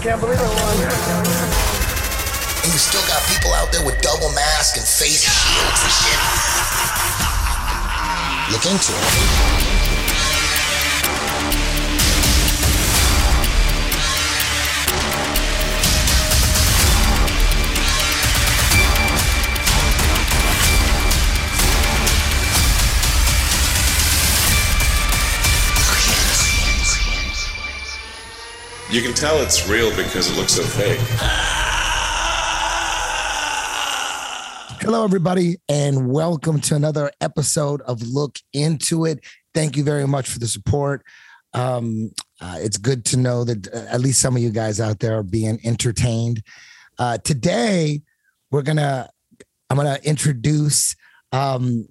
can't believe it was. And you still got people out there with double masks and face shields and shit. Look into it. You can tell it's real because it looks so fake. Hello, everybody, and welcome to another episode of Look Into It. Thank you very much for the support. Um, uh, it's good to know that uh, at least some of you guys out there are being entertained. Uh, today, we're gonna I'm gonna introduce um,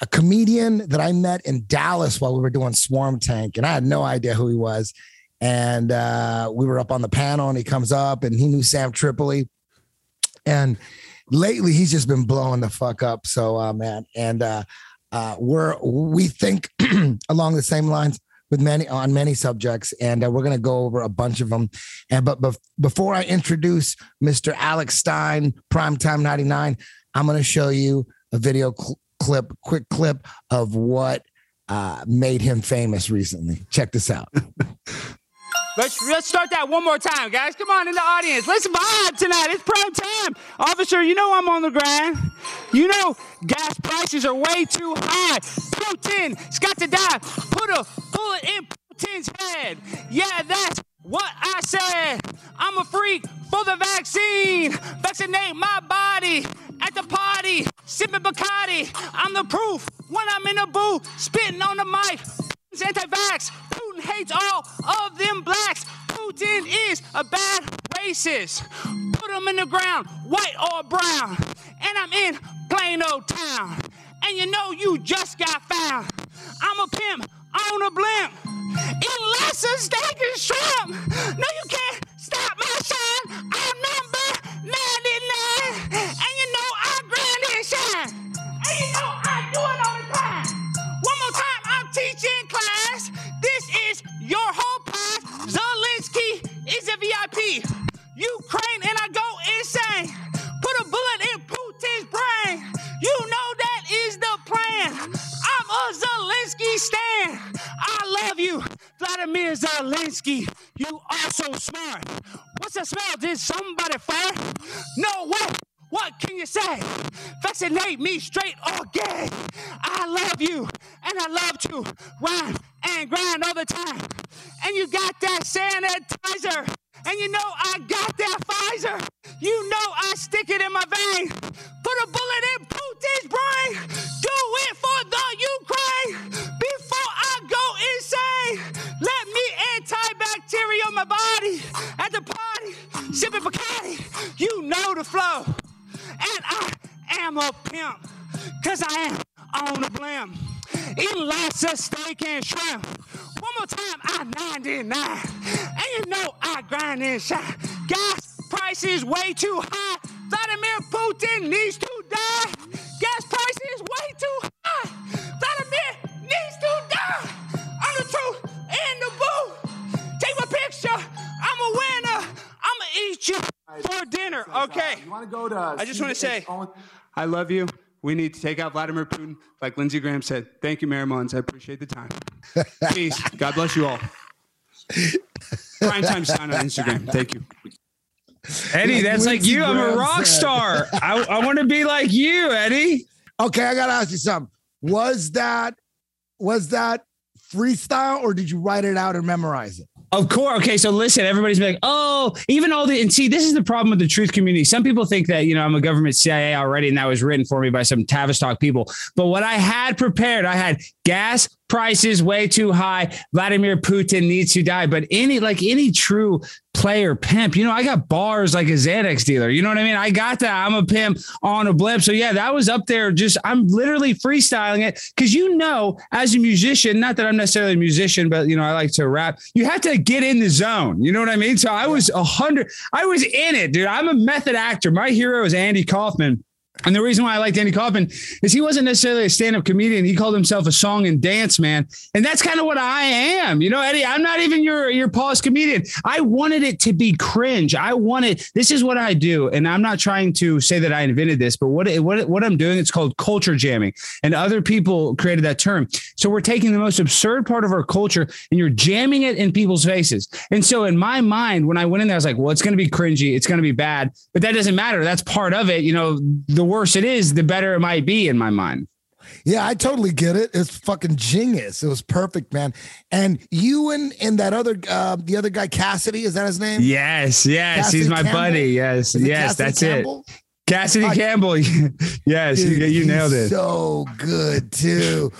a comedian that I met in Dallas while we were doing Swarm Tank, and I had no idea who he was. And uh, we were up on the panel, and he comes up, and he knew Sam Tripoli, and lately he's just been blowing the fuck up. So, uh, man, and uh, uh, we're we think along the same lines with many on many subjects, and uh, we're gonna go over a bunch of them. And but, but before I introduce Mr. Alex Stein, Primetime ninety nine, I'm gonna show you a video cl- clip, quick clip of what uh, made him famous recently. Check this out. Let's let's start that one more time, guys. Come on in the audience. Let's vibe tonight. It's prime time. Officer, you know I'm on the grind. You know gas prices are way too high. Putin's got to die. Put a bullet in Putin's head. Yeah, that's what I said. I'm a freak for the vaccine. Vaccinate my body at the party. Sipping Bacardi. I'm the proof when I'm in the booth. Spitting on the mic. Anti-vax. Putin hates all of them blacks. Putin is a bad racist. Put him in the ground, white or brown. And I'm in Plano town. And you know you just got found. I'm a pimp on a blimp. Eating lots of steak and shrimp. No, you can't stop my shine. I'm number 99. Ukraine and I go insane. Put a bullet in Putin's brain. You know that is the plan. I'm a Zelensky stan. I love you, Vladimir Zelensky. You are so smart. What's that smell? Did somebody fart? No way. What can you say? Vaccinate me straight or gay. I love you and I love to rhyme and grind all the time. And you got that sanitizer. And you know I got that Pfizer. You know I stick it in my vein. Put a bullet in Putin's brain. Do it for the Ukraine. Before I go insane, let me antibacterial my body at the party. Sipping Bacardi. You know the flow. And I am a pimp. Cause I am on a blimp. Of steak and shrimp. One more time, I 99. And you know I grind and shine. Gas prices way too high. Vladimir Putin needs to die. Gas prices way too high. Vladimir needs to die. I'm the truth in the booth. Take my picture. I'm a winner. I'ma eat you for dinner. Okay. You want to go to? I just want to say, I love you. We need to take out Vladimir Putin, like Lindsey Graham said. Thank you, Mayor Muns. I appreciate the time. Peace. God bless you all. Prime time sign on Instagram. Thank you. Eddie, that's like you. I'm a rock star. I, I want to be like you, Eddie. Okay, I gotta ask you something. Was that was that freestyle or did you write it out and memorize it? Of course. Okay. So listen, everybody's like, oh, even all the, and see, this is the problem with the truth community. Some people think that, you know, I'm a government CIA already, and that was written for me by some Tavistock people. But what I had prepared, I had gas prices way too high. Vladimir Putin needs to die. But any, like any true player pimp, you know, I got bars like a Xanax dealer. You know what I mean? I got that. I'm a pimp on a blimp. So yeah, that was up there. Just, I'm literally freestyling it. Cause you know, as a musician, not that I'm necessarily a musician, but you know, I like to rap. You have to get in the zone. You know what I mean? So I was a hundred, I was in it, dude. I'm a method actor. My hero is Andy Kaufman And the reason why I liked Andy Kaufman is he wasn't necessarily a stand-up comedian. He called himself a song and dance man. And that's kind of what I am. You know, Eddie, I'm not even your your polished comedian. I wanted it to be cringe. I wanted this is what I do. And I'm not trying to say that I invented this, but what what what I'm doing, it's called culture jamming. And other people created that term. So we're taking the most absurd part of our culture and you're jamming it in people's faces. And so in my mind, when I went in there, I was like, well, it's gonna be cringy, it's gonna be bad, but that doesn't matter. That's part of it. You know, the worse it is, the better it might be in my mind. Yeah, I totally get it. It's fucking genius. It was perfect, man. And you and and that other uh the other guy Cassidy, is that his name? Yes, yes, Cassidy he's my Campbell? buddy. Yes, yes, Cassidy that's Campbell? it. Cassidy I, Campbell. yes, dude, you, you nailed it. So good too.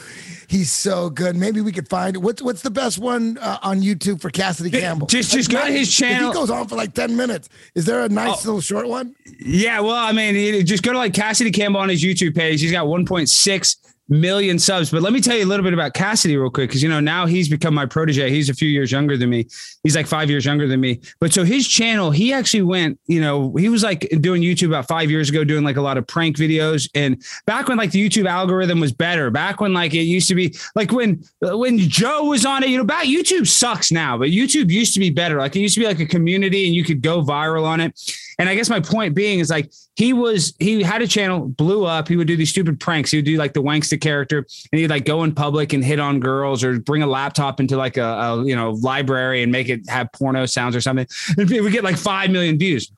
He's so good. Maybe we could find what's what's the best one uh, on YouTube for Cassidy Campbell. Just just go to his channel. He goes on for like ten minutes. Is there a nice oh. little short one? Yeah, well, I mean, just go to like Cassidy Campbell on his YouTube page. He's got 1.6 million subs. But let me tell you a little bit about Cassidy real quick, because you know now he's become my protege. He's a few years younger than me. He's like five years younger than me. But so his channel, he actually went. You know, he was like doing YouTube about five years ago, doing like a lot of prank videos. And back when like the YouTube algorithm was better, back when like it used to be like when when Joe was on it. You know, back YouTube sucks now, but YouTube used to be better. Like it used to be like a community, and you could go viral on it. And I guess my point being is like he was he had a channel, blew up. He would do these stupid pranks. He would do like the wankster character, and he'd like go in public and hit on girls or bring a laptop into like a, a you know library and make it have porno sounds or something. And we get like five million views.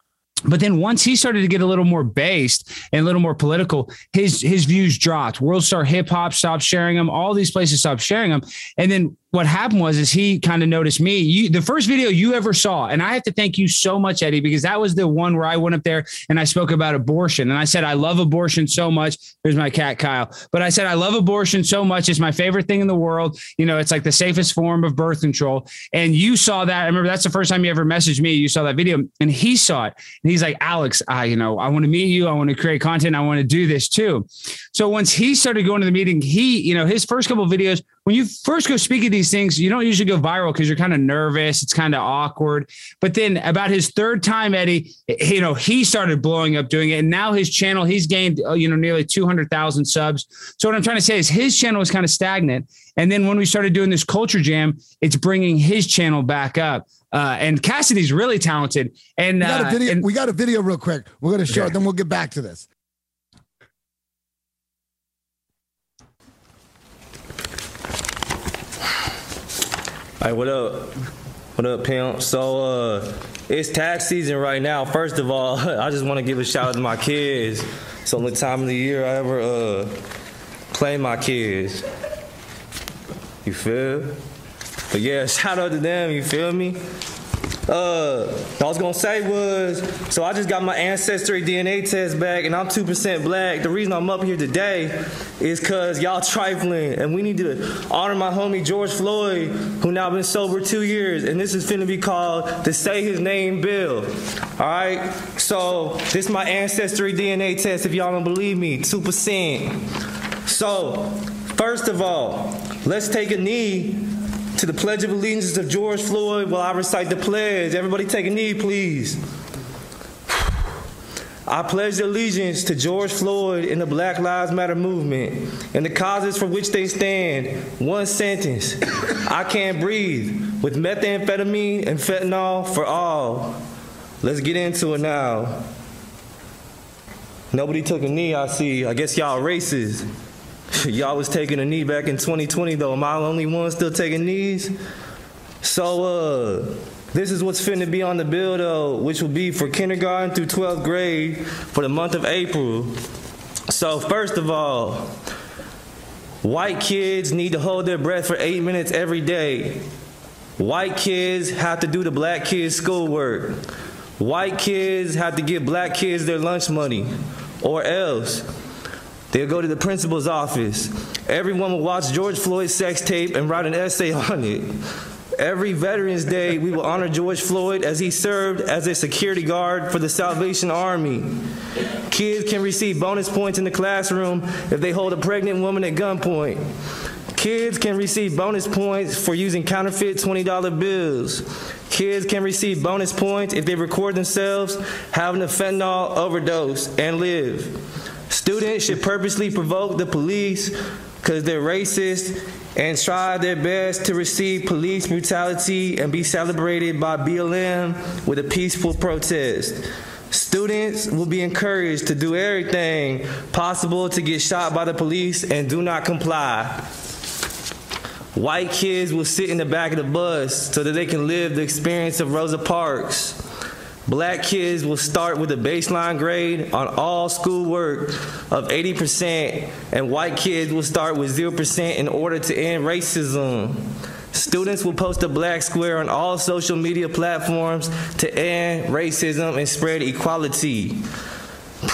But then once he started to get a little more based and a little more political, his his views dropped. World Star Hip Hop stopped sharing them. All these places stopped sharing them. And then what happened was is he kind of noticed me. You, the first video you ever saw, and I have to thank you so much, Eddie, because that was the one where I went up there and I spoke about abortion. And I said, I love abortion so much. There's my cat, Kyle. But I said, I love abortion so much. It's my favorite thing in the world. You know, it's like the safest form of birth control. And you saw that. I remember that's the first time you ever messaged me. You saw that video and he saw it. And he's like, Alex, I, you know, I want to meet you. I want to create content. I want to do this too. So once he started going to the meeting, he, you know, his first couple videos when you first go speak at these things, you don't usually go viral because you're kind of nervous. It's kind of awkward. But then about his third time, Eddie, you know, he started blowing up doing it. And now his channel, he's gained, uh, you know, nearly 200,000 subs. So what I'm trying to say is his channel was kind of stagnant. And then when we started doing this culture jam, it's bringing his channel back up. Uh, and Cassidy's really talented. And we got a uh, video, and, we got a video real quick. We're going to show okay. it, then we'll get back to this. Hey, what up? What up, pimp? So, uh, it's tax season right now. First of all, I just want to give a shout out to my kids. It's the only time of the year I ever uh, play my kids. You feel? But yeah, shout out to them. You feel me? Uh, I was gonna say was, so I just got my ancestry DNA test back, and I'm two percent black. The reason I'm up here today is cause y'all trifling, and we need to honor my homie George Floyd, who now been sober two years, and this is finna be called the Say His Name Bill. All right, so this is my ancestry DNA test. If y'all don't believe me, two percent. So, first of all, let's take a knee to the Pledge of Allegiance of George Floyd while I recite the pledge. Everybody take a knee, please. I pledge allegiance to George Floyd and the Black Lives Matter movement and the causes for which they stand. One sentence I can't breathe with methamphetamine and fentanyl for all. Let's get into it now. Nobody took a knee, I see. I guess y'all racist. Y'all was taking a knee back in 2020 though. Am I the only one still taking knees? So uh this is what's finna be on the bill though, which will be for kindergarten through 12th grade for the month of April. So first of all, white kids need to hold their breath for eight minutes every day. White kids have to do the black kids' schoolwork. White kids have to give black kids their lunch money, or else. They'll go to the principal's office. Everyone will watch George Floyd's sex tape and write an essay on it. Every Veterans Day, we will honor George Floyd as he served as a security guard for the Salvation Army. Kids can receive bonus points in the classroom if they hold a pregnant woman at gunpoint. Kids can receive bonus points for using counterfeit $20 bills. Kids can receive bonus points if they record themselves having a fentanyl overdose and live. Students should purposely provoke the police because they're racist and try their best to receive police brutality and be celebrated by BLM with a peaceful protest. Students will be encouraged to do everything possible to get shot by the police and do not comply. White kids will sit in the back of the bus so that they can live the experience of Rosa Parks. Black kids will start with a baseline grade on all schoolwork of 80%, and white kids will start with 0% in order to end racism. Students will post a black square on all social media platforms to end racism and spread equality.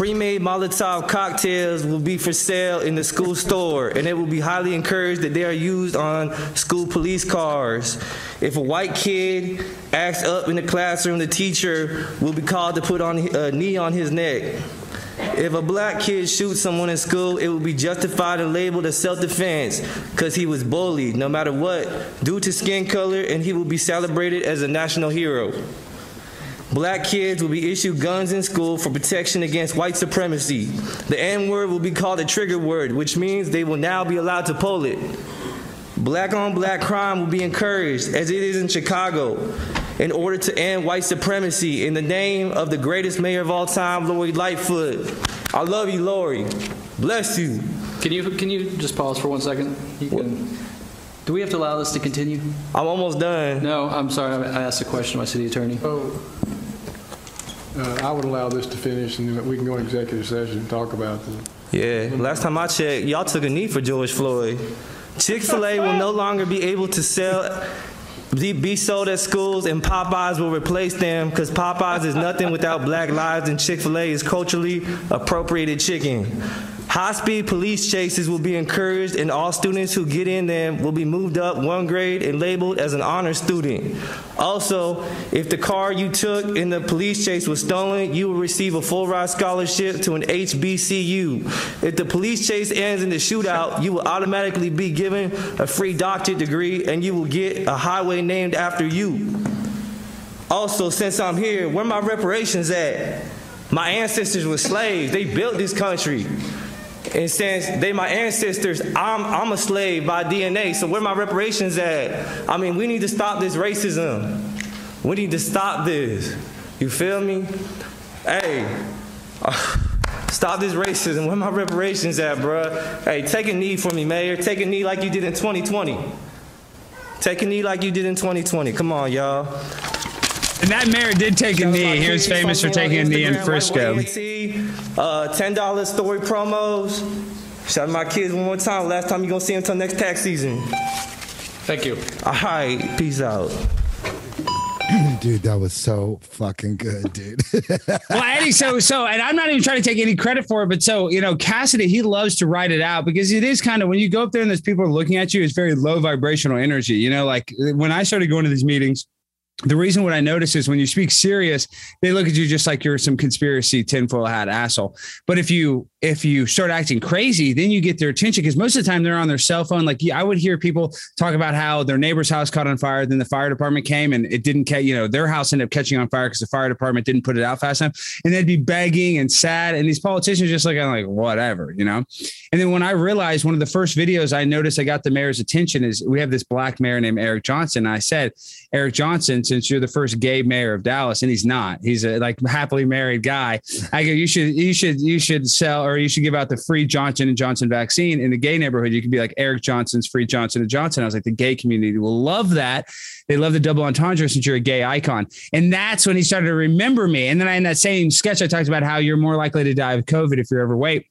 Pre-made Molotov cocktails will be for sale in the school store, and it will be highly encouraged that they are used on school police cars. If a white kid acts up in the classroom, the teacher will be called to put on a knee on his neck. If a black kid shoots someone in school, it will be justified and labeled as self-defense because he was bullied, no matter what, due to skin color, and he will be celebrated as a national hero. Black kids will be issued guns in school for protection against white supremacy. The N word will be called a trigger word, which means they will now be allowed to pull it. Black on black crime will be encouraged, as it is in Chicago, in order to end white supremacy in the name of the greatest mayor of all time, Lori Lightfoot. I love you, Lori. Bless you. Can you, can you just pause for one second? You can, do we have to allow this to continue? I'm almost done. No, I'm sorry, I I asked a question to my city attorney. So, uh, I would allow this to finish, and we can go in executive session and talk about this. Yeah, last time I checked, y'all took a knee for George Floyd. Chick fil A will no longer be able to sell, be sold at schools, and Popeyes will replace them because Popeyes is nothing without black lives, and Chick fil A is culturally appropriated chicken. High speed police chases will be encouraged, and all students who get in them will be moved up one grade and labeled as an honor student. Also, if the car you took in the police chase was stolen, you will receive a full ride scholarship to an HBCU. If the police chase ends in the shootout, you will automatically be given a free doctorate degree and you will get a highway named after you. Also, since I'm here, where are my reparations at? My ancestors were slaves. They built this country. And since they my ancestors, I'm, I'm a slave by DNA. So where my reparations at? I mean, we need to stop this racism. We need to stop this. You feel me? Hey, stop this racism. Where my reparations at, bruh? Hey, take a knee for me, Mayor. Take a knee like you did in 2020. Take a knee like you did in 2020. Come on, y'all. And that mayor did take a Shout out knee. He was famous for taking a knee in Instagram, Frisco. YYAT, Uh, $10 story promos. Shout out to my kids one more time. Last time you're gonna see them till next tax season. Thank you. All right, peace out. Dude, that was so fucking good, dude. well, Eddie, so so, and I'm not even trying to take any credit for it, but so you know, Cassidy, he loves to write it out because it is kind of when you go up there and there's people looking at you, it's very low vibrational energy. You know, like when I started going to these meetings. The reason what I notice is when you speak serious, they look at you just like you're some conspiracy tinfoil hat asshole. But if you if you start acting crazy, then you get their attention because most of the time they're on their cell phone. Like I would hear people talk about how their neighbor's house caught on fire, then the fire department came and it didn't catch, you know, their house ended up catching on fire because the fire department didn't put it out fast enough. And they'd be begging and sad. And these politicians just like, I'm like, whatever, you know? And then when I realized one of the first videos I noticed I got the mayor's attention is we have this black mayor named Eric Johnson. I said, Eric Johnson, since you're the first gay mayor of Dallas, and he's not, he's a like happily married guy. I go, you should, you should, you should sell or you should give out the free Johnson and Johnson vaccine in the gay neighborhood. You could be like Eric Johnson's free Johnson and Johnson. I was like, the gay community will love that. They love the double entendre since you're a gay icon. And that's when he started to remember me. And then I, in that same sketch, I talked about how you're more likely to die of COVID if you're overweight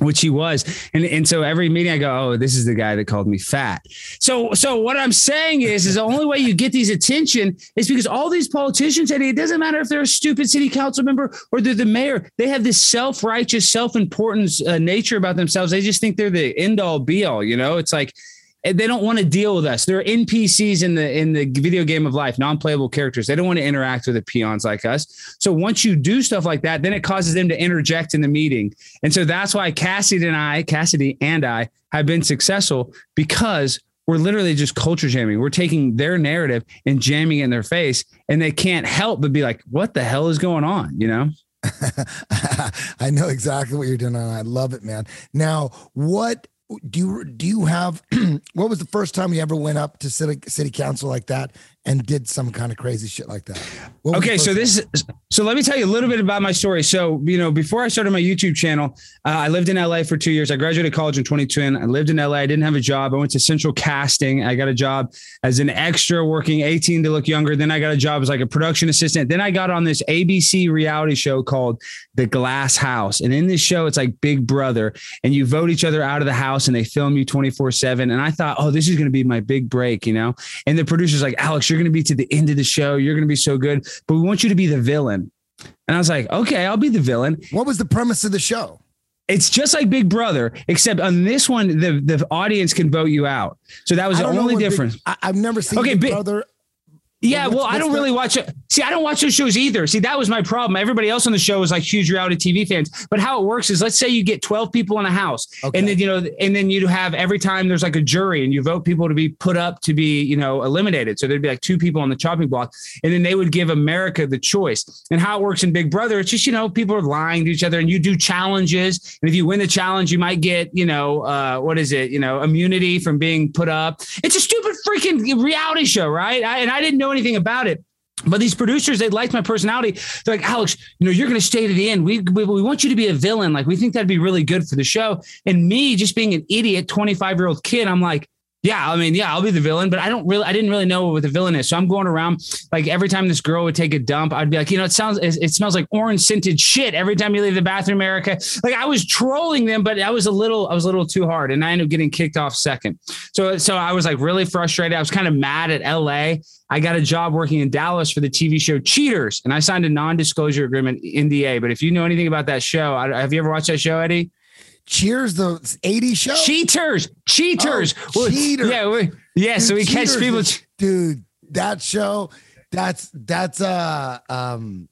which he was. And, and so every meeting I go, oh, this is the guy that called me fat. So, so what I'm saying is, is the only way you get these attention is because all these politicians, and it doesn't matter if they're a stupid city council member or they're the mayor. They have this self-righteous, self-importance uh, nature about themselves. They just think they're the end all be all, you know, it's like, they don't want to deal with us. They're NPCs in the in the video game of life, non-playable characters. They don't want to interact with the peons like us. So once you do stuff like that, then it causes them to interject in the meeting. And so that's why Cassidy and I, Cassidy and I, have been successful because we're literally just culture jamming. We're taking their narrative and jamming it in their face, and they can't help but be like, "What the hell is going on?" You know. I know exactly what you're doing, and I love it, man. Now, what do you do? You have what was the first time you ever went up to city city council like that and did some kind of crazy shit like that? Okay, so this is so let me tell you a little bit about my story. So, you know, before I started my YouTube channel, uh, I lived in LA for two years. I graduated college in 2010. I lived in LA. I didn't have a job. I went to Central Casting. I got a job as an extra working 18 to look younger. Then I got a job as like a production assistant. Then I got on this ABC reality show called The Glass House. And in this show, it's like Big Brother, and you vote each other out of the house and they film you 24 7. And I thought, oh, this is going to be my big break, you know? And the producer's like, Alex, you're going to be to the end of the show. You're going to be so good, but we want you to be the villain. And I was like, okay, I'll be the villain. What was the premise of the show? It's just like Big Brother, except on this one, the, the audience can vote you out. So that was the only what Big- difference. I, have never seen Okay, Big- Brother. Yeah, well, I don't the- really watch it. See, I don't watch those shows either. See, that was my problem. Everybody else on the show is like huge reality TV fans. But how it works is, let's say you get twelve people in a house, Okay. and then you know, and then you have every time there's like a jury, and you vote people to be put up to be, you know, eliminated. So there'd be like two people on the chopping block, and then they would give America the choice. And how it works in Big Brother, it's just you know, people are lying to each other, and you do challenges, and if you win the challenge, you might get, you know, uh, what is it, you know, immunity from being put up. It's a stupid freaking reality show, right? I, and I didn't know anything about it. But these producers, they liked my personality. They're like, Alex, you know, you're going to stay to the end. We, we we want you to be a villain. Like, we think that'd be really good for the show. And me, just being an idiot, 25 year old kid, I'm like, yeah, I mean, yeah, I'll be the villain, but I don't really, I didn't really know what the villain is. So I'm going around like every time this girl would take a dump, I'd be like, you know, it sounds, it, it smells like orange scented shit every time you leave the bathroom, America. Like I was trolling them, but I was a little, I was a little too hard, and I ended up getting kicked off second. So, so I was like really frustrated. I was kind of mad at LA. I got a job working in Dallas for the TV show Cheaters, and I signed a non-disclosure agreement NDA. But if you know anything about that show, I, have you ever watched that show, Eddie? Cheers, the 80s show. Cheaters, cheaters, Oh, Well, Cheater. Yeah, we, yeah. so we Dude, catch people. is- dude. That show, that's that's uh um.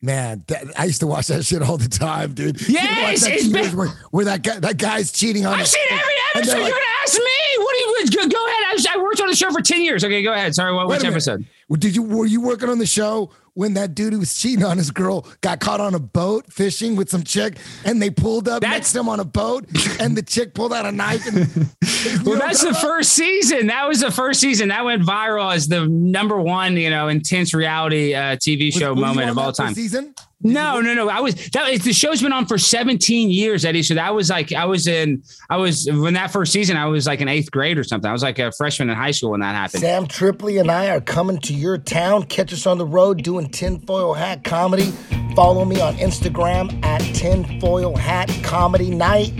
Man, that, I used to watch that shit all the time, dude. You Yes, that Cheaters been- where, where that guy that guy's cheating on. I've seen every episode. like- Gonna me? What do you go, go ahead? I, I worked on the show for ten years. Okay, go ahead. Sorry, what, which episode? Did you were you working on the show when that dude who was cheating on his girl got caught on a boat fishing with some chick and they pulled up That's- next to him on a boat and the chick pulled out a knife and Well, that's the first season. That was the first season. That went viral as the number one, you know, intense reality uh, TV show you moment of all time. Season? No, no, no. I was that the show's been on for 17 years, Eddie. So that was like I was in I was when that first season I was like in eighth grade or something. I was like a freshman in high school when that happened. Sam Tripoli and I are coming to your town. Catch us on the road doing tinfoil hat comedy. Follow me on Instagram at tinfoil hat comedy night.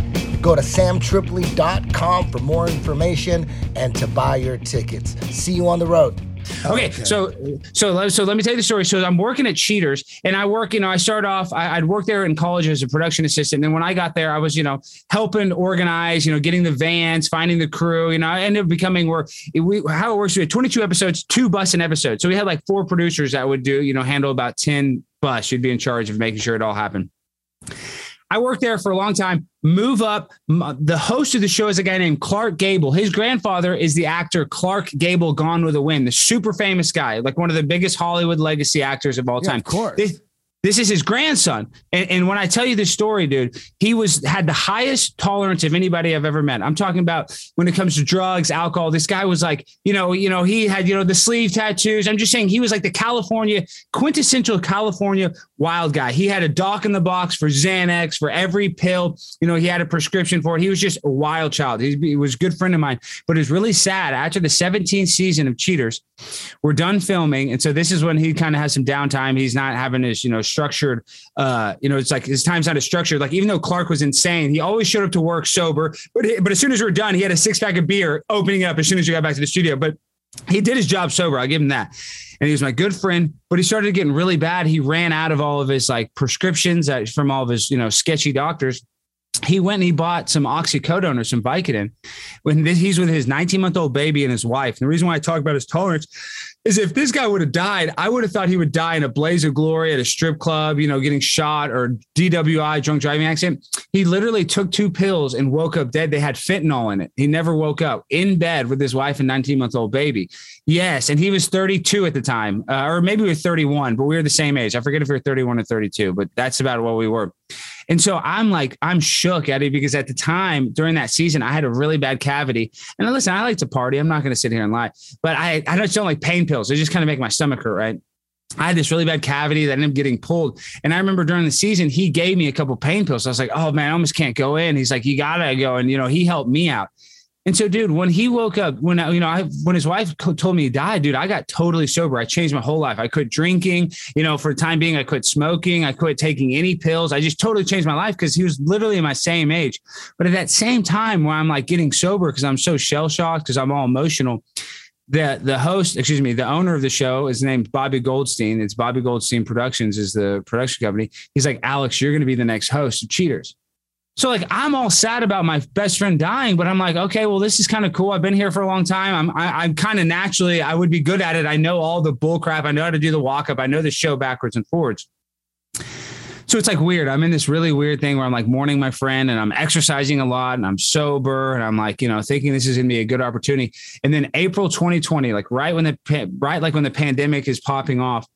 Go to samtripoli.com for more information and to buy your tickets. See you on the road. Oh, okay, so so let- so let me tell you the story. So I'm working at Cheaters, and I work. You know, I start off. I, I'd worked there in college as a production assistant. And then when I got there, I was you know helping organize. You know, getting the vans, finding the crew. You know, I ended up becoming where we how it works. We had 22 episodes, two bus an episode. So we had like four producers that would do you know handle about 10 bus. You'd be in charge of making sure it all happened. I worked there for a long time. Move up. The host of the show is a guy named Clark Gable. His grandfather is the actor Clark Gable, Gone with the Wind, the super famous guy, like one of the biggest Hollywood legacy actors of all Yeah, time. of course. This is his grandson. And, and when I tell you this story, dude, he was had the highest tolerance of anybody I've ever met. I'm talking about when it comes to drugs, alcohol. This guy was like, you know, you know, he had, you know, the sleeve tattoos. I'm just saying he was like the California, quintessential California wild guy. He had a doc in the box for Xanax, for every pill. You know, he had a prescription for it. He was just a wild child. He, he was a good friend of mine. But it's really sad. After the 17th season of Cheaters, we're done filming. And so this is when he kind of has some downtime. He's not having his, you know, structured, uh, you know, it's like his time's not as structured. Like even though Clark was insane, he always showed up to work sober. But, but as soon as we we're done, he had a six pack of beer opening up as soon as we got back to the studio. But he did his job sober. I'll give him that. And he was my good friend, but he started getting really bad. He ran out of all of his like prescriptions from all of his, you know, sketchy doctors. He went and he bought some oxycodone or some Vicodin when this, he's with his 19 month old baby and his wife. And the reason why I talk about his tolerance is if this guy would have died, I would have thought he would die in a blaze of glory at a strip club, you know, getting shot or DWI, drunk driving accident. He literally took two pills and woke up dead. They had fentanyl in it. He never woke up in bed with his wife and 19 month old baby. Yes. And he was 32 at the time, uh, or maybe we were 31, but we were the same age. I forget if we were 31 or 32, but that's about what we were. And so I'm like, I'm shook at it because at the time during that season, I had a really bad cavity. And listen, I like to party. I'm not going to sit here and lie, but I, I just don't like pain pills. They just kind of make my stomach hurt, right? I had this really bad cavity that ended up getting pulled. And I remember during the season, he gave me a couple pain pills. I was like, oh man, I almost can't go in. He's like, you gotta go. And, you know, he helped me out. And so, dude, when he woke up, when you know, I, when his wife told me he died, dude, I got totally sober. I changed my whole life. I quit drinking, you know, for the time being, I quit smoking. I quit taking any pills. I just totally changed my life because he was literally my same age. But at that same time, where I'm like getting sober because I'm so shell shocked because I'm all emotional. The the host, excuse me, the owner of the show is named Bobby Goldstein. It's Bobby Goldstein Productions is the production company. He's like, Alex, you're going to be the next host of Cheaters. So like I'm all sad about my best friend dying, but I'm like, okay, well, this is kind of cool. I've been here for a long time. I'm I, am i am kind of naturally I would be good at it. I know all the bull crap. I know how to do the walk up. I know the show backwards and forwards. So it's like weird. I'm in this really weird thing where I'm like mourning my friend and I'm exercising a lot and I'm sober and I'm like, you know, thinking this is to be a good opportunity. And then April 2020, like right when the right like when the pandemic is popping off,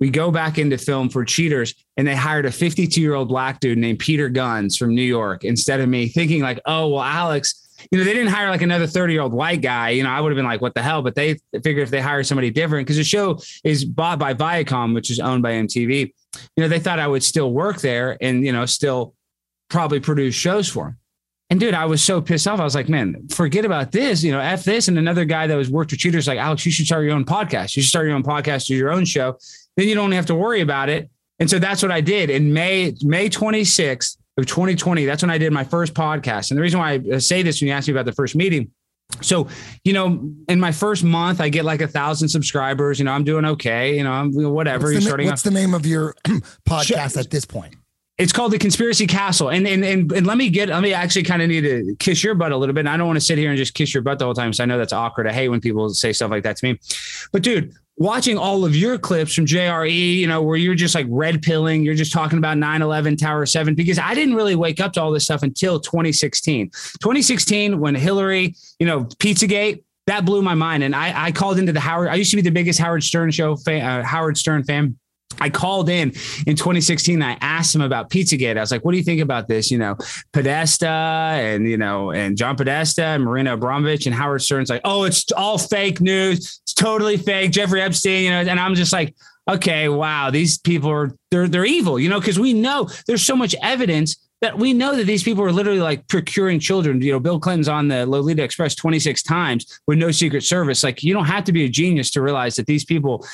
we go back into film for cheaters and they hired a 52 year old black dude named Peter Gunz from New York instead of me thinking like, oh, well, Alex, you know, they didn't hire like another 30 year old white guy. You know, I would have been like, what the hell? But they figured if they hire somebody different, because the show is bought by Viacom, which is owned by MTV, you know, they thought I would still work there and, you know, still probably produce shows for them. And dude, I was so pissed off. I was like, man, forget about this. You know, F this. And another guy that was worked with cheaters, like, Alex, you should start your own podcast. You should start your own podcast, do your own show. Then you don't have to worry about it. And so that's what I did in May, May 26th of 2020. That's when I did my first podcast. And the reason why I uh, say this when you ask me about the first meeting, so you know in my first month i get like a thousand subscribers you know i'm doing okay you know i'm whatever what's you're the, starting what's the name of your podcast at this point it's called the Conspiracy Castle, and and and, and let me get let me actually kind of need to kiss your butt a little bit. And I don't want to sit here and just kiss your butt the whole time, So I know that's awkward. I hate when people say stuff like that to me. But dude, watching all of your clips from JRE, you know, where you're just like red pilling, you're just talking about 9 11, Tower 7, because I didn't really wake up to all this stuff until 2016. 2016, when Hillary, you know, Pizzagate, that blew my mind. And I, I called into the Howard, I used to be the biggest Howard Stern show, fan, uh, Howard Stern fan I called in in 2016. I asked him about Pizzagate. I was like, "What do you think about this?" You know, Podesta and you know, and John Podesta and Marina Abramovich and Howard Stern's like, "Oh, it's all fake news. It's totally fake." Jeffrey Epstein, you know, and I'm just like, "Okay, wow, these people are they're they're evil," you know, because we know there's so much evidence that we know that these people are literally like procuring children. You know, Bill Clinton's on the Lolita Express 26 times with no Secret Service. Like, you don't have to be a genius to realize that these people,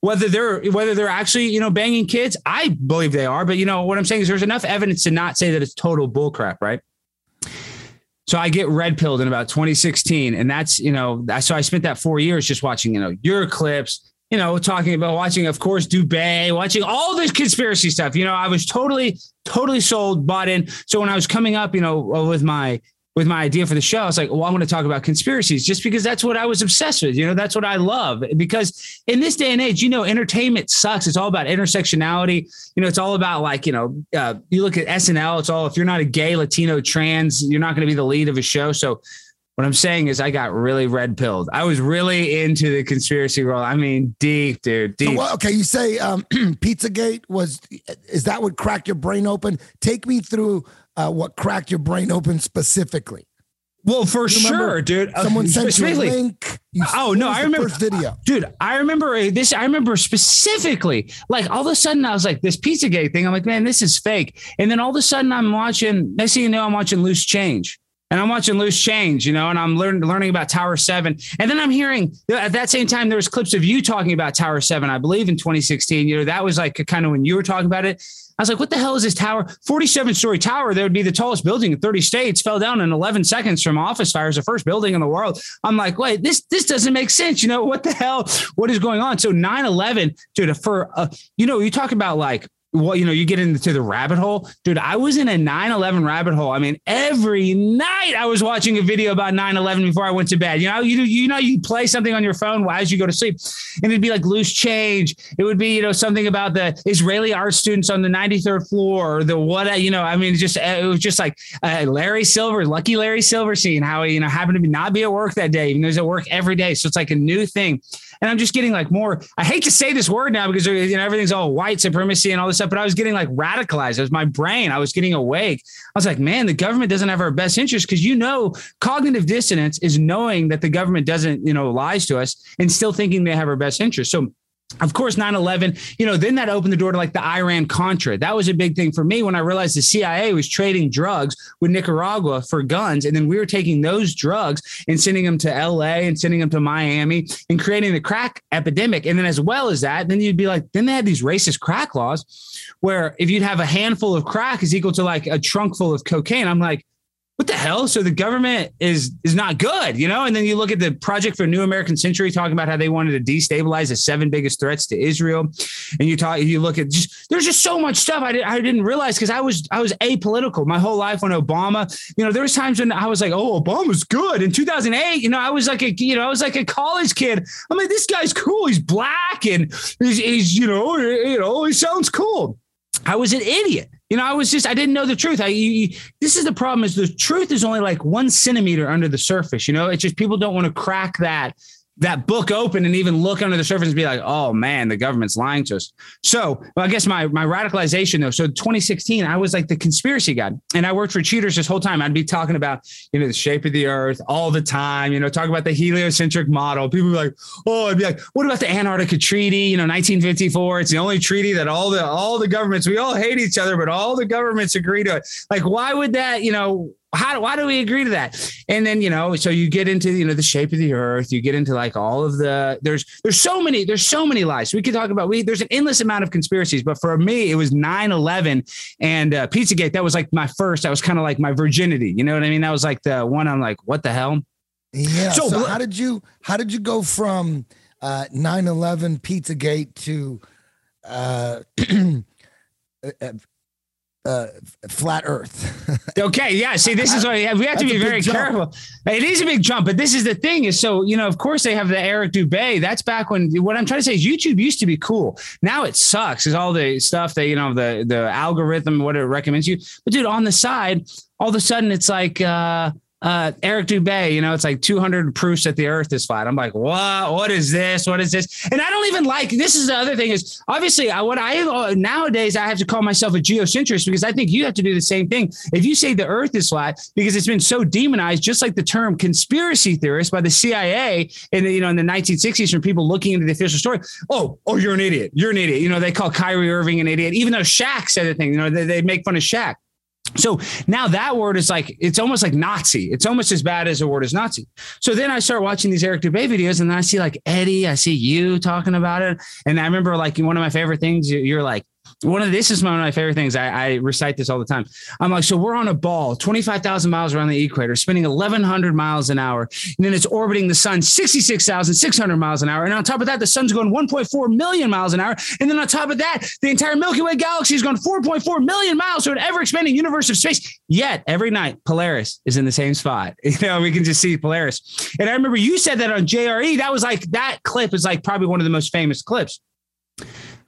whether they're whether they're actually you know banging kids, I believe they are. But you know what I'm saying is there's enough evidence to not say that it's total bullcrap, right? So I get red pilled in about 2016, and that's you know so I spent that four years just watching you know your clips, you know, talking about watching, of course, Dubay, watching all this conspiracy stuff. You know, I was totally, totally sold, bought in. So when I was coming up, you know, with my with my idea for the show, I was like, well, I'm going to talk about conspiracies just because that's what I was obsessed with. You know, that's what I love. Because in this day and age, you know, entertainment sucks. It's all about intersectionality. You know, it's all about like, you know, uh, you look at SNL, it's all if you're not a gay, Latino, trans, you're not going to be the lead of a show. So what I'm saying is, I got really red pilled. I was really into the conspiracy world. I mean, deep, dude, deep. So, well, okay, you say um, Pizzagate was, is that what cracked your brain open? Take me through uh, what cracked your brain open specifically. Well, for sure, dude. Someone sent you a link. You, oh no, I remember first video, dude. I remember this. I remember specifically, like all of a sudden, I was like, this Pizzagate thing. I'm like, man, this is fake. And then all of a sudden, I'm watching. Next thing you know, I'm watching Loose Change and I'm watching Loose Change, you know, and I'm learning learning about Tower Seven, and then I'm hearing at that same time there was clips of you talking about Tower Seven, I believe in 2016. You know, that was like kind of when you were talking about it. I was like, what the hell is this tower? 47 story tower that would be the tallest building in 30 states fell down in 11 seconds from office fires, the first building in the world. I'm like, wait, this this doesn't make sense. You know, what the hell? What is going on? So 9 11, dude, for, uh, you know, you talk about like well, you know, you get into the rabbit hole. Dude, I was in a 9 11 rabbit hole. I mean, every night I was watching a video about 9 11 before I went to bed. You know, you, you know, you play something on your phone as you go to sleep, and it'd be like loose change. It would be, you know, something about the Israeli art students on the 93rd floor or the what, you know, I mean, just, it was just like uh, Larry Silver, lucky Larry Silverstein, how he, you know, happened to be not be at work that day, even though he's at work every day. So it's like a new thing. And I'm just getting like more, I hate to say this word now because you know, everything's all white supremacy and all this stuff, but I was getting like radicalized. It was my brain. I was getting awake. I was like, man, the government doesn't have our best interest because you know, cognitive dissonance is knowing that the government doesn't, you know, lies to us and still thinking they have our best interest. So of course 9-11 you know then that opened the door to like the iran contra. That was a big thing for me when i realized the cia was trading drugs with nicaragua for guns and then we were taking those drugs and sending them to la and sending them to miami and creating the crack epidemic. And then as well as that then you'd be like then they had these racist crack laws where if you'd have a handful of crack is equal to like a trunk full of cocaine. I'm like what the hell? So the government is is not good, you know? And then you look at the Project for New American Century talking about how they wanted to destabilize the seven biggest threats to Israel. And you talk, you look at just there's just so much stuff I, did, I didn't realize because I was I was apolitical my whole life when Obama, you know, there was times when I was like, oh, Obama's good. In 2008, you know, I was like a you know, I was like a college kid. I mean, this guy's cool. He's black and he's, he's you know, you know, he sounds cool. I was an idiot. You know, I was just I didn't know the truth. I you, this is the problem is the truth is only like one centimeter under the surface. You know, it's just people don't want to crack that that book open and even look under the surface and be like, oh man, the government's lying to us. So well, I guess my my radicalization though. So 2016, I was like the conspiracy guy, and I worked for cheaters this whole time. I'd be talking about you know the shape of the earth all the time. You know, talk about the heliocentric model. People be like, oh, I'd be like, what about the Antarctica Treaty? You know, 1954. It's the only treaty that all the all the governments we all hate each other, but all the governments agree to it. Like, why would that? You know how why do we agree to that? And then you know, so you get into you know the shape of the earth, you get into like all of the there's there's so many there's so many lies. We could talk about we there's an endless amount of conspiracies, but for me it was 9/11 and uh, Pizzagate. That was like my first. That was kind of like my virginity. You know what I mean? That was like the one. I'm like, what the hell? Yeah. So, so how did you how did you go from uh, 9/11 Pizzagate to uh, uh flat Earth. okay, yeah. See, this is what we have to be very careful. It is a big jump, but this is the thing: is so you know, of course, they have the Eric Dubay. That's back when. What I'm trying to say is, YouTube used to be cool. Now it sucks. Is all the stuff that you know, the the algorithm, what it recommends you. But dude, on the side, all of a sudden, it's like. uh uh, Eric Dubay, you know, it's like 200 proofs that the earth is flat. I'm like, what? What is this? What is this? And I don't even like, this is the other thing is obviously I, what I, uh, nowadays I have to call myself a geocentrist because I think you have to do the same thing. If you say the earth is flat because it's been so demonized, just like the term conspiracy theorist by the CIA in the, you know, in the 1960s from people looking into the official story. Oh, oh, you're an idiot. You're an idiot. You know, they call Kyrie Irving an idiot, even though Shaq said the thing, you know, they, they make fun of Shaq. So now that word is like, it's almost like Nazi. It's almost as bad as the word is Nazi. So then I start watching these Eric Dubay videos and then I see like Eddie, I see you talking about it. And I remember like one of my favorite things, you're like, one of this is one of my favorite things. I, I, recite this all the time. I'm like, so we're on a ball, 25,000 miles around the equator, spinning 1,100 miles an hour, and then it's orbiting the sun 66,600 miles an hour. And on top of that, the sun's going 1.4 million miles an hour. And then on top of that, the entire Milky Way galaxy is going 4.4 million miles to an ever expanding universe of space. Yet every night, Polaris is in the same spot. You know, we can just see Polaris. And I remember you said that on JRE. That was like that clip is like probably one of the most famous clips.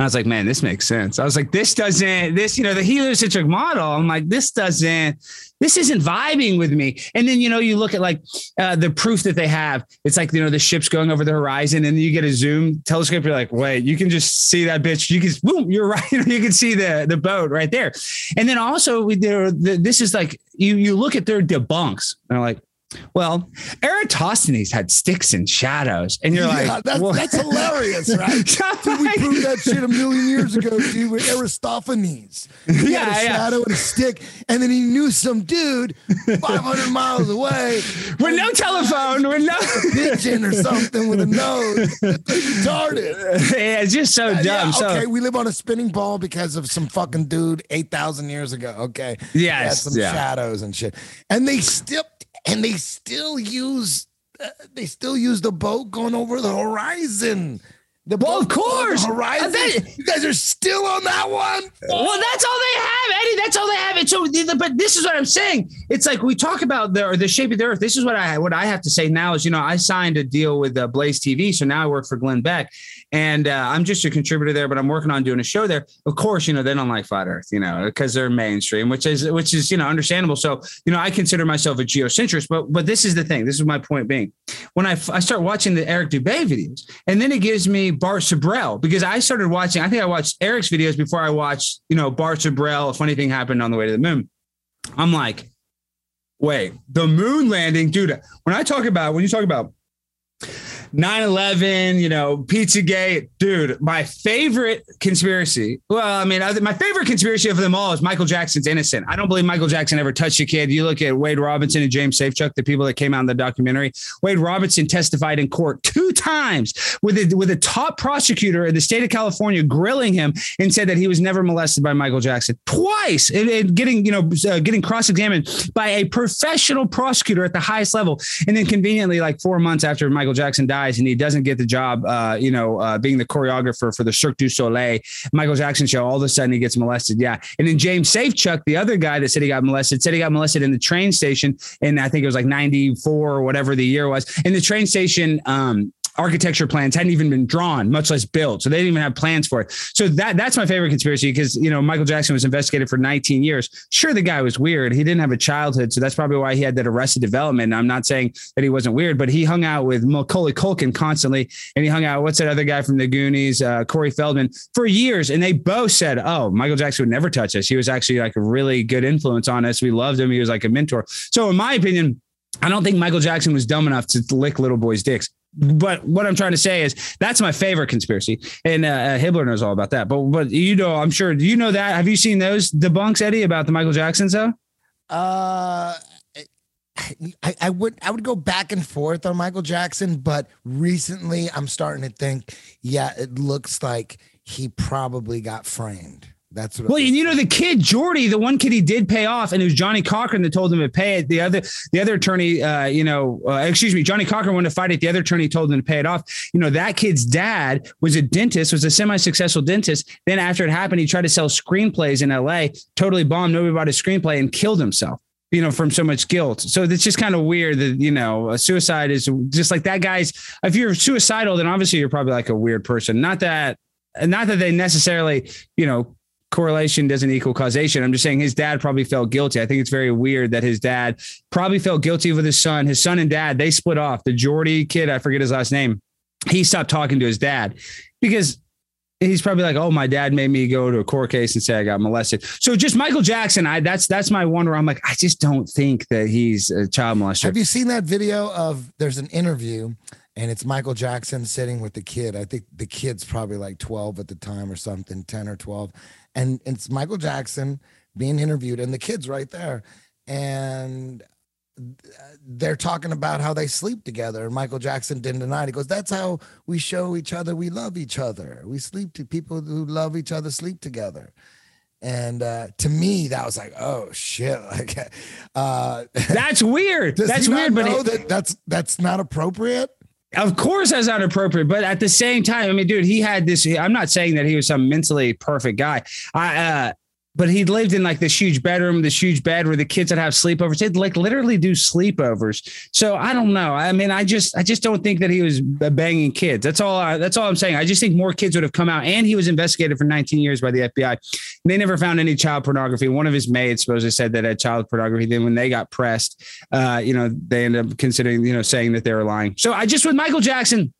I was like, man, this makes sense. I was like, this doesn't, this, you know, the heliocentric model. I'm like, this doesn't, this isn't vibing with me. And then, you know, you look at like uh, the proof that they have. It's like, you know, the ship's going over the horizon and you get a zoom telescope. You're like, wait, you can just see that bitch. You can, boom, you're right. you can see the, the boat right there. And then also there, the, this is like, you, you look at their debunks. They're like, well, Eratosthenes had sticks and shadows, and you're yeah, like, that's, well, that's hilarious, right? Dude, we proved that shit a million years ago, dude, with Aristophanes. He yeah, had a yeah. shadow and a stick, and then he knew some dude 500 miles away with no telephone, with no pigeon or something with a nose. retarded. Yeah, it's just so uh, dumb. Yeah, okay, so, we live on a spinning ball because of some fucking dude 8,000 years ago. Okay, yes, some yeah. shadows and shit, and they still and they still use uh, they still use the boat going over the horizon. The Well, of course. Horizon. You guys are still on that one. Well, that's all they have, Eddie. That's all they have. And so, but this is what I'm saying. It's like we talk about the or the shape of the earth. This is what I what I have to say now is you know I signed a deal with uh, Blaze TV, so now I work for Glenn Beck, and uh, I'm just a contributor there. But I'm working on doing a show there. Of course, you know they don't like flat Earth, you know, because they're mainstream, which is which is you know understandable. So you know I consider myself a geocentrist, but but this is the thing. This is my point being when I, I start watching the Eric Dubay videos, and then it gives me Bart Sibrel because I started watching. I think I watched Eric's videos before I watched, you know, Bart Sibrel. A funny thing happened on the way to the moon. I'm like, wait, the moon landing, dude. When I talk about when you talk about 9-11 you know pizzagate. Dude my favorite conspiracy well i mean my favorite conspiracy of them all is michael jackson's innocent. I don't believe michael jackson ever touched a kid. You look at wade robinson and james safechuck the people that came out in the documentary. Wade robinson testified in court two times with a, with a top prosecutor in the state of california grilling him and said that he was never molested by michael jackson. Twice and, and getting you know uh, getting cross-examined by a professional prosecutor at the highest level. And then conveniently like four months after michael jackson dies and he doesn't get the job, uh, you know, uh, being the choreographer for the Cirque du Soleil, Michael Jackson show. All of a sudden, he gets molested. Yeah, and then James Safechuck, the other guy that said he got molested, said he got molested in the train station, and I think it was like '94 or whatever the year was. In the train station, um, architecture plans hadn't even been drawn, much less built. So they didn't even have plans for it. So that that's my favorite conspiracy because you know Michael Jackson was investigated for 19 years. Sure, the guy was weird. He didn't have a childhood, so that's probably why he had that arrested development. I'm not saying that he wasn't weird, but he hung out with Macaulay Culkin constantly, and he hung out. What's that other guy from the Goonies, uh, Corey Feldman, for years, and they both said, "Oh, Michael Jackson would never touch us. He was actually like a really good influence on us. We loved him. He was like a mentor." So, in my opinion. I don't think Michael Jackson was dumb enough to lick little boys' dicks but what I'm trying to say is that's my favorite conspiracy, and uh, Hibbler knows all about that. But but you know, I'm sure do you know that. Have you seen those debunks, Eddie, about the Michael Jacksons though? Uh, I, I would I would go back and forth on Michael Jackson, but recently I'm starting to think, yeah, it looks like he probably got framed. That's what. Well, and you know the kid Jordy, the one kid he did pay off, and it was Johnnie Cochran that told him to pay it. The other, the other attorney, uh, you know, uh, excuse me, Johnnie Cochran wanted to fight it. The other attorney told him to pay it off. You know, that kid's dad was a dentist, was a semi-successful dentist. Then after it happened, he tried to sell screenplays in L.A. Totally bombed. Nobody bought his screenplay and killed himself you know, from so much guilt. So it's just kind of weird that, you know, a suicide is just like that guy's, if you're suicidal, then obviously you're probably like a weird person. Not that, not that they necessarily, you know, correlation doesn't equal causation. I'm just saying his dad probably felt guilty. I think it's very weird that his dad probably felt guilty with his son. His son and dad, they split off. The Jordy kid, I forget his last name. He stopped talking to his dad because he's probably like, "Oh, my dad made me go to a court case and say I got molested." So just Michael Jackson, I that's that's my one where I'm like, I just don't think that he's a child molester. Have you seen that video of there's an interview and it's Michael Jackson sitting with the kid. I think the kid's probably like 12 at the time or something, 10 or 12. And it's Michael Jackson being interviewed and the kid's right there. And they're talking about how they sleep together. And Michael Jackson didn't deny it. He goes, That's how we show each other we love each other. We sleep to people who love each other sleep together. And uh, to me, that was like, oh shit! Like, uh, that's weird. That's weird, but know it- that that's that's not appropriate. Of course, that's not appropriate. But at the same time, I mean, dude, he had this. I'm not saying that he was some mentally perfect guy. I, uh, but he lived in like this huge bedroom, this huge bed where the kids would have sleepovers. He'd like literally do sleepovers. So I don't know. I mean, I just, I just don't think that he was banging kids. That's all. I, that's all I'm saying. I just think more kids would have come out. And he was investigated for 19 years by the FBI. They never found any child pornography. One of his maids supposedly said that had child pornography. Then when they got pressed, uh, you know, they ended up considering, you know, saying that they were lying. So I just with Michael Jackson,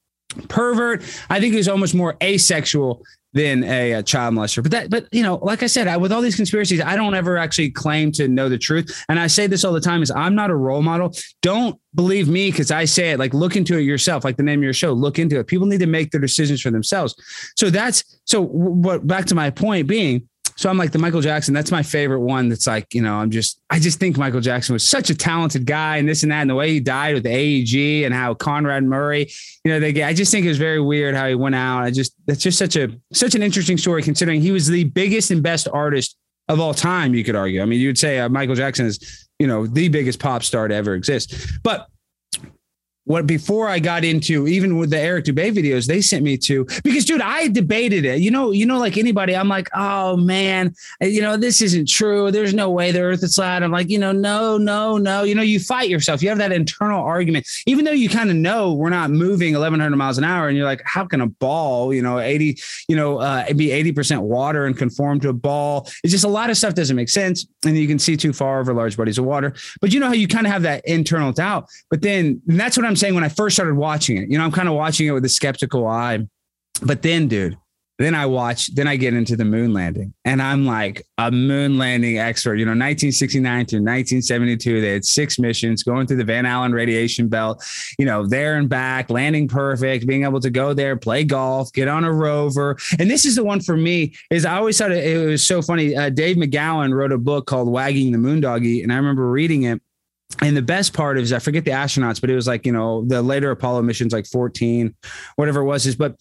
pervert. I think he was almost more asexual than a, a child molester. But that, but you know, like I said, I, with all these conspiracies, I don't ever actually claim to know the truth. And I say this all the time: is I'm not a role model. Don't believe me because I say it. Like look into it yourself. Like the name of your show, look into it. People need to make their decisions for themselves. So that's so. What back to my point being. So I'm like the Michael Jackson. That's my favorite one. That's like you know I'm just I just think Michael Jackson was such a talented guy and this and that and the way he died with the AEG and how Conrad Murray, you know, they get. I just think it was very weird how he went out. I just that's just such a such an interesting story considering he was the biggest and best artist of all time. You could argue. I mean, you'd say uh, Michael Jackson is you know the biggest pop star to ever exist, but what before I got into even with the Eric Dubay videos, they sent me to because dude, I debated it. You know, you know, like anybody, I'm like, oh man, you know, this isn't true. There's no way the earth is flat. I'm like, you know, no, no, no. You know, you fight yourself. You have that internal argument, even though you kind of know we're not moving 1100 miles an hour, and you're like, how can a ball, you know, 80, you know, uh, be 80% water and conform to a ball? It's just a lot of stuff doesn't make sense, and you can see too far over large bodies of water. But you know how you kind of have that internal doubt. But then that's what I'm saying when I first started watching it. You know, I'm kind of watching it with a skeptical eye. But then, dude, then I watch, then I get into the moon landing, and I'm like a moon landing expert. You know, 1969 to 1972, they had six missions going through the Van Allen radiation belt, you know, there and back, landing perfect, being able to go there, play golf, get on a rover. And this is the one for me is I always thought it was so funny. Uh, Dave McGowan wrote a book called Wagging the Moondoggie, and I remember reading it and the best part is I forget the astronauts, but it was like, you know, the later Apollo missions, like 14, whatever it was, is but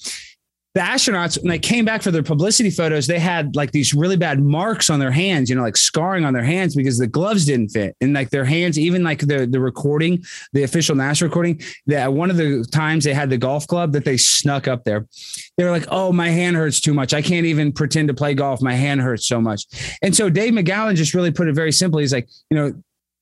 the astronauts, when they came back for their publicity photos, they had like these really bad marks on their hands, you know, like scarring on their hands because the gloves didn't fit. And like their hands, even like the the recording, the official NASA recording, that one of the times they had the golf club that they snuck up there. They were like, oh, my hand hurts too much. I can't even pretend to play golf. My hand hurts so much. And so Dave McGowan just really put it very simply. He's like, you know,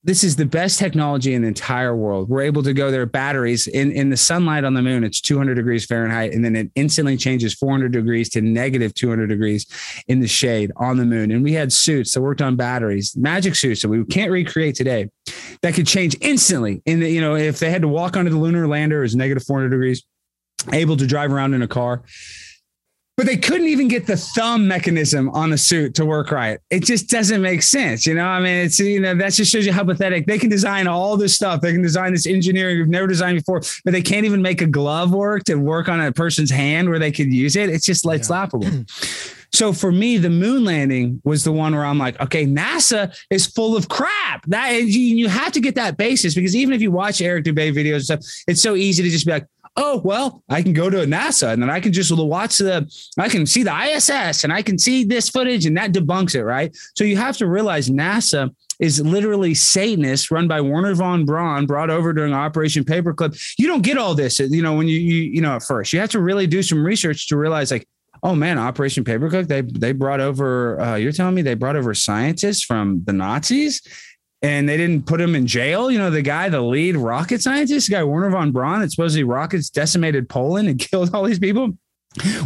this is the best technology in the entire world. We're able to go there batteries in, in the sunlight on the moon. It's 200 degrees Fahrenheit. And then it instantly changes 400 degrees to negative 200 degrees in the shade on the moon. And we had suits that worked on batteries, magic suits that we can't recreate today that could change instantly. In you know, if they had to walk onto the lunar lander, it was negative 400 degrees, able to drive around in a car but they couldn't even get the thumb mechanism on the suit to work right. It just doesn't make sense. You know, I mean, it's, you know, that just shows you how pathetic they can design all this stuff. They can design this engineering we've never designed before, but they can't even make a glove work to work on a person's hand where they could use it. It's just, it's yeah. laughable. So for me, the moon landing was the one where I'm like, okay, NASA is full of crap. That you, you have to get that basis because even if you watch Eric Dubay videos and stuff, it's so easy to just be like, oh well i can go to nasa and then i can just watch the i can see the iss and i can see this footage and that debunks it right so you have to realize nasa is literally Satanists run by Wernher von Braun, brought over during Operation Paperclip. You don't get all this, you know, when you, you, you know, at first. You have to really do some research to realize, like, oh man, Operation Paperclip, they they brought over. Uh, you're telling me they brought over scientists from the Nazis, and they didn't put him in jail. You know, the guy, the lead rocket scientist, guy Wernher von Braun, that supposedly rockets decimated Poland and killed all these people.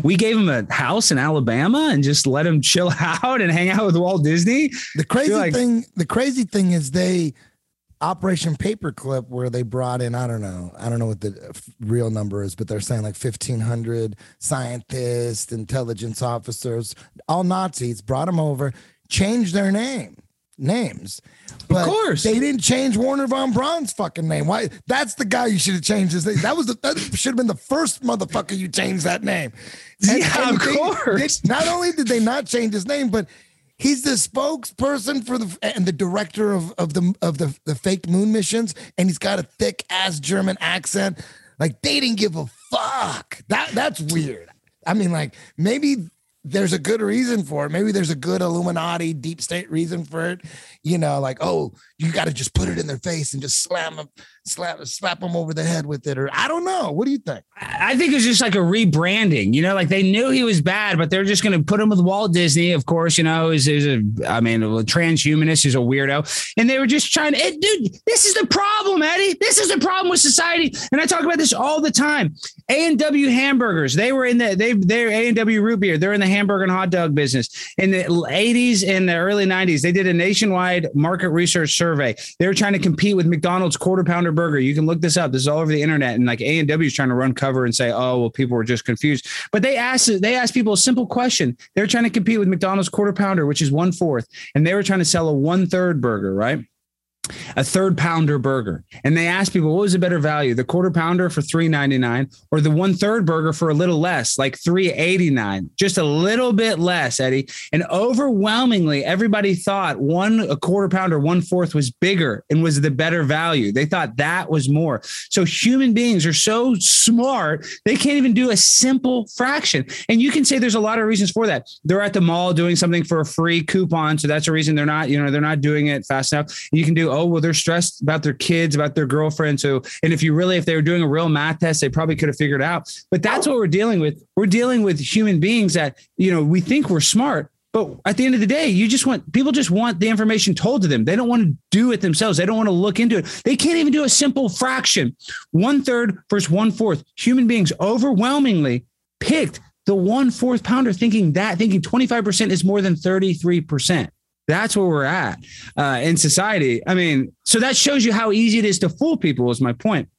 We gave him a house in Alabama and just let him chill out and hang out with Walt Disney. The crazy like, thing, the crazy thing is they Operation Paperclip, where they brought in, I don't know, I don't know what the real number is, but they're saying like 1,500 scientists, intelligence officers, all Nazis, brought them over, changed their name names. But of course, they didn't change Wernher von Braun's fucking name. Why? That's the guy you should have changed his name. That was the, that should have been the first motherfucker you changed that name. And, yeah, and of they, course. They, not only did they not change his name, but he's the spokesperson for the and the director of of the of the the fake moon missions, and he's got a thick ass German accent. Like they didn't give a fuck. That that's weird. I mean, like maybe there's a good reason for it. Maybe there's a good Illuminati deep state reason for it. You know, like, oh, you got to just put it in their face and just slam them, slap, slap them over the head with it. Or I don't know. What do you think? I think it's just like a rebranding. You know, like they knew he was bad, but they're just going to put him with Walt Disney. Of course, you know, is is a, I mean, a transhumanist is a weirdo, and they were just trying to, it, dude. This is the problem, Eddie. This is the problem with society, and I talk about this all the time. A and W hamburgers. They were in the they they're A and W root beer. They're in the hamburger and hot dog business in the 80s and the early 90s. They did a nationwide market research survey. They were trying to compete with McDonald's quarter pounder burger. You can look this up. This is all over the internet. And like A and W is trying to run cover and say, oh well, people were just confused. But they asked they asked people a simple question. They're trying to compete with McDonald's quarter pounder, which is one fourth, and they were trying to sell a one third burger, right? A third pounder burger. And they asked people, what was a better value, the quarter pounder for three ninety nine, or the one third burger for a little less, like three eighty nine, just a little bit less, Eddie. And overwhelmingly, everybody thought one a quarter pounder, one fourth was bigger and was the better value. They thought that was more. So human beings are so smart, they can't even do a simple fraction. And you can say there's a lot of reasons for that. They're at the mall doing something for a free coupon. So that's a reason they're not, you know, they're not doing it fast enough. You can do oh, well, they're stressed about their kids, about their girlfriend. So, and if you really, if they were doing a real math test, they probably could have figured out. But that's what we're dealing with. We're dealing with human beings that, you know, we think we're smart, but at the end of the day, you just want people just want the information told to them. They don't want to do it themselves. They don't want to look into it. They can't even do a simple fraction. One third versus one fourth. Human beings overwhelmingly picked the one fourth pounder, thinking that, thinking 25% is more than 33%. That's where we're at uh, in society. I mean, so that shows you how easy it is to fool people, is my point.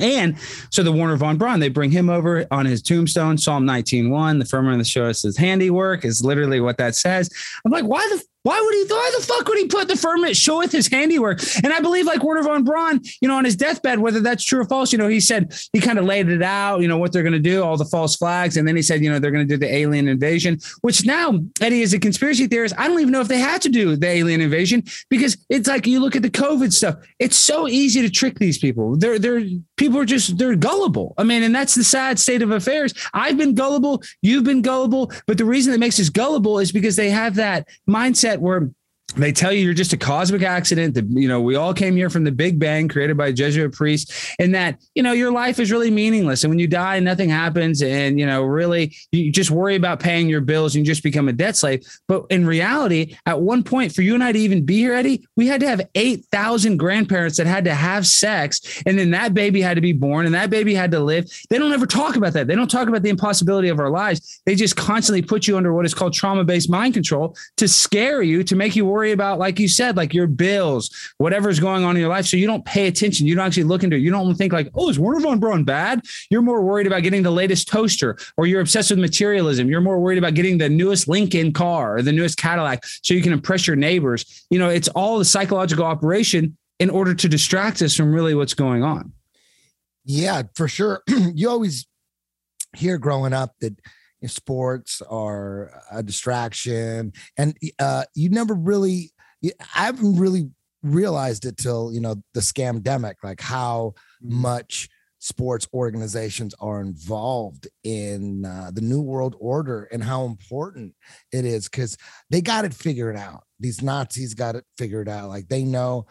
And so the Wernher von Braun, they bring him over on his tombstone, Psalm 19.1. The firmament that shows his handiwork is literally what that says. I'm like, why the why would he? Why the fuck would he put the firmament showeth his handiwork? And I believe, like Wernher von Braun, you know, on his deathbed, whether that's true or false, you know, he said he kind of laid it out, you know, what they're going to do, all the false flags, and then he said, you know, they're going to do the alien invasion. Which now, Eddie, is a conspiracy theorist, I don't even know if they had to do the alien invasion because it's like you look at the COVID stuff. It's so easy to trick these people. They're they're people are just they're gullible. I mean, and that's the sad state of affairs. I've been gullible. You've been gullible, but the reason that makes us gullible is because they have that mindset where they tell you you're just a cosmic accident that you know we all came here from the big bang created by a jesuit priest and that you know your life is really meaningless. And when you die nothing happens. And you know really you just worry about paying your bills and you just become a debt slave. But in reality at one point for you and i to even be here eddie we had to have 8000 grandparents that had to have sex. And then that baby had to be born and that baby had to live. They don't ever talk about that. They don't talk about the impossibility of our lives. They just constantly put you under what is called trauma-based mind control to scare you to make you worry about, like you said, like your bills, whatever's going on in your life. So you don't pay attention. You don't actually look into it. You don't think like, oh, is Wernher von Braun bad? You're more worried about getting the latest toaster or you're obsessed with materialism. You're more worried about getting the newest Lincoln car or the newest Cadillac so you can impress your neighbors. You know, it's all the psychological operation in order to distract us from really what's going on. Yeah, for sure. you always hear growing up that sports are a distraction and uh, you never really i haven't really realized it till you know the scamdemic like how mm-hmm. much sports organizations are involved in uh, the new world order and how important it is because they got it figured out these nazis got it figured out like they know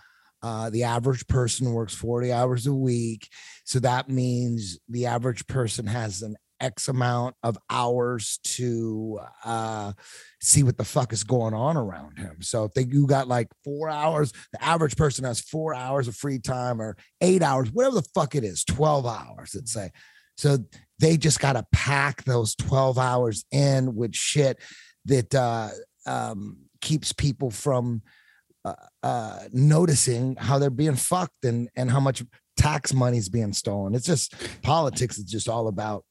uh, the average person works 40 hours a week. So that means the average person has an X amount of hours to uh, see what the fuck is going on around him. So if they, you got like four hours, the average person has four hours of free time or eight hours, whatever the fuck it is, 12 hours, let's say. So they just got to pack those 12 hours in with shit that uh, um, keeps people from uh, uh, noticing how they're being fucked and, and how much tax money is being stolen. It's just politics. It's just all about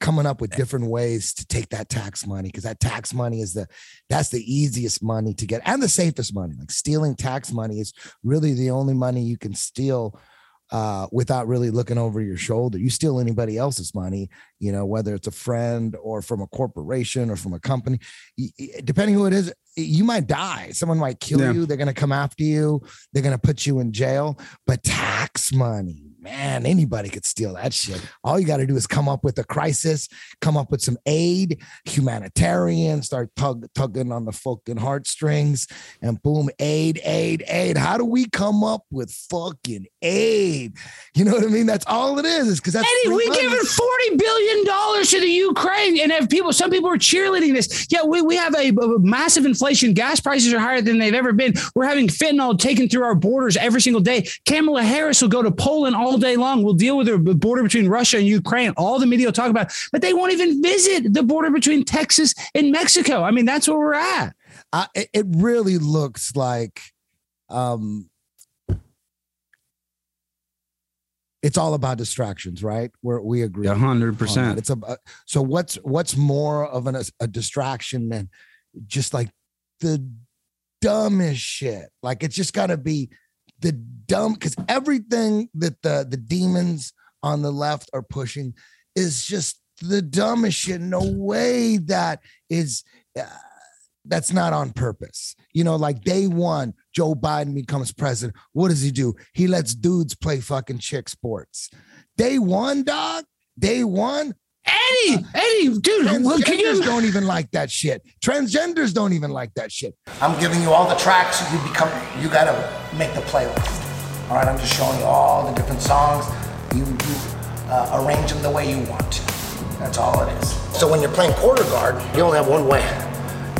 coming up with different ways to take that tax money because that tax money is the that's the easiest money to get and the safest money like stealing tax money is really the only money you can steal uh, without really looking over your shoulder. You steal anybody else's money, you know, whether it's a friend or from a corporation or from a company, depending who it is, you might die. Someone might kill yeah. you. They're going to come after you. They're going to put you in jail. But tax money, man, anybody could steal that shit. All you got to do is come up with a crisis, come up with some aid, humanitarian, start tug, tugging on the fucking heartstrings, and boom, aid, aid, aid. How do we come up with fucking aid? You know what I mean? That's all it is. Is because that's Eddie, we money. giving forty billion dollars to the Ukraine, and have people, some people are cheerleading this. Yeah, we, we have a, a massive inflation. Gas prices are higher than they've ever been. We're having fentanyl taken through our borders every single day. Kamala Harris will go to Poland all day long. We'll deal with the border between Russia and Ukraine. All the media will talk about, but they won't even visit the border between Texas and Mexico. I mean, that's where we're at. Uh, it, it really looks like um, it's all about distractions, right? Where we agree, hundred percent. It's a uh, so what's what's more of an, a distraction than just like the dumbest shit? Like it's just got to be the dumb because everything that the the demons on the left are pushing is just the dumbest shit. No way that is uh, that's not on purpose. You know, like day one, Joe Biden becomes president. What does he do? He lets dudes play fucking chick sports. Day one, dog. Day one. Eddie, Eddie, dude, well, can you? don't even like that shit. Transgenders don't even like that shit. I'm giving you all the tracks. You become. You gotta make the playlist. All right. I'm just showing you all the different songs. You, you uh, arrange them the way you want to. That's all it is. So when you're playing quarter guard, you only have one way.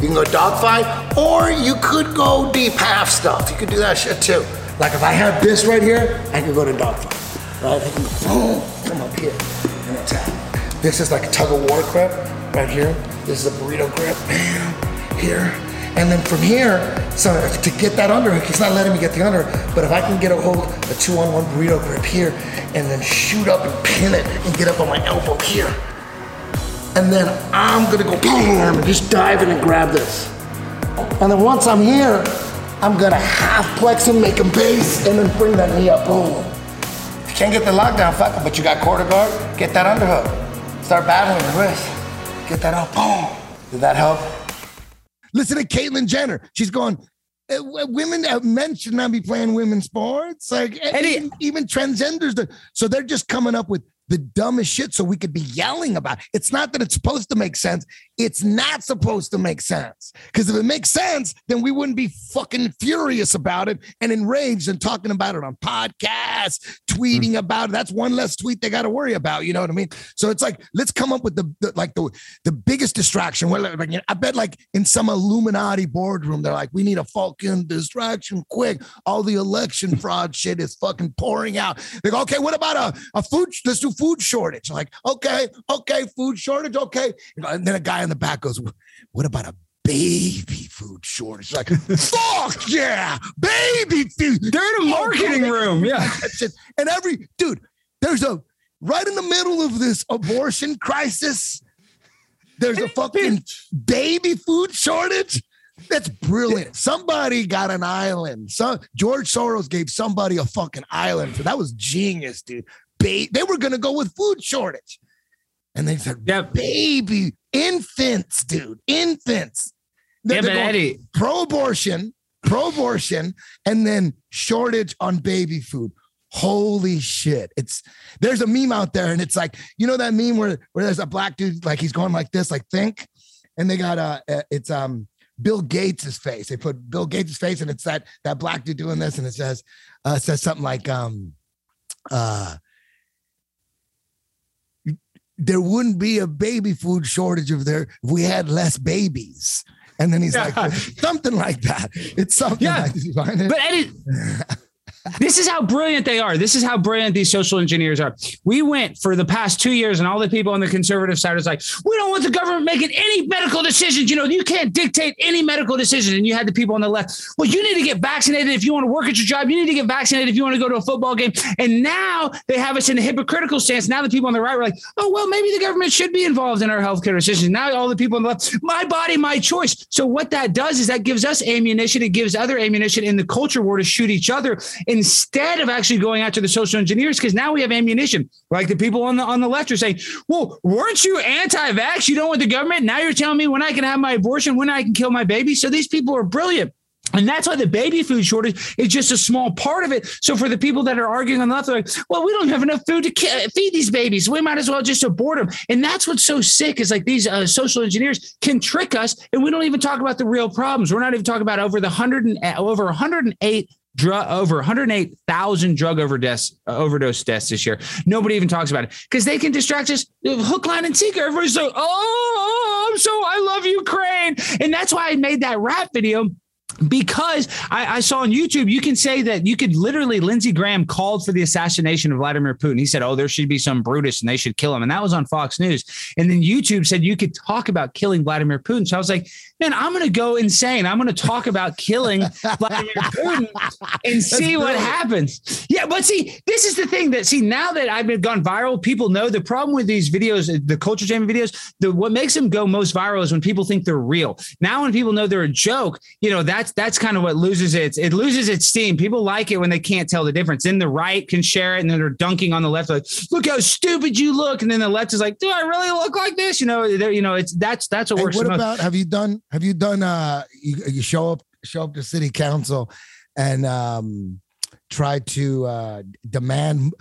You can go dogfight, or you could go deep half stuff. You could do that shit too. Like if I have this right here, I could go to dogfight. Right? I can go boom, come up here and attack. This is like a tug of war grip right here. This is a burrito grip, bam, here. And then from here, so to get that underhook, he's not letting me get the underhook. But if I can get a hold, a two-on-one burrito grip here, and then shoot up and pin it and get up on my elbow here, and then I'm gonna go bam and just dive in and grab this. And then once I'm here, I'm gonna half plex him, make him base, and then bring that knee up. Boom. If you can't get the lockdown, fuck it, but you got quarter guard, get that underhook. Start battling the wrist. Get that up. Boom. Did that help? Listen to Caitlyn Jenner. She's going, uh, women, uh, men should not be playing women's sports. Like Eddie- even, even transgenders. do- So they're just coming up with the dumbest shit so we could be yelling about. it. It's not that it's supposed to make sense. It's not supposed to make sense. Because if it makes sense, then we wouldn't be fucking furious about it and enraged and talking about it on podcasts, tweeting about it. That's one less tweet they got to worry about. You know what I mean? So it's like, let's come up with the, the like the the biggest distraction. Well, like, I bet like in some Illuminati boardroom, they're like, we need a fucking distraction quick. All the election fraud shit is fucking pouring out. They go, okay, what about a, a food? Let's do food shortage. Like, okay, okay, food shortage, okay. And then a guy in the back goes, what about a baby food shortage? Like, fuck yeah, baby food. They're in a marketing room. Yeah. And every dude, there's a right in the middle of this abortion crisis. There's a fucking baby food shortage. That's brilliant. Somebody got an island. So George Soros gave somebody a fucking island for that was genius, dude. Ba- they were gonna go with food shortage. And they said, Yep. baby, infants, dude, infants. They're- Yeah, they're but Eddie, pro-abortion, pro-abortion, and then shortage on baby food. Holy shit. It's there's a meme out there, and it's like, you know that meme where where there's a black dude, like he's going like this, like think, and they got uh uh, it's um Bill Gates's face. They put Bill Gates's face, and it's that that black dude doing this, and it says uh says something like um uh there wouldn't be a baby food shortage if there if we had less babies. And then he's like, something like that. It's something Yeah. like? But Eddie, this is how brilliant they are. This is how brilliant these social engineers are. We went for the past two years, and all the people on the conservative side was like, we don't want the government making any medical decisions. You know, you can't dictate any medical decision. And you had the people on the left, well, you need to get vaccinated if you want to work at your job. You need to get vaccinated if you want to go to a football game. And now they have us in a hypocritical stance. Now the people on the right were like, oh, well, maybe the government should be involved in our healthcare decisions. Now all the people on the left, my body, my choice. So what that does is that gives us ammunition. It gives other ammunition in the culture war to shoot each other instead of actually going after the social engineers. Because now we have ammunition. Like the people on the on the left are saying, well, weren't you anti-vax? You don't want the government. Now you're telling me when I can have my abortion, when I can kill my baby. So these people are brilliant. And that's why the baby food shortage is just a small part of it. So for the people that are arguing on the left, like, well, we don't have enough food to ki- feed these babies. We might as well just abort them. And that's what's so sick is like these uh, social engineers can trick us, and we don't even talk about the real problems. We're not even talking about over the hundred and over 108 drug over 108,000 drug overdose uh, overdose deaths this year. Nobody even talks about it because they can distract us uh, hook, line, and sinker. Everybody's like, oh, I'm so I love Ukraine, and that's why I made that rap video because I, I, saw on YouTube, you can say that you could literally, Lindsey Graham called for the assassination of Vladimir Putin. He said, Oh, there should be some Brutus and they should kill him. And that was on Fox News. And then YouTube said you could talk about killing Vladimir Putin. So I was like, Man, I'm going to go insane. I'm going to talk about killing Vladimir Putin and see what happens. Yeah. But see, this is the thing that, see, now that I've been gone viral, people know the problem with these videos, the culture jamming videos, the, what makes them go most viral is when people think they're real. Now, when people know they're a joke, you know, that's that's kind of what loses its it loses its steam. People like it when they can't tell the difference. Then the right can share it, and then they're dunking on the left, like, "Look how stupid you look," and then the left is like, "Do I really look like this?" You know, you know, it's that's that's what works. what the most. about have you done have you done uh you, you show up show up to city council and um try to uh demand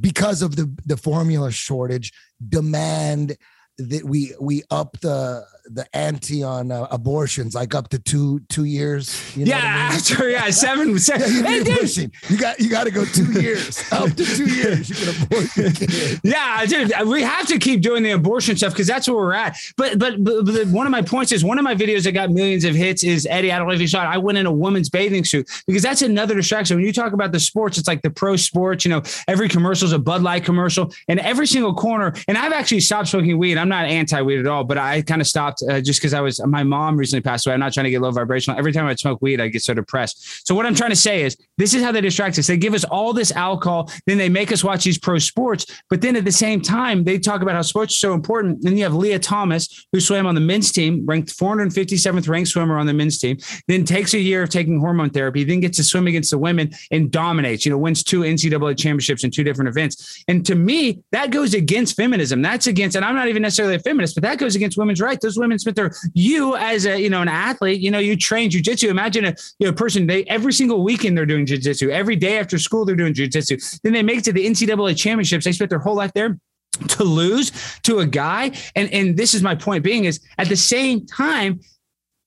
because of the the formula shortage demand that we we up the the ante on uh, abortions like up to two two years. You know yeah, I mean? after yeah, seven. Yeah, seven you, Hey, are dude, pushing. You got you got to go two years. Up to two years, you can abort your kid. Yeah, dude, we have to keep doing the abortion stuff because that's where we're at. But, but but but one of my points is one of my videos that got millions of hits is Eddie. I don't know if you saw it. I went in a woman's bathing suit because that's another distraction. When you talk about the sports, it's like the pro sports. You know, every commercial is a Bud Light commercial, and every single corner. And I've actually stopped smoking weed. I'm not anti weed at all, but I kind of stopped uh, just because I was. My mom recently passed away. I'm not trying to get low vibrational. Every time I smoke weed, I get so depressed. So what I'm trying to say is, this is how they distract us. They give us all this alcohol, then they make us watch these pro sports. But then at the same time, they talk about how sports are so important. Then you have Lia Thomas, who swam on the men's team, ranked 457th ranked swimmer on the men's team, then takes a year of taking hormone therapy, then gets to swim against the women and dominates. You know, wins two NCAA championships in two different events. And to me, that goes against feminism. That's against, and I'm not even necessarily a feminist, but that goes against women's rights. Those women spent their you as a you know an athlete, you know, you train jujitsu. Imagine a you know person they every single weekend they're doing jujitsu. Every day after school they're doing jujitsu. Then they make it to the NCAA championships. They spent their whole life there to lose to a guy and and this is my point being is at the same time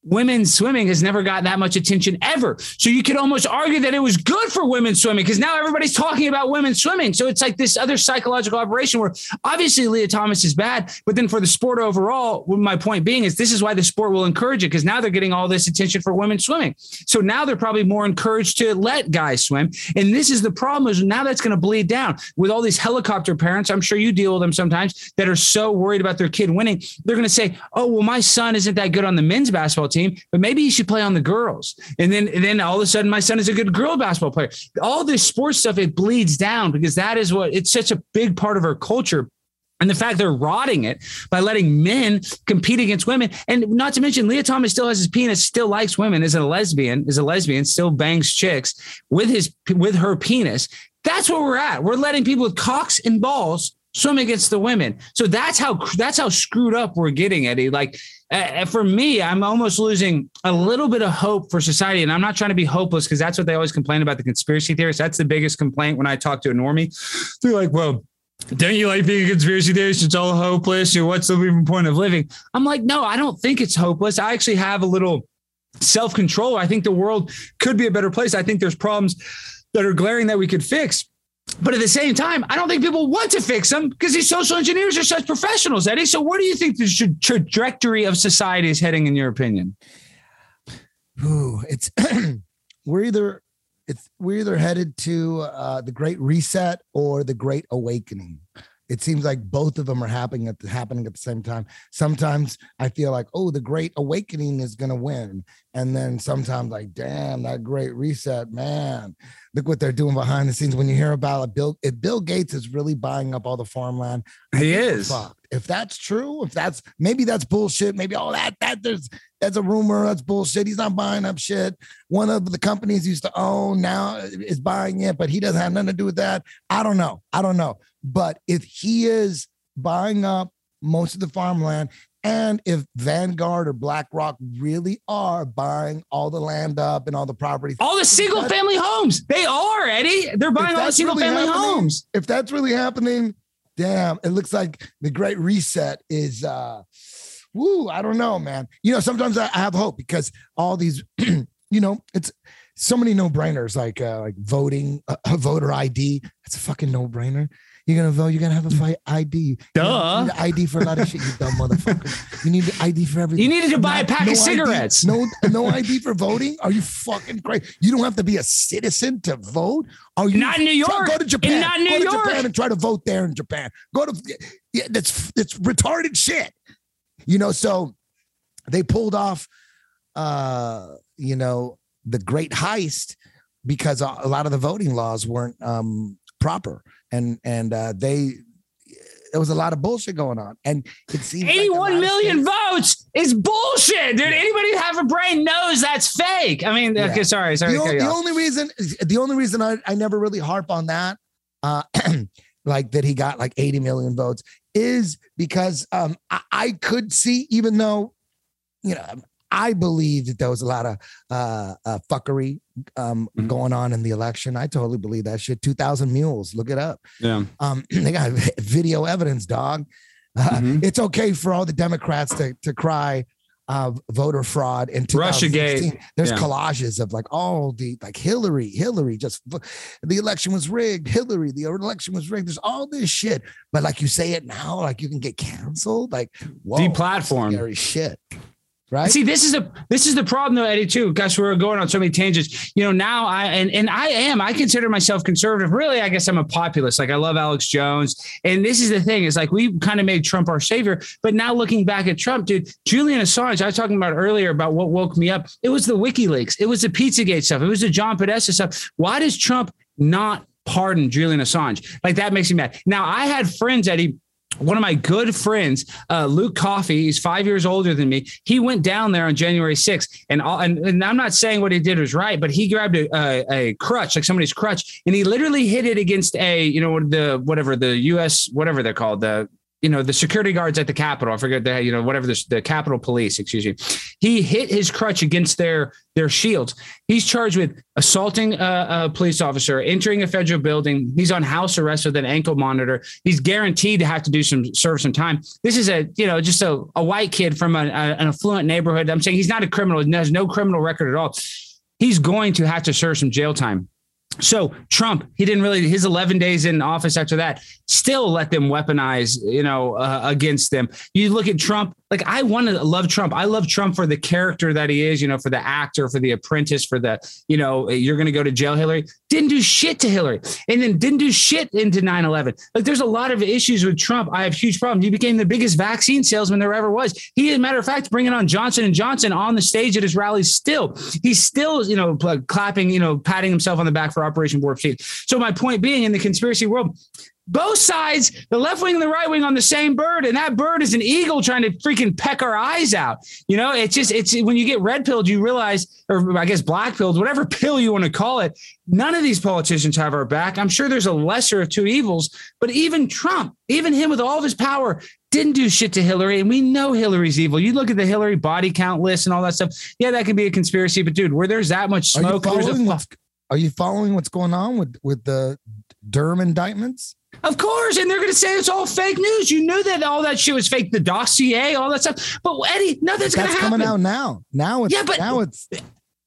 women's swimming has never got that much attention ever. So you could almost argue that it was good for women swimming because now everybody's talking about women swimming. So it's like this other psychological operation where obviously Lia Thomas is bad, but then for the sport overall, my point being is this is why the sport will encourage it because now they're getting all this attention for women swimming. So now they're probably more encouraged to let guys swim. And this is the problem is now that's going to bleed down with all these helicopter parents. I'm sure you deal with them sometimes that are so worried about their kid winning. They're going to say, "Oh, well, my son isn't that good on the men's basketball team, but maybe he should play on the girls." And then, and then all of a sudden, my son is a good girl basketball player. All this sports stuff it bleeds down because that is what it's such a big part of our culture. And the fact they're rotting it by letting men compete against women. And not to mention, Lia Thomas still has his penis, still likes women, is a lesbian, is a lesbian, still bangs chicks with his with her penis. That's where we're at. We're letting people with cocks and balls swim against the women. So that's how that's how screwed up we're getting, Eddie. Like uh, for me, I'm almost losing a little bit of hope for society. And I'm not trying to be hopeless because that's what they always complain about the conspiracy theorists. That's the biggest complaint when I talk to a normie. They're like, well, don't you like being a conspiracy theorist? It's all hopeless. Or what's the even point of living? I'm like, no, I don't think it's hopeless. I actually have a little self control. I think the world could be a better place. I think there's problems that are glaring that we could fix. But at the same time, I don't think people want to fix them because these social engineers are such professionals, Eddie. So, where do you think the tra- trajectory of society is heading, in your opinion? Ooh, it's we're either it's we're either headed to uh, the Great Reset or the Great Awakening. It seems like both of them are happening at the happening at the same time. Sometimes I feel like, oh, the Great Awakening is gonna win, and then sometimes like, damn, that Great Reset, man, look what they're doing behind the scenes. When you hear about it, Bill, if Bill Gates is really buying up all the farmland, He is. If that's true, if that's maybe that's bullshit, maybe all that that there's that's a rumor, that's bullshit. He's not buying up shit. One of the companies he used to own now is buying it, but he doesn't have nothing to do with that. I don't know. I don't know. But if he is buying up most of the farmland, and if Vanguard or BlackRock really are buying all the land up and all the properties, All the single family homes, they are, Eddie. They're buying all the single really family homes. if that's really happening, damn, it looks like the great reset is uh woo, I don't know, man. You know, sometimes I, I have hope because all these, you know, it's so many no-brainers like uh like voting, uh, a voter ID. It's a fucking no-brainer. You're gonna vote, you're gonna have a fight ID. You Duh. you need ID for a lot of shit, you dumb motherfucker. You need ID for everything. You needed to buy a pack of ID cigarettes. no, no ID for voting? Are you fucking crazy? You don't have to be a citizen to vote. Are you Not in New York. Go to Japan. not New go to York. Japan and try to vote there in Japan. Go to yeah, that's it's retarded shit. You know, so they pulled off uh, you know, the great heist because a a lot of the voting laws weren't um proper and and uh they there was a lot of bullshit going on and it seems like 81 of million votes is bullshit, dude. Anybody who have a brain knows that's fake. I mean, okay, sorry, sorry. the, o- the only reason the only reason I, I never really harp on that uh like that he got like 80 million votes is because um I, I could see even though you know I believe that there was a lot of uh, uh fuckery um Mhm. going on in the election. I totally believe that shit. 2000 mules, look it up. yeah. Um they got video evidence, dog. Uh, Mhm. It's okay for all the Democrats to to cry uh, voter fraud in Russiagate. 2016. There's Yeah. collages of like all the like Hillary, Hillary just the election was rigged. Hillary, the election was rigged. There's all this shit, but like you say it now, like you can get canceled. Like whoa, Deplatformed. scary shit, right? See, this is a this is the problem though, Eddie. Too, gosh, we're going on so many tangents. You know, now I and and I am. I consider myself conservative. Really, I guess I'm a populist. Like I love Alex Jones, and this is the thing. Is like we kind of made Trump our savior, but now looking back at Trump, dude, Julian Assange. I was talking about earlier about what woke me up. It was the WikiLeaks. It was the PizzaGate stuff. It was the John Podesta stuff. Why does Trump not pardon Julian Assange? Like that makes me mad. Now I had friends, Eddie one of my good friends, uh, Luke Coffey, he's five years older than me. He went down there on January 6th, and, all, and and I'm not saying what he did was right, but he grabbed a, a, a crutch, like somebody's crutch, and he literally hit it against a, you know, the whatever the U.S. whatever they're called, the you know the security guards at the Capitol. I forget the you know whatever the, the Capitol Police, excuse me. He hit his crutch against their their shields. He's charged with assaulting a, a police officer, entering a federal building. He's on house arrest with an ankle monitor. He's guaranteed to have to do some serve some time. This is a you know just a, a white kid from a, a, an affluent neighborhood. I'm saying he's not a criminal. He has no criminal record at all. He's going to have to serve some jail time. So Trump, he didn't really his 11 days in office after that still let them weaponize, you know, uh, against them. You look at Trump, like I want to love Trump. I love Trump for the character that he is, you know, for the actor, for the apprentice, for the, you know, you're going to go to jail, Hillary. Didn't do shit to Hillary and then didn't do shit into 9 11. Like there's a lot of issues with Trump. I have huge problems. He became the biggest vaccine salesman there ever was. He, as a matter of fact, bringing on Johnson and Johnson on the stage at his rallies still. He's still, you know, clapping, you know, patting himself on the back for Operation Warp Speed. So my point being in the conspiracy world, both sides, the left wing and the right wing on the same bird, and that bird is an eagle trying to freaking peck our eyes out. You know, it's just it's when you get red pilled, you realize, or I guess black pilled, whatever pill you want to call it. None of these politicians have our back. I'm sure there's a lesser of two evils, but even Trump, even him with all of his power, didn't do shit to Hillary, and we know Hillary's evil. You look at the Hillary body count list and all that stuff. Yeah, that could be a conspiracy, but dude, where there's that much smoke, Are you smoke, there's a following what's, are you following what's going on with with the Durham indictments? Of course, and they're going to say it's all fake news. You knew that all that shit was fake, the dossier, all that stuff. But Eddie, nothing's going to That's happen. coming out now. Now it's Yeah, but- now it's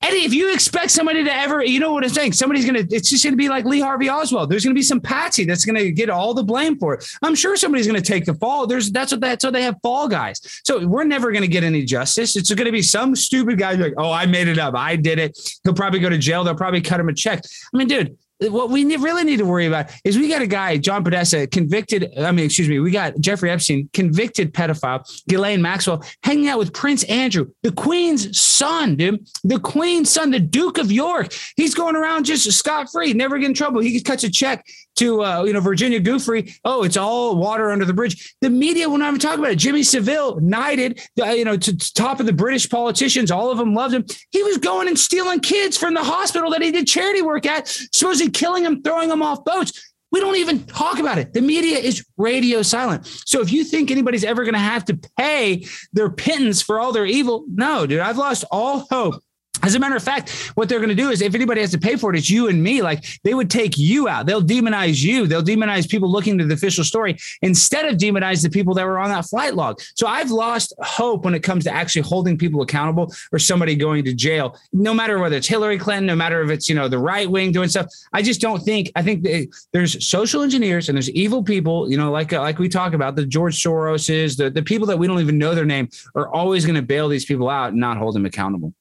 Eddie, if you expect somebody to ever, you know what I'm saying? Somebody's going to, it's just going to be like Lee Harvey Oswald. There's going to be some patsy that's going to get all the blame for it. I'm sure somebody's going to take the fall. There's, that's what, that's what they have fall guys. So we're never going to get any justice. It's going to be some stupid guy like, oh, I made it up. I did it. He'll probably go to jail. They'll probably cut him a check. I mean, dude, what we really need to worry about is we got a guy, John Podesta, convicted. I mean, excuse me, we got Jeffrey Epstein, convicted pedophile, Ghislaine Maxwell, hanging out with Prince Andrew, the Queen's son, dude, the Queen's son, the Duke of York. He's going around just scot free, never get in trouble. He cuts a check to uh, you know Virginia Giuffre. Oh, it's all water under the bridge. The media will not even talk about it. Jimmy Savile, knighted, uh, you know, to, to top of the British politicians. All of them loved him. He was going and stealing kids from the hospital that he did charity work at, supposedly killing them, throwing them off boats. We don't even talk about it. The media is radio silent. So if you think anybody's ever going to have to pay their pittance for all their evil, no, dude, I've lost all hope. As a matter of fact, what they're going to do is if anybody has to pay for it, it's you and me. Like they would take you out. They'll demonize you. They'll demonize people looking to the official story instead of demonize the people that were on that flight log. So I've lost hope when it comes to actually holding people accountable or somebody going to jail, no matter whether it's Hillary Clinton, no matter if it's, you know, the right wing doing stuff. I just don't think, I think that there's social engineers and there's evil people, you know, like, like we talk about the George Soroses, the, the people that we don't even know their name are always going to bail these people out and not hold them accountable.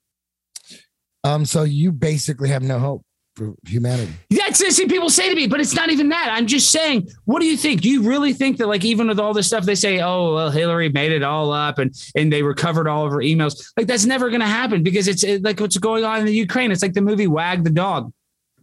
Um. So you basically have no hope for humanity. That's the see people say to me, but it's not even that. I'm just saying, what do you think? Do you really think that, like, even with all this stuff, they say, oh, well, Hillary made it all up and and they recovered all of her emails? Like, that's never going to happen because it's it, like what's going on in the Ukraine. It's like the movie Wag the Dog.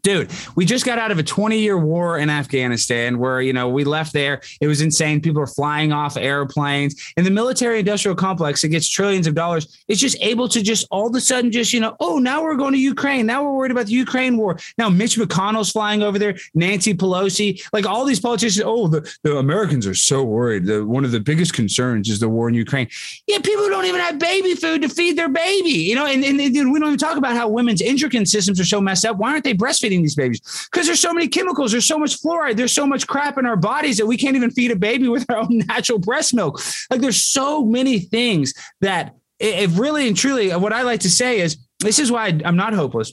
Dude, we just got out of a 20 year war in Afghanistan where, you know, we left there. It was insane. People are flying off airplanes. And the military industrial complex that gets trillions of dollars is just able to just all of a sudden just, you know, oh, now we're going to Ukraine. Now we're worried about the Ukraine war. Now Mitch McConnell's flying over there, Nancy Pelosi, like all these politicians. Oh, the, the Americans are so worried. The, one of the biggest concerns is the war in Ukraine. Yeah, people don't even have baby food to feed their baby, you know, and, and, and we don't even talk about how women's endocrine systems are so messed up. Why aren't they breastfeeding? Breastfeeding these babies because there's so many chemicals, there's so much fluoride, there's so much crap in our bodies that we can't even feed a baby with our own natural breast milk. Like there's so many things that if really and truly, uh, what I like to say is this is why I'm not hopeless.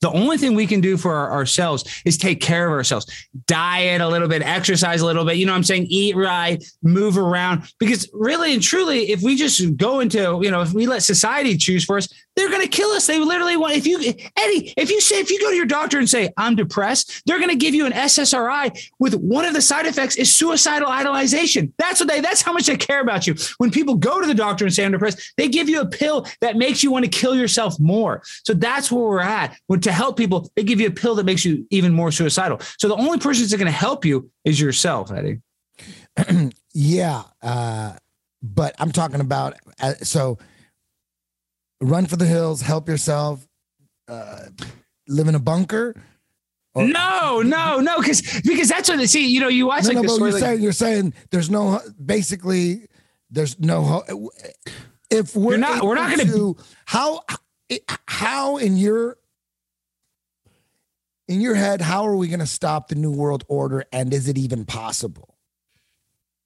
The only thing we can do for our, ourselves is take care of ourselves, diet a little bit, exercise a little bit. You know what I'm saying? Eat right, move around. Because really and truly, if we just go into, you know, if we let society choose for us, they're going to kill us. They literally want, if you, Eddie, if you say, if you go to your doctor and say, I'm depressed, they're going to give you an SSRI with one of the side effects is suicidal idolization. That's what they, that's how much they care about you. When people go to the doctor and say, I'm depressed, they give you a pill that makes you want to kill yourself more. So that's where we're at. When to help people, they give you a pill that makes you even more suicidal. So the only person that's going to help you is yourself, Eddie. yeah. Uh, but I'm talking about, uh, so, run for the hills, help yourself, uh, live in a bunker? Or- no, no, no, because because that's what they see. You know, you watch no, like no, but you're like- saying you're saying there's no basically there's no if we're you're not we're not going to how how in your in your head how are we going to stop the new world order and is it even possible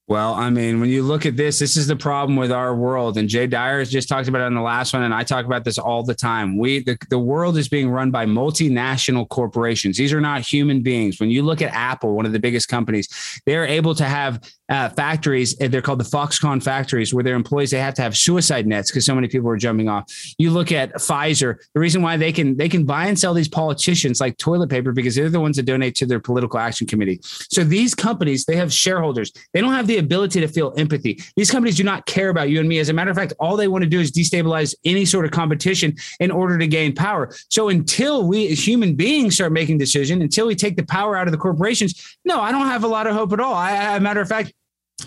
well, I mean, when you look at this, this is the problem with our world. And Jay Dyer has just talked about it in the last one, and I talk about this all the time. We the, the world is being run by multinational corporations. These are not human beings. When you look at Apple, one of the biggest companies, they're able to have uh, factories. They're called the Foxconn factories, where their employees they have to have suicide nets because so many people are jumping off. You look at Pfizer. The reason why they can they can buy and sell these politicians like toilet paper because they're the ones that donate to their political action committee. So these companies they have shareholders. They don't have the ability to feel empathy. These companies do not care about you and me. As a matter of fact, all they want to do is destabilize any sort of competition in order to gain power. So until we as human beings start making decisions, until we take the power out of the corporations, no, I don't have a lot of hope at all. I, as a matter of fact,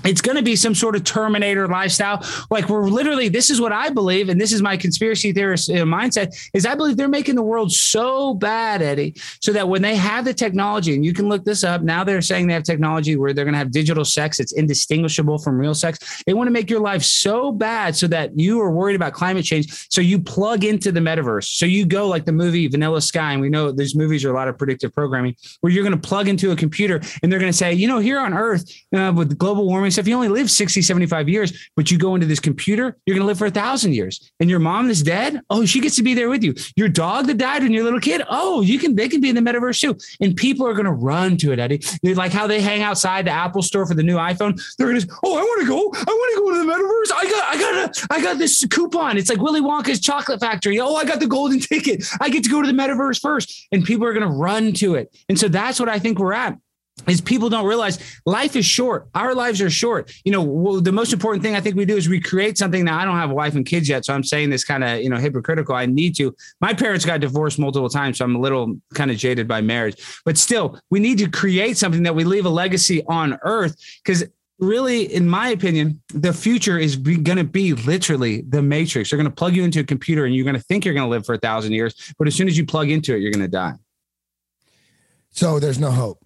it's going to be some sort of terminator lifestyle. Like we're literally this is what i believe and this is my conspiracy theorist uh, mindset is i believe they're making the world so bad eddie so that when they have the technology and you can look this up now they're saying they have technology where they're going to have digital sex it's indistinguishable from real sex. They want to make your life so bad so that you are worried about climate change so you plug into the metaverse. So you go like the movie vanilla sky and we know these movies are a lot of predictive programming where you're going to plug into a computer and they're going to say you know here on earth uh, with global warming so if you only live 60, 75 years, but you go into this computer, you're going to live for a thousand years. And your mom is dead. Oh, she gets to be there with you. Your dog that died when you're a little kid. Oh, you can, they can be in the metaverse too. And people are going to run to it, Eddie. Like how they hang outside the Apple store for the new iPhone. They're going to, oh, I want to go. I want to go to the metaverse. I got, I got, a, I got this coupon. It's like Willy Wonka's chocolate factory. Oh, I got the golden ticket. I get to go to the metaverse first. And people are going to run to it. And so that's what I think we're at is people don't realize life is short. Our lives are short. You know, the most important thing I think we do is we create something. Now, I don't have a wife and kids yet, so I'm saying this kind of, you know, hypocritical. I need to. My parents got divorced multiple times, so I'm a little kind of jaded by marriage. But still, we need to create something that we leave a legacy on earth because really, in my opinion, the future is going to be literally the matrix. They're going to plug you into a computer and you're going to think you're going to live for a thousand years. But as soon as you plug into it, you're going to die. So there's no hope.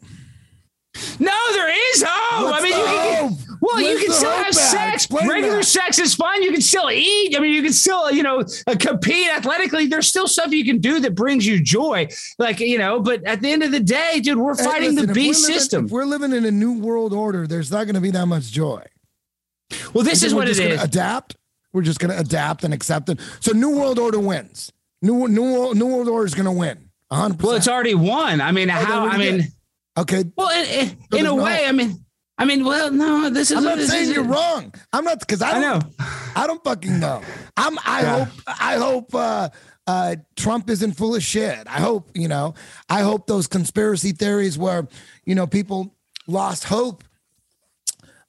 No, there is hope. What's I mean, you can, well, Where's you can still have sex. Regular that. sex is fun. You can still eat. I mean, you can still, you know, uh, compete athletically. There's still stuff you can do that brings you joy. Like, you know, but at the end of the day, dude, we're fighting listen, the beast system. if we're living in a new world order, there's not going to be that much joy. Well, this is what it is. Adapt. We're just going to adapt and accept it. So, new world order wins. New new new world order is going to win. 100%. Well, it's already won. I mean, how? I mean. Okay. Well, in, a way, I mean, I mean, well, no, this is. I'm not saying is, you're wrong. I'm not because I, I, know. I don't fucking know. I'm. I yeah. hope. I hope. uh uh, Trump isn't full of shit. I hope, you know, I hope those conspiracy theories where, you know, people lost hope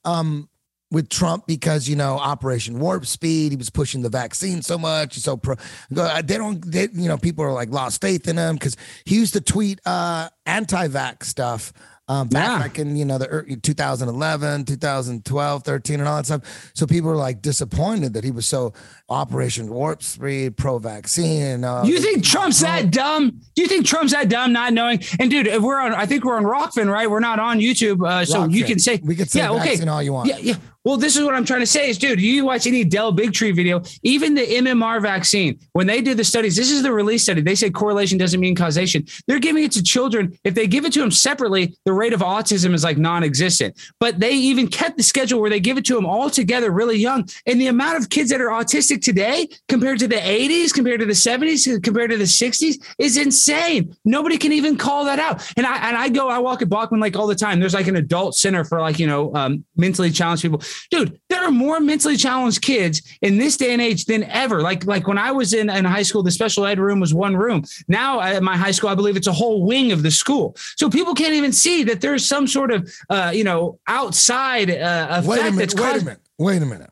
um, with Trump because, you know, Operation Warp Speed, he was pushing the vaccine so much. So pro, they don't, they, you know, people are like lost faith in him because he used to tweet uh, anti vax stuff um, back, yeah. back in you know the 2011 2012 13 and all that stuff so people were like disappointed that he was so operation warp speed pro vaccine uh, you think trump's that dumb you think trump's that dumb not knowing and dude if we're on i think we're on Rokfin right we're not on youtube uh, so Rokfin. you can say we can say yeah okay all you want yeah yeah Well, this is what I'm trying to say is, dude, you watch any Del Bigtree video, even the MMR vaccine, when they do the studies, this is the release study. They say correlation doesn't mean causation. They're giving it to children. If they give it to them separately, the rate of autism is like non-existent. But they even kept the schedule where they give it to them all together really young. And the amount of kids that are autistic today compared to the 80s, compared to the 70s, compared to the 60s is insane. Nobody can even call that out. And I and I go, I walk at Bachman Lake all the time. There's like an adult center for like, you know, um, mentally challenged people. Dude, there are more mentally challenged kids in this day and age than ever. Like, like when I was in, in high school, the special ed room was one room. Now at my high school, I believe it's a whole wing of the school. So people can't even see that there's some sort of, uh, you know, outside uh, effect Wait a minute. that's Wait a minute. Wait a minute.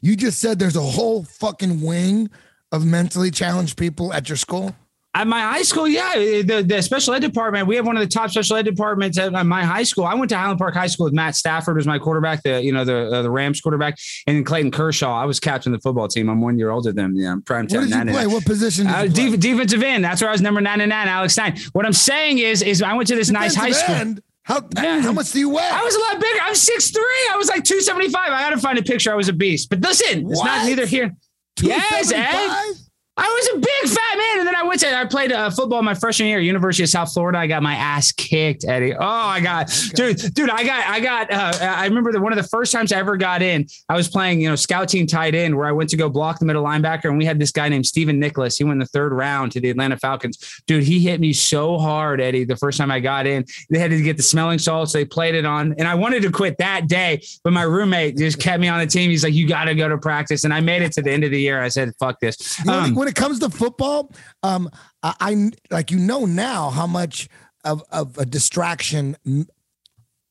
You just said there's a whole fucking wing of mentally challenged people at your school. At my high school, yeah, the, the special ed department, we have one of the top special ed departments at my high school. I went to Highland Park High School with Matt Stafford was my quarterback, the you know the uh, the Rams quarterback, and then Clayton Kershaw. I was captain of the football team. I'm one year older than. Yeah, I'm prime What time. did you play? What position did Uh, you play? def- defensive end. That's where I was number 99, Alex Stein. What I'm saying is, is I went to this nice high Defensive school. end? How Yeah. how much do you weigh? I was a lot bigger. I was 6'3. I was like 275. I got to find a picture. I was a beast. But listen, it's not neither here. Yes, Ed. 275? I was a big fat man, and then I went to I played uh, football my freshman year, at University of South Florida. I got my ass kicked, Eddie. Oh, I got dude, dude. I got I got. Uh, I remember that one of the first times I ever got in. I was playing, you know, scout team tight end, where I went to go block the middle linebacker, and we had this guy named Stephen Nicholas. He went in the third round to the Atlanta Falcons. Dude, he hit me so hard, Eddie. The first time I got in, they had to get the smelling salts. They played it on, and I wanted to quit that day, but my roommate just kept me on the team. He's like, "You got to go to practice," and I made it to the end of the year. I said, "Fuck this." Um, it comes to football, um, I, I like you know now how much of, of a distraction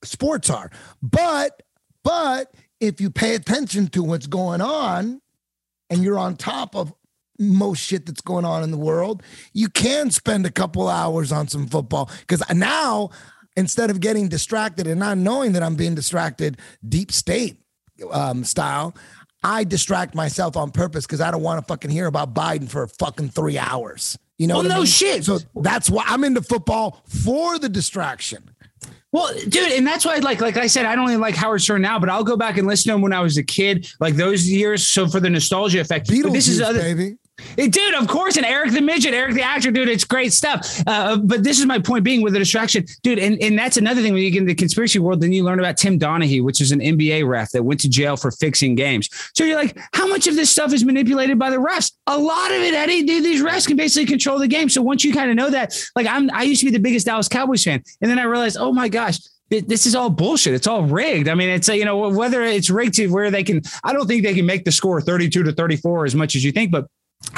sports are, but but if you pay attention to what's going on and you're on top of most shit that's going on in the world, you can spend a couple hours on some football. Because now instead of getting distracted and not knowing that I'm being distracted deep state um, style, I distract myself on purpose because I don't want to fucking hear about Biden for fucking three hours. You know, Well, what I no mean? shit. So that's why I'm into football for the distraction. Well, dude, and that's why, like, like I said, I don't even like Howard Stern now, but I'll go back and listen to him when I was a kid, like those years. So for the nostalgia effect, Beetlejuice, this is other, baby. Dude, of course, and Eric the midget, Eric the actor, dude, it's great stuff. Uh, but this is my point being with the distraction, dude, and, and that's another thing when you get in the conspiracy world, then you learn about Tim Donahue, which is an NBA ref that went to jail for fixing games. So you're like, how much of this stuff is manipulated by the refs? A lot of it, Eddie. Dude, these refs can basically control the game. So once you kind of know that, like I'm, I used to be the biggest Dallas Cowboys fan, and then I realized, oh my gosh. This is all bullshit. It's all rigged. I mean, it's uh, you know whether it's rigged to where they can. I don't think they can make the score 32 to 34 as much as you think, but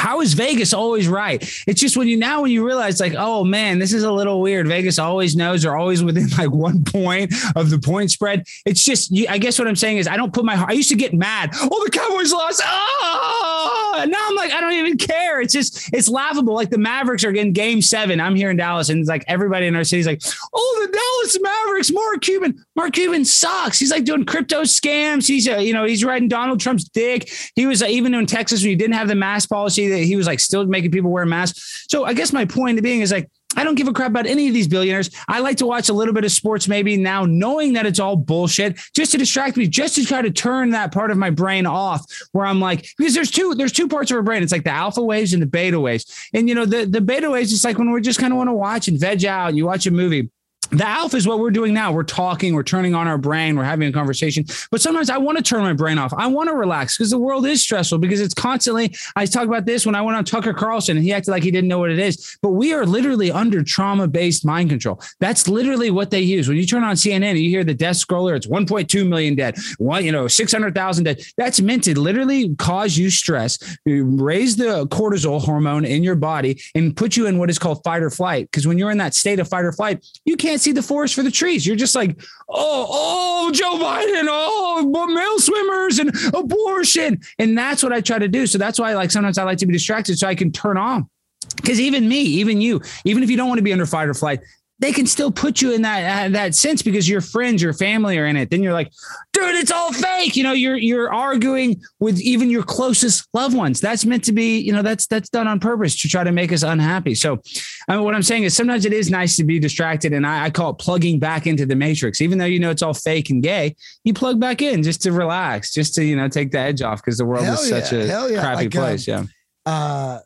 how is Vegas always right? It's just when you now when you realize like, oh man, this is a little weird. Vegas always knows they're always within like one point of the point spread. It's just you, I guess what I'm saying is I don't put my I used to get mad. Oh, the Cowboys lost. Oh, now I'm like I don't even care. It's just it's laughable. Like the Mavericks are in Game Seven. I'm here in Dallas, and it's like everybody in our city's like, oh, the Dallas Mavericks. Mark Cuban. Mark Cuban sucks. He's like doing crypto scams. He's uh, you know he's riding Donald Trump's dick. He was uh, even in Texas when he didn't have the mask policy he was like still making people wear masks. So I guess my point being is like I don't give a crap about any of these billionaires. I like to watch a little bit of sports maybe now, knowing that it's all bullshit, just to distract me, just to try to turn that part of my brain off. Where I'm like, because there's two, there's two parts of our brain. It's like the alpha waves and the beta waves. And you know, the the beta waves is like when we're just kind of want to watch and veg out. And you watch a movie. The alpha is what we're doing now. We're talking, we're turning on our brain, we're having a conversation. But sometimes I want to turn my brain off. I want to relax because the world is stressful because it's constantly. I talked about this when I went on Tucker Carlson and he acted like he didn't know what it is. But we are literally under trauma based mind control. That's literally what they use. When you turn on CNN and you hear the death scroller, it's 1.2 million dead, one, you know, 600,000 dead. That's meant to literally cause you stress, raise the cortisol hormone in your body, and put you in what is called fight or flight. Because when you're in that state of fight or flight, you can't see the forest for the trees. You're just like, oh, oh, Joe Biden, oh, male swimmers and abortion. And that's what I try to do. So that's why, like, sometimes I like to be distracted so I can turn on. Because even me, even you, even if you don't want to be under fight or flight, they can still put you in that uh, that sense because your friends, your family are in it. Then you're like, dude, it's all fake. You know, you're you're arguing with even your closest loved ones. That's meant to be, you know, that's that's done on purpose to try to make us unhappy. So, I mean, what I'm saying is sometimes it is nice to be distracted, and I, I call it plugging back into the matrix. Even though you know it's all fake and gay, you plug back in just to relax, just to you know take the edge off because the world Hell is such a yeah. crappy Like, um, place. yeah. uh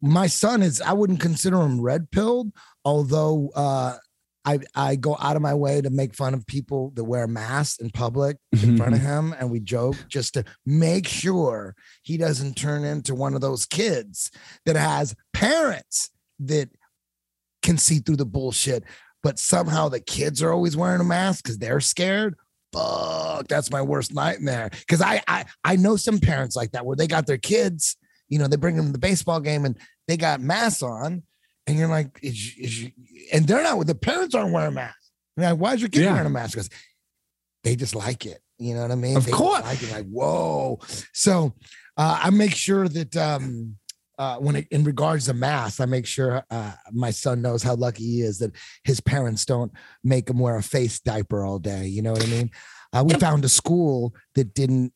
my son is i wouldn't consider him red pilled although uh I, I go out of my way to make fun of people that wear masks in public in front of him and we joke just to make sure he doesn't turn into one of those kids that has parents that can see through the bullshit but somehow the kids are always wearing a mask because they're scared? Fuck that's my worst nightmare. Because I, I i know some parents like that where they got their kids you know they bring them to the baseball game and they got masks on and you're like is, is and they're not with the parents aren't wearing masks You're like, why is your kid Yeah. wearing a mask because they just like it you know what i mean Of They course. like it like whoa so uh, i make sure that um uh, when it, in regards to masks, I make sure uh, my son knows how lucky he is that his parents don't make him wear a face diaper all day. You know what I mean? Uh, we found a school that didn't.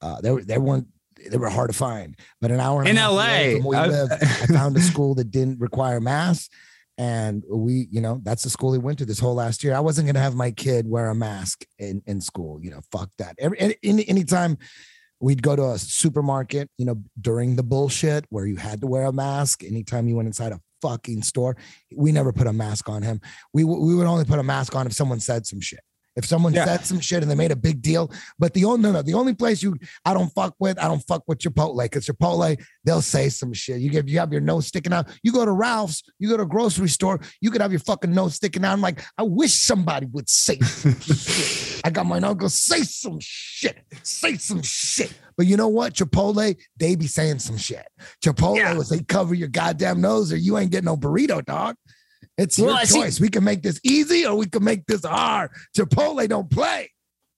Uh, they they weren't. They were hard to find, but an hour In LA, from where I- live, I found a school that didn't require masks, and we, you know, that's the school he went to this whole last year. I wasn't gonna have my kid wear a mask in in school. You know, fuck that. Every any, any anytime we'd go to a supermarket, you know, during the bullshit where you had to wear a mask. Anytime you went inside a fucking store, we never put a mask on him. We we would only put a mask on if someone said some shit. If someone Yeah. said some shit and they made a big deal, but the only no, no, the only place you I don't fuck with, I don't fuck with Chipotle because Chipotle they'll say some shit. You get you have your nose sticking out. You go to Ralph's, you go to a grocery store, you could have your fucking nose sticking out. I'm like, I wish somebody would say some shit. I got my uncle say some shit, say some shit. But you know what? Chipotle, they be saying some shit. Chipotle Yeah. was they cover your goddamn nose or you ain't getting no burrito, dog. It's Well, your I see- choice. We can make this easy or we can make this hard. Chipotle don't play.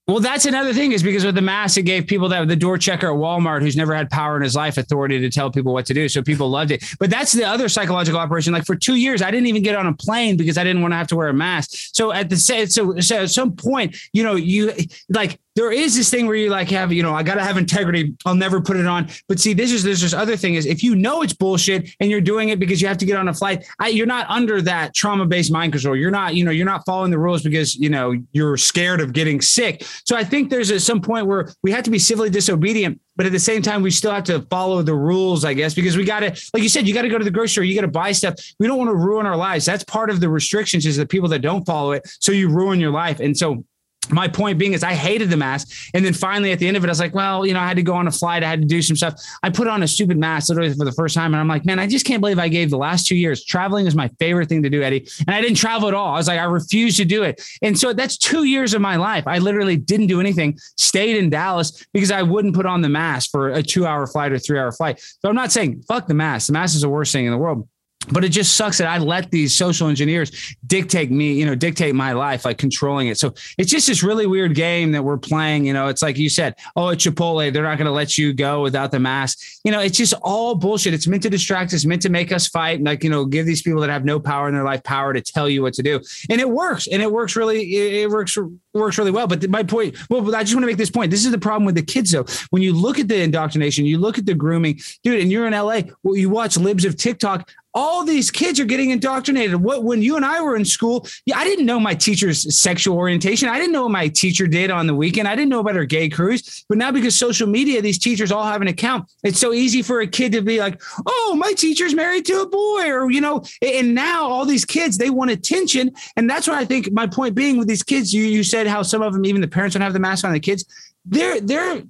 Well, that's another thing is because with the mask, it gave people that the door checker at Walmart who's never had power in his life authority to tell people what to do. So people loved it. But that's the other psychological operation. Like for two years, I didn't even get on a plane because I didn't want to have to wear a mask. So at the so, so at some point, you know, you like there is this thing where you like have, you know, I gotta have integrity. I'll never put it on. But see, this is this other thing is if you know it's bullshit and you're doing it because you have to get on a flight, I, you're not under that trauma-based mind control. You're not, you know, you're not following the rules because you know you're scared of getting sick. So I think there's at some point where we have to be civilly disobedient, but at the same time, we still have to follow the rules, I guess, because we got to, like you said, you got to go to the grocery store, you got to buy stuff. We don't want to ruin our lives. That's part of the restrictions is the people that don't follow it. So you ruin your life. And so my point being is I hated the mask. And then finally at the end of it, I was like, well, you know, I had to go on a flight. I had to do some stuff. I put on a stupid mask literally for the first time. And I'm like, man, I just can't believe I gave the last two years. Traveling is my favorite thing to do, Eddie. And I didn't travel at all. I was like, I refuse to do it. And so that's two years of my life. I literally didn't do anything, stayed in Dallas because I wouldn't put on the mask for a two hour flight or three hour flight. So I'm not saying fuck the mask. The mask is the worst thing in the world. But it just sucks that I let these social engineers dictate me, you know, dictate my life, like controlling it. So it's just this really weird game that we're playing. You know, it's like you said, oh, it's Chipotle. They're not going to let you go without the mask. You know, it's just all bullshit. It's meant to distract us, meant to make us fight, and like, you know, give these people that have no power in their life power to tell you what to do. And it works. And it works really, it it works works really well. But my point, well, I just want to make this point. This is the problem with the kids, though. When you look at the indoctrination, you look at the grooming, dude, and you're in LA, well, you watch libs of TikTok. All these kids are getting indoctrinated. What when you and I were in school, yeah, I didn't know my teacher's sexual orientation. I didn't know what my teacher did on the weekend. I didn't know about her gay cruise. But now because social media, these teachers all have an account. It's so easy for a kid to be like, "Oh, my teacher's married to a boy," or you know. And now all these kids they want attention, and that's what I think. My point being with these kids, you you said how some of them, even the parents, don't have the mask on. The kids, they're they're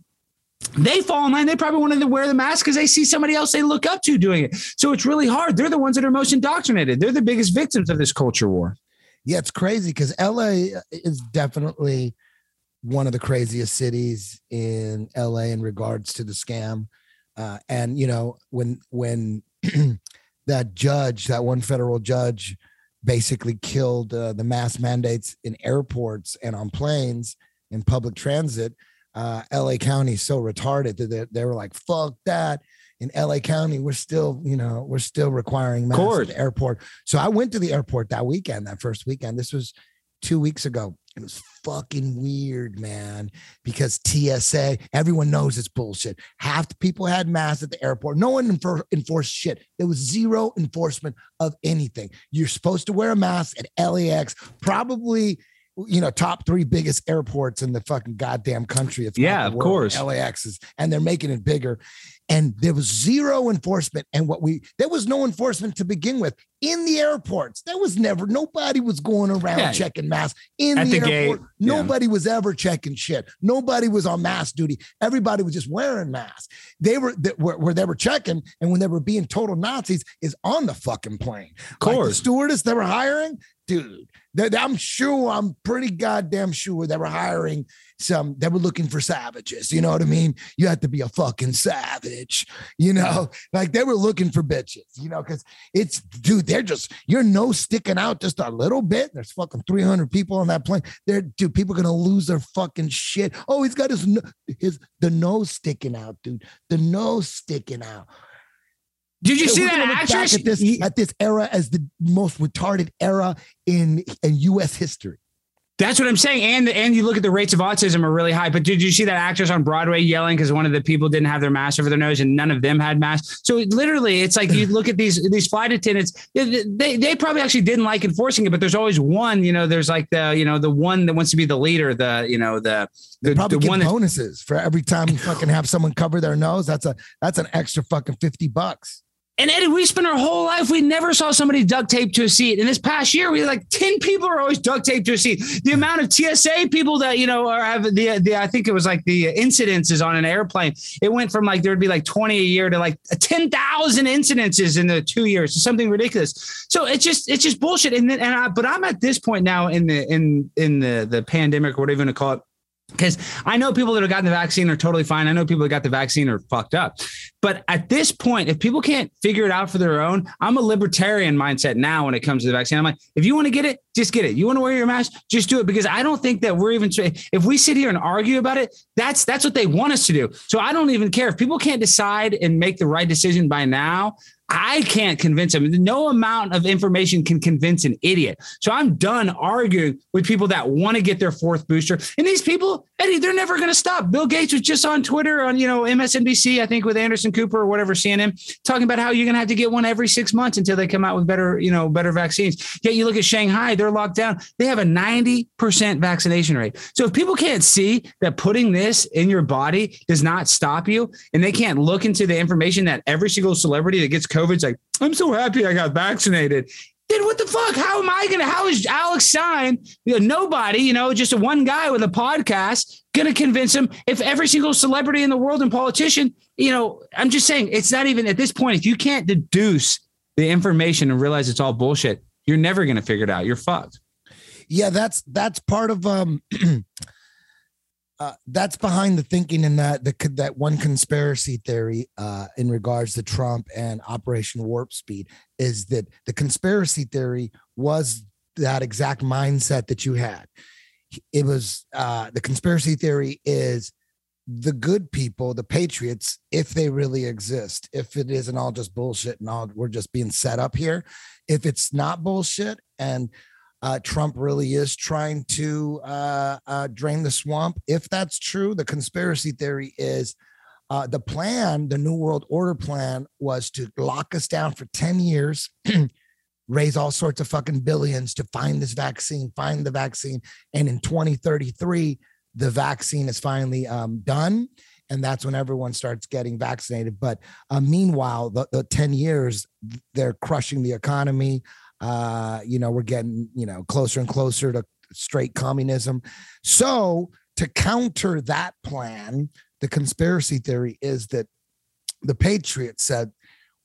they fall in line. They probably want to wear the mask because they see somebody else they look up to doing it. So it's really hard. They're the ones that are most indoctrinated. They're the biggest victims of this culture war. Yeah, it's crazy because LA is definitely one of the craziest cities in LA in regards to the scam. Uh, and you know, when when that judge, that one federal judge, basically killed uh, the mask mandates in airports and on planes in public transit, uh, LA County is so retarded that they, they were like, "Fuck that." in LA County, we're still, you know, we're still requiring masks at the airport. So I went to the airport that weekend, that first weekend. This was two weeks ago. It was fucking weird, man, because TSA, everyone knows it's bullshit. Half the people had masks at the airport. No one enfor- enforced shit. There was zero enforcement of anything. You're supposed to wear a mask at LAX, probably, you know, top three biggest airports in the fucking goddamn country. If Yeah, of world, course. LAX is, and they're making it bigger. And there was zero enforcement. And what we, there was no enforcement to begin with in the airports. There was never, nobody was going around Yeah. checking masks in the, the airport. gate, yeah. Nobody was ever checking shit. Nobody was on mask duty. Everybody was just wearing masks. They were, that where, where they were checking and when they were being total Nazis is on the fucking plane. Of Like the course. stewardess they were hiring, dude. I'm sure, I'm pretty goddamn sure they were hiring some, they were looking for savages. You know what I mean? You have to be a fucking savage, you know, like they were looking for bitches, you know, because it's, dude, they're just, your nose sticking out just a little bit. There's fucking 300 people on that plane. They're, dude, people are to lose their fucking shit. Oh, he's got his, his, the nose sticking out, dude. The nose sticking out. Did you see that gonna look back actress? at this at this era as the most retarded era in in U.S. history? That's what I'm saying. And and you look at the rates of autism are really high. But did you see that actress on Broadway yelling because one of the people didn't have their mask over their nose and none of them had masks? So it- literally, it's like you look at these these flight attendants. They, they they probably actually didn't like enforcing it, but there's always one. You know, there's like the you know the one that wants to be the leader. The you know the the, Probably the give one that bonuses for every time you fucking have someone cover their nose. That's a that's an extra fucking fifty bucks. And Eddie, we spent our whole life, we never saw somebody duct taped to a seat. In this past year, we like 10 people are always duct taped to a seat. The amount of TSA people that, you know, are have the, the I think it was like the incidences on an airplane. It went from like, there would be like 20 a year to like 10,000 incidences in the two years. It's something ridiculous. So it's just, it's just bullshit. And then, and I, but I'm at this point now in the, in, in the, the pandemic or whatever you want to call it. Because I know people that have gotten the vaccine are totally fine. I know people that got the vaccine are fucked up. But at this point, if people can't figure it out for their own, I'm a libertarian mindset now when it comes to the vaccine. I'm like, if you want to get it, just get it. You want to wear your mask, just do it. Because I don't think that we're even if we sit here and argue about it, that's that's what they want us to do. So I don't even care if people can't decide and make the right decision by now. I can't convince them. No amount of information can convince an idiot. So I'm done arguing with people that want to get their fourth booster. And these people, Eddie, they're never going to stop. Bill Gates was just on Twitter on, you know, MSNBC, I think with Anderson Cooper or whatever, CNN, talking about how you're going to have to get one every six months until they come out with better, you know, better vaccines. Yet you look at Shanghai, they're locked down. They have a 90% vaccination rate. So if people can't see that putting this in your body does not stop you, and they can't look into the information that every single celebrity that gets COVID's like, I'm so happy I got vaccinated. Then what the fuck? How am I gonna? How is Alex Stein, you know, nobody, you know, just a one guy with a podcast, gonna convince him? If every single celebrity in the world and politician, you know, I'm just saying, it's not even at this point. If you can't deduce the information and realize it's all bullshit, you're never gonna figure it out. You're fucked. Yeah, that's that's part of um uh, that's behind the thinking in that the that one conspiracy theory uh, in regards to Trump and Operation Warp Speed is that the conspiracy theory was that exact mindset that you had. It was uh, the conspiracy theory is the good people, the patriots, if they really exist, if it isn't all just bullshit and all we're just being set up here, if it's not bullshit and uh, Trump really is trying to uh, uh, drain the swamp. If that's true, the conspiracy theory is uh, the plan, the New World Order plan, was to lock us down for 10 years, raise all sorts of fucking billions to find this vaccine, find the vaccine. And in 2033, the vaccine is finally um, done. And that's when everyone starts getting vaccinated. But uh, meanwhile, the, the 10 years, they're crushing the economy uh you know we're getting you know closer and closer to straight communism. So to counter that plan the conspiracy theory is that the patriots said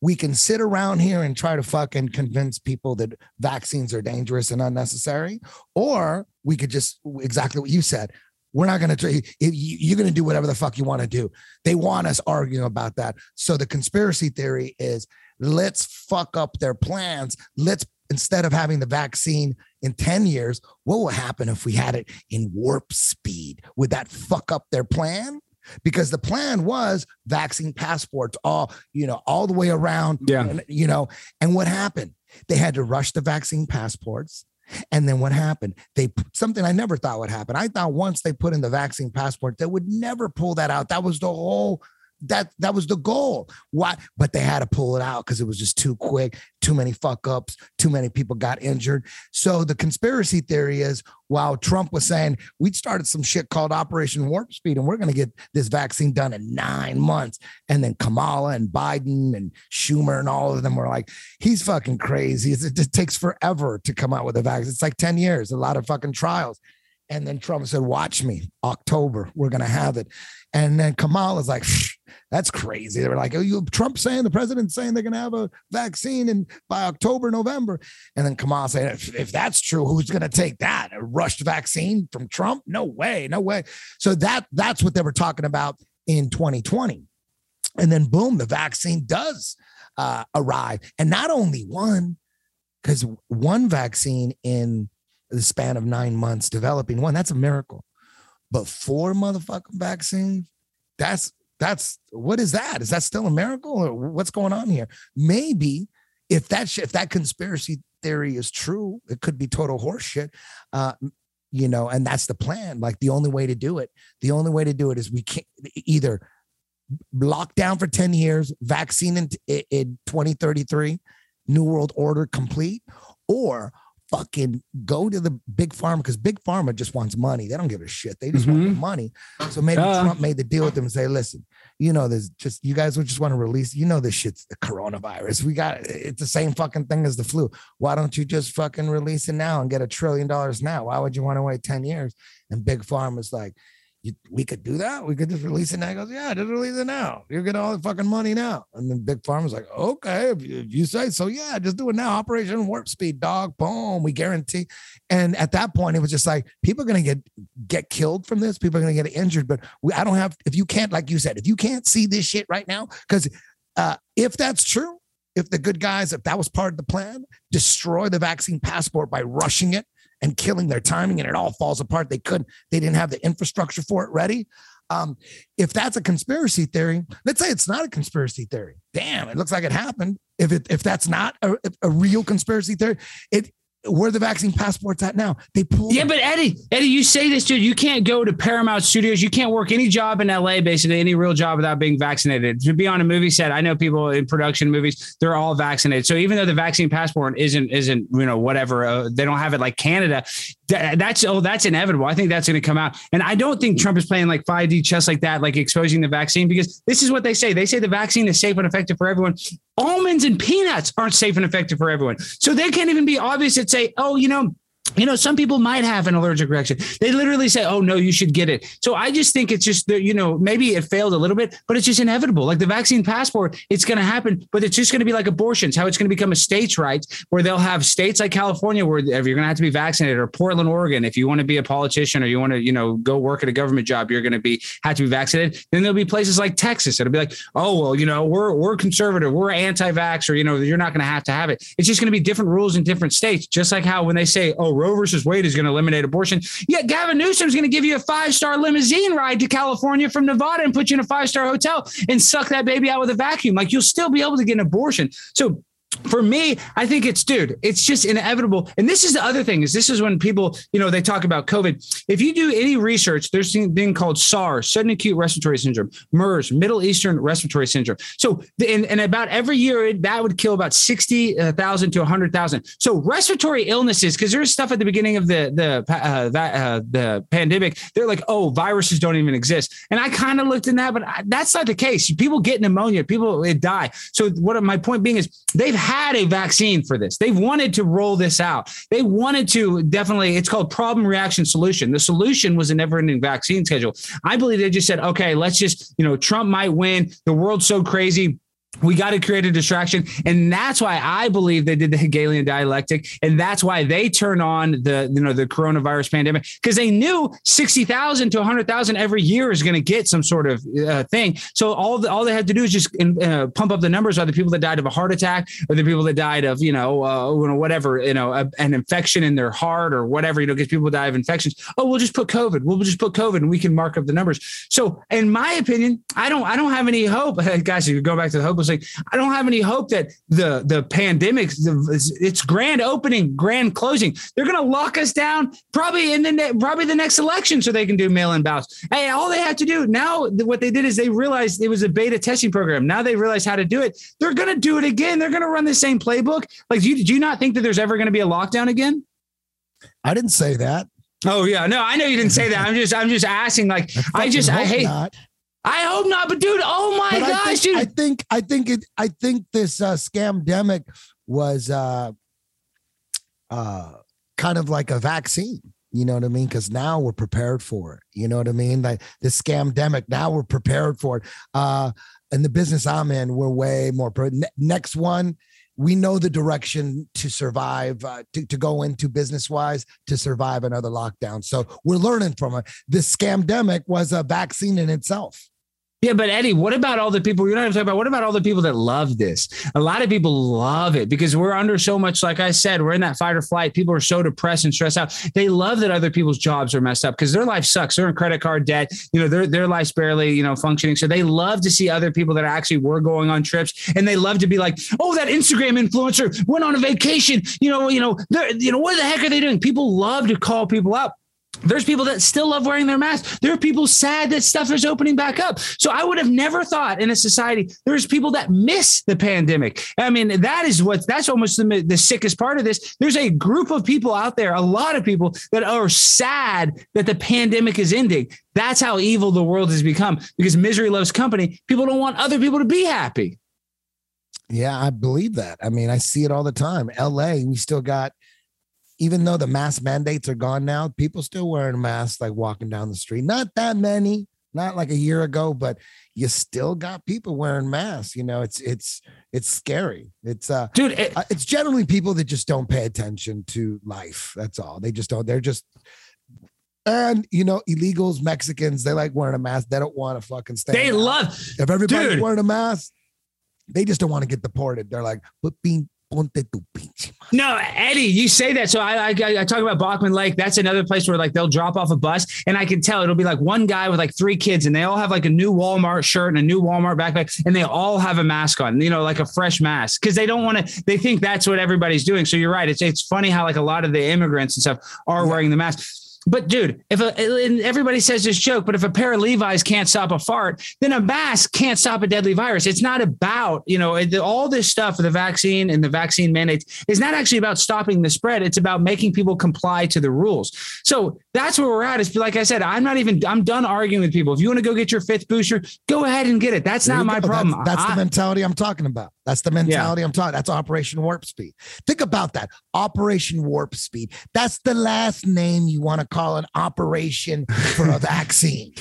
we can sit around here and try to fucking convince people that vaccines are dangerous and unnecessary or we could just exactly what you said we're not going to you're going to do whatever the fuck you want to do. They want us arguing about that. So the conspiracy theory is let's fuck up their plans. Let's instead of having the vaccine in 10 years, what will happen if we had it in warp speed? Would that fuck up their plan? because the plan was vaccine passports all you know all the way around Yeah. and, you know and what happened they had to rush the vaccine passports and then what happened they something i never thought would happen i thought once they put in the vaccine passport they would never pull that out that was the whole that that was the goal. Why but they had to pull it out because it was just too quick too many fuck ups too many people got injured. So the conspiracy theory is while trump was saying we started some shit called operation warp speed and we're going to get this vaccine done in nine months and then kamala and biden and schumer and all of them were like he's fucking crazy. It just takes forever to come out with a vaccine it's like 10 years a lot of fucking trials and then Trump said, Watch me, October, we're going to have it. And then Kamala's like, That's crazy. They were like, Oh, you Trump saying the president's saying they're going to have a vaccine in by October, November. And then Kamala said, if, if that's true, who's going to take that? A rushed vaccine from Trump? No way, no way. So that that's what they were talking about in 2020. And then boom, the vaccine does uh, arrive. And not only one, because one vaccine in the span of nine months developing one, that's a miracle. But four motherfucking vaccines, that's that's what is that? Is that still a miracle or what's going on here? Maybe if that sh- if that conspiracy theory is true, it could be total horseshit. Uh, you know, and that's the plan. Like the only way to do it, the only way to do it is we can't either lock down for 10 years, vaccine in, in 2033, New World Order complete, or fucking go to the big pharma because big pharma just wants money. They don't give a shit. They just want mm-hmm. the money. So maybe Duh. Trump made the deal with them and say, listen, you know, there's just you guys would just want to release, you know, this shit's the coronavirus. We got it's the same fucking thing as the flu. Why don't you just fucking release it now and get a trillion dollars now? Why would you want to wait 10 years? And big pharma's like, we could do that. We could just release it now. He goes, yeah, just release it now. You get all the fucking money now. And then Big Pharma's like, okay, if you, if you say so, yeah, just do it now. Operation Warp Speed, dog. Boom, we guarantee. And at that point, it was just like people are gonna get get killed from this. People are gonna get injured. But we, I don't have. If you can't, like you said, if you can't see this shit right now, because uh, if that's true, if the good guys, if that was part of the plan, destroy the vaccine passport by rushing it and killing their timing and it all falls apart. They couldn't, they didn't have the infrastructure for it ready. Um, if that's a conspiracy theory, let's say it's not a conspiracy theory. Damn, it looks like it happened. If it if that's not a, a real conspiracy theory, it where the vaccine passports at now? They pulled Yeah, but Eddie, Eddie, you say this, dude. You can't go to Paramount Studios. You can't work any job in LA, basically any real job without being vaccinated. To be on a movie set, I know people in production movies, they're all vaccinated. So even though the vaccine passport isn't isn't you know whatever, uh, they don't have it like Canada. That, that's oh, that's inevitable. I think that's going to come out, and I don't think Trump is playing like 5D chess like that, like exposing the vaccine because this is what they say. They say the vaccine is safe and effective for everyone. Almonds and peanuts aren't safe and effective for everyone. So they can't even be obvious and say, oh, you know, you know, some people might have an allergic reaction. They literally say, "Oh no, you should get it." So I just think it's just that you know maybe it failed a little bit, but it's just inevitable. Like the vaccine passport, it's going to happen, but it's just going to be like abortions. How it's going to become a states' right, where they'll have states like California where you're going to have to be vaccinated, or Portland, Oregon, if you want to be a politician or you want to you know go work at a government job, you're going to be have to be vaccinated. Then there'll be places like Texas. It'll be like, oh well, you know, we're we're conservative, we're anti-vax, or you know, you're not going to have to have it. It's just going to be different rules in different states. Just like how when they say, oh, Roe versus Wade is going to eliminate abortion, Yet Gavin Newsom is going to give you a five-star limousine ride to California from Nevada and put you in a five-star hotel and suck that baby out with a vacuum. Like you'll still be able to get an abortion. So for me, I think it's dude, it's just inevitable. And this is the other thing is this is when people, you know, they talk about COVID. If you do any research, there's a thing called SARS, sudden acute respiratory syndrome, MERS, Middle Eastern respiratory syndrome. So, and, and about every year, that would kill about 60,000 to 100,000. So respiratory illnesses, because there's stuff at the beginning of the, the, uh, that, uh, the pandemic, they're like, oh, viruses don't even exist. And I kind of looked in that, but I, that's not the case. People get pneumonia, people die. So what my point being is they've had a vaccine for this. They've wanted to roll this out. They wanted to definitely, it's called problem reaction solution. The solution was a never ending vaccine schedule. I believe they just said, okay, let's just, you know, Trump might win. The world's so crazy we got to create a distraction and that's why i believe they did the hegelian dialectic and that's why they turn on the you know the coronavirus pandemic because they knew 60000 to 100000 every year is going to get some sort of uh, thing. So all the, all they had to do is just uh, pump up the numbers of the people that died of a heart attack or the people that died of you know, uh, whatever you know a, an infection in their heart or whatever you know because people die of infections. Oh we'll just put covid we'll just put covid and we can mark up the numbers. So in my opinion i don't i don't have any hope. Guys you go back to the hope like I don't have any hope that the the pandemic, the, its grand opening, grand closing, they're going to lock us down probably in the probably the next election so they can do mail-in ballots. Hey, all they have to do now, what they did is they realized it was a beta testing program. Now they realize how to do it. They're going to do it again. They're going to run the same playbook. Like, do you, do you not think that there's ever going to be a lockdown again? I didn't say that. Oh yeah, no, I know you didn't say that. I'm just, I'm just asking. Like, I, I just, I hate. Not. I hope not, but dude, oh my but gosh, I think, dude. I think I think it I think this uh scamdemic was uh uh kind of like a vaccine. You know what I mean? Because now we're prepared for it. You know what I mean? Like this scamdemic, now we're prepared for it. Uh in the business I'm in, we're way more ne- next one. We know the direction to survive, uh, to, to go into business wise to survive another lockdown. So we're learning from it. This scamdemic was a vaccine in itself. Yeah, but Eddie, what about all the people you're not even talking about? What about all the people that love this? A lot of people love it because we're under so much, like I said, we're in that fight or flight. People are so depressed and stressed out. They love that other people's jobs are messed up because their life sucks. They're in credit card debt. You know, their their life's barely, you know, functioning. So they love to see other people that actually were going on trips and they love to be like, oh, that Instagram influencer went on a vacation. You know, you know, you know, what the heck are they doing? People love to call people up there's people that still love wearing their masks. There are people sad that stuff is opening back up. So I would have never thought in a society there's people that miss the pandemic. I mean, that is what that's almost the, the sickest part of this. There's a group of people out there, a lot of people that are sad that the pandemic is ending. That's how evil the world has become because misery loves company. People don't want other people to be happy. Yeah, I believe that. I mean, I see it all the time. LA, we still got even though the mask mandates are gone now, people still wearing masks, like walking down the street. Not that many, not like a year ago, but you still got people wearing masks. You know, it's it's it's scary. It's uh, dude, it, uh, it's generally people that just don't pay attention to life. That's all. They just don't. They're just. And you know, illegals, Mexicans, they like wearing a mask. They don't want to fucking stay. They love. If everybody's wearing a mask, they just don't want to get deported. They're like, but being ponte tu pinche. No, Eddie, you say that. So I, I, I talk about Bachman Lake. That's another place where like they'll drop off a bus, and I can tell it'll be like one guy with like three kids, and they all have like a new Walmart shirt and a new Walmart backpack, and they all have a mask on. You know, like a fresh mask because they don't want to. They think that's what everybody's doing. So you're right. It's it's funny how like a lot of the immigrants and stuff are wearing the mask. But dude, if a, everybody says this joke, but if a pair of Levi's can't stop a fart, then a mask can't stop a deadly virus. It's not about, you know, all this stuff, the vaccine and the vaccine mandates is not actually about stopping the spread. It's about making people comply to the rules. So that's where we're at. Is like I said, I'm not even, I'm done arguing with people. If you want to go get your fifth booster, go ahead and get it. That's there not my go. problem. That's, that's I, the mentality I'm talking about. That's the mentality yeah. I'm talking. That's Operation Warp Speed. Think about that. Operation Warp Speed. That's the last name you want to call an operation for a vaccine.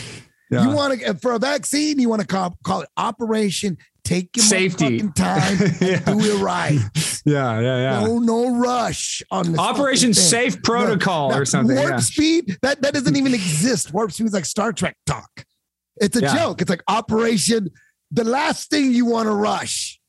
Yeah. You want to uh, for a vaccine, you want to call, call it Operation Take your safety time yeah. do it right. Yeah, yeah, yeah. No, no rush on the Operation Safe Protocol no, or something. Warp speed that that doesn't even exist. Warp speed is like Star Trek talk. It's a joke. It's like Operation. The last thing you want to rush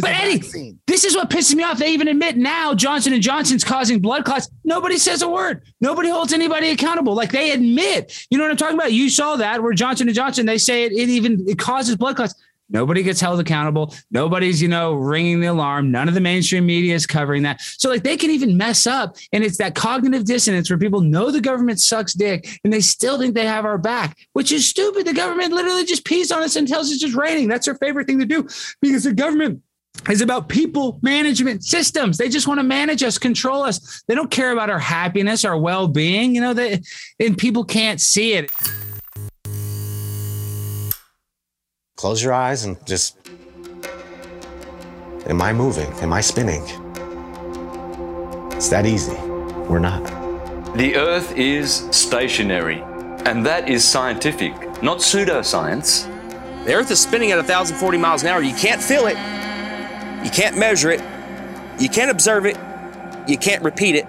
but Eddie, vaccine. this is what pisses me off. They even admit now Johnson and Johnson's causing blood clots. Nobody says a word. Nobody holds anybody accountable. Like they admit, you know what I'm talking about? You saw that where Johnson and Johnson they say it, it even it causes blood clots. Nobody gets held accountable. Nobody's, you know, ringing the alarm. None of the mainstream media is covering that. So, like, they can even mess up. And it's that cognitive dissonance where people know the government sucks dick and they still think they have our back, which is stupid. The government literally just pees on us and tells us it's just raining. That's their favorite thing to do because the government is about people management systems. They just want to manage us, control us. They don't care about our happiness, our well-being. You know, they and people can't see it. Close your eyes and just Am I moving? Am I spinning? It's that easy. We're not. The earth is stationary, and that is scientific, not pseudoscience. The Earth is spinning at 1,040 miles an hour. You can't feel it. You can't measure it. You can't observe it. You can't repeat it.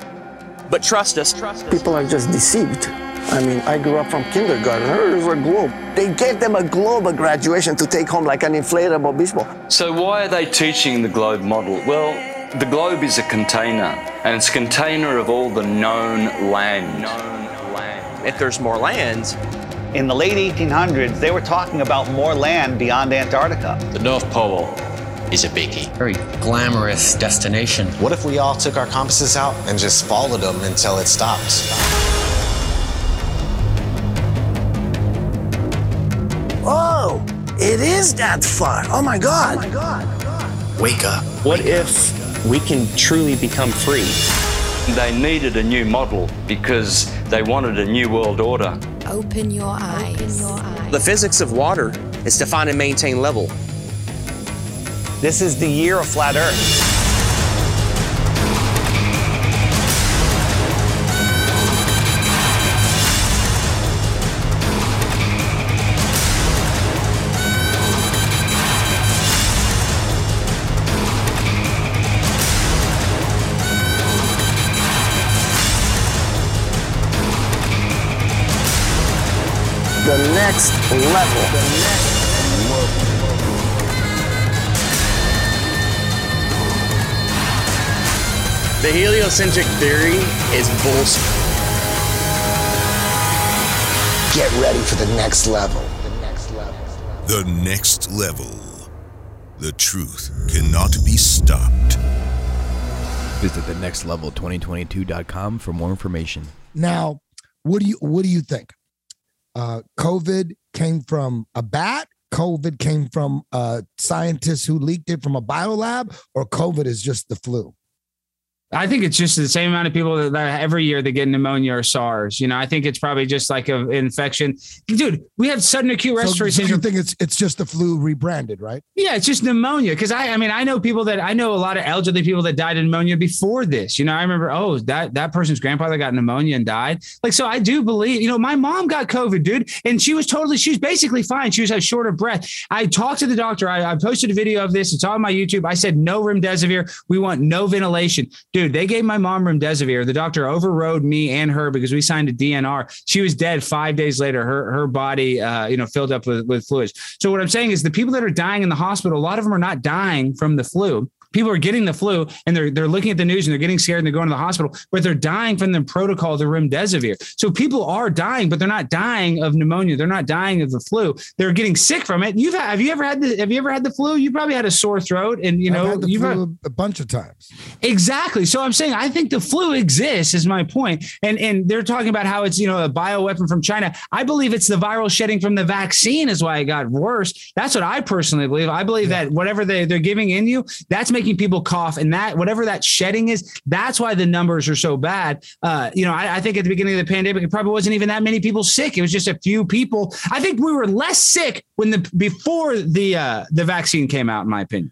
But trust us. People are just deceived. I mean, I grew up from kindergarten. There's a globe. They gave them a globe at graduation to take home like an inflatable baseball. So why are they teaching the globe model? Well, the globe is a container, and it's a container of all the known land. If there's more land, In the late 1800s, they were talking about more land beyond Antarctica. The North Pole is a biggie. Very glamorous destination. What if we all took our compasses out and just followed them until it stopped? Oh, it is that far. Oh my God. Oh my God. Wake up. what if we can truly become free? They needed a new model because they wanted a new world order. Open your eyes. Open your eyes. The physics of water is to find and maintain level. This is the year of flat Earth. The next level. The next The heliocentric theory is bullshit. Get ready for the next level. The next level. The next level. The truth cannot be stopped. Visit the nextlevel2022.com for more information. Now, what do you what do you think? Uh, COVID came from a bat. COVID came from uh, scientists who leaked it from a biolab, or COVID is just the flu. I think it's just the same amount of people that, that every year they get pneumonia or SARS. You know, I think it's probably just like an infection. Dude, we have sudden acute So, respiratory so you syndrome. think it's it's just the flu rebranded, right? Yeah, it's just pneumonia. Cause I, I mean, I know people that I know a lot of elderly people that died of pneumonia before this. You know, I remember, oh, that that person's grandfather got pneumonia and died. Like, so I do believe, you know, my mom got COVID, dude, and she was totally, she was basically fine. She was had short of breath. I talked to the doctor. I, I posted a video of this. It's on my YouTube. I said no remdesivir. We want no ventilation, dude. They gave my mom remdesivir. The doctor overrode me and her because we signed a DNR. She was dead five days later. Her her body, uh, you know, filled up with with fluids. So what I'm saying is the people that are dying in the hospital, a lot of them are not dying from the flu. People are getting the flu and they're they're looking at the news and they're getting scared and they're going to the hospital, but they're dying from the protocol, the remdesivir. So people are dying, but they're not dying of pneumonia. They're not dying of the flu. They're getting sick from it. You've had, have you ever had the have you ever had the flu? You probably had a sore throat and you know had the you've flu had- a bunch of times. Exactly. So I'm saying I think the flu exists is my point. And and they're talking about how it's, you know, a bioweapon from China. I believe it's the viral shedding from the vaccine is why it got worse. That's what I personally believe. I believe that whatever they, they're giving in you, that's making people cough. And that whatever that shedding is, that's why the numbers are so bad. Uh, you know, I, I think at the beginning of the pandemic, it probably wasn't even that many people sick. It was just a few people. I think we were less sick when the before the uh the vaccine came out, in my opinion.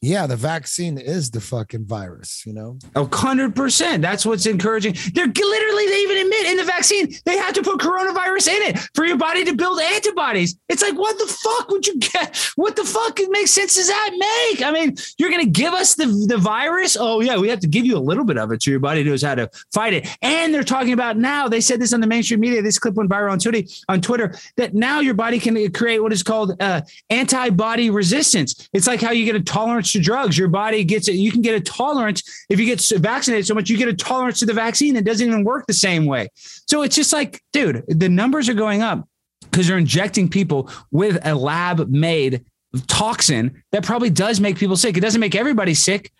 Yeah, the vaccine is the fucking virus, you know? A hundred percent. That's what's encouraging. They're literally, they even admit in the vaccine, they have to put coronavirus in it for your body to build antibodies. It's like, what the fuck would you get? What the fuck makes sense does that make? I mean, you're going to give us the, the virus? Oh, yeah, we have to give you a little bit of it so your body knows how to fight it. And they're talking about now, they said this on the mainstream media, this clip went viral on Twitter, on Twitter that now your body can create what is called uh, antibody resistance. It's like how you get a tolerance to drugs. Your body gets it. You can get a tolerance if you get vaccinated so much, you get a tolerance to the vaccine. It doesn't even work the same way. So it's just like, dude, the numbers are going up because they're injecting people with a lab made toxin that probably does make people sick. It doesn't make everybody sick.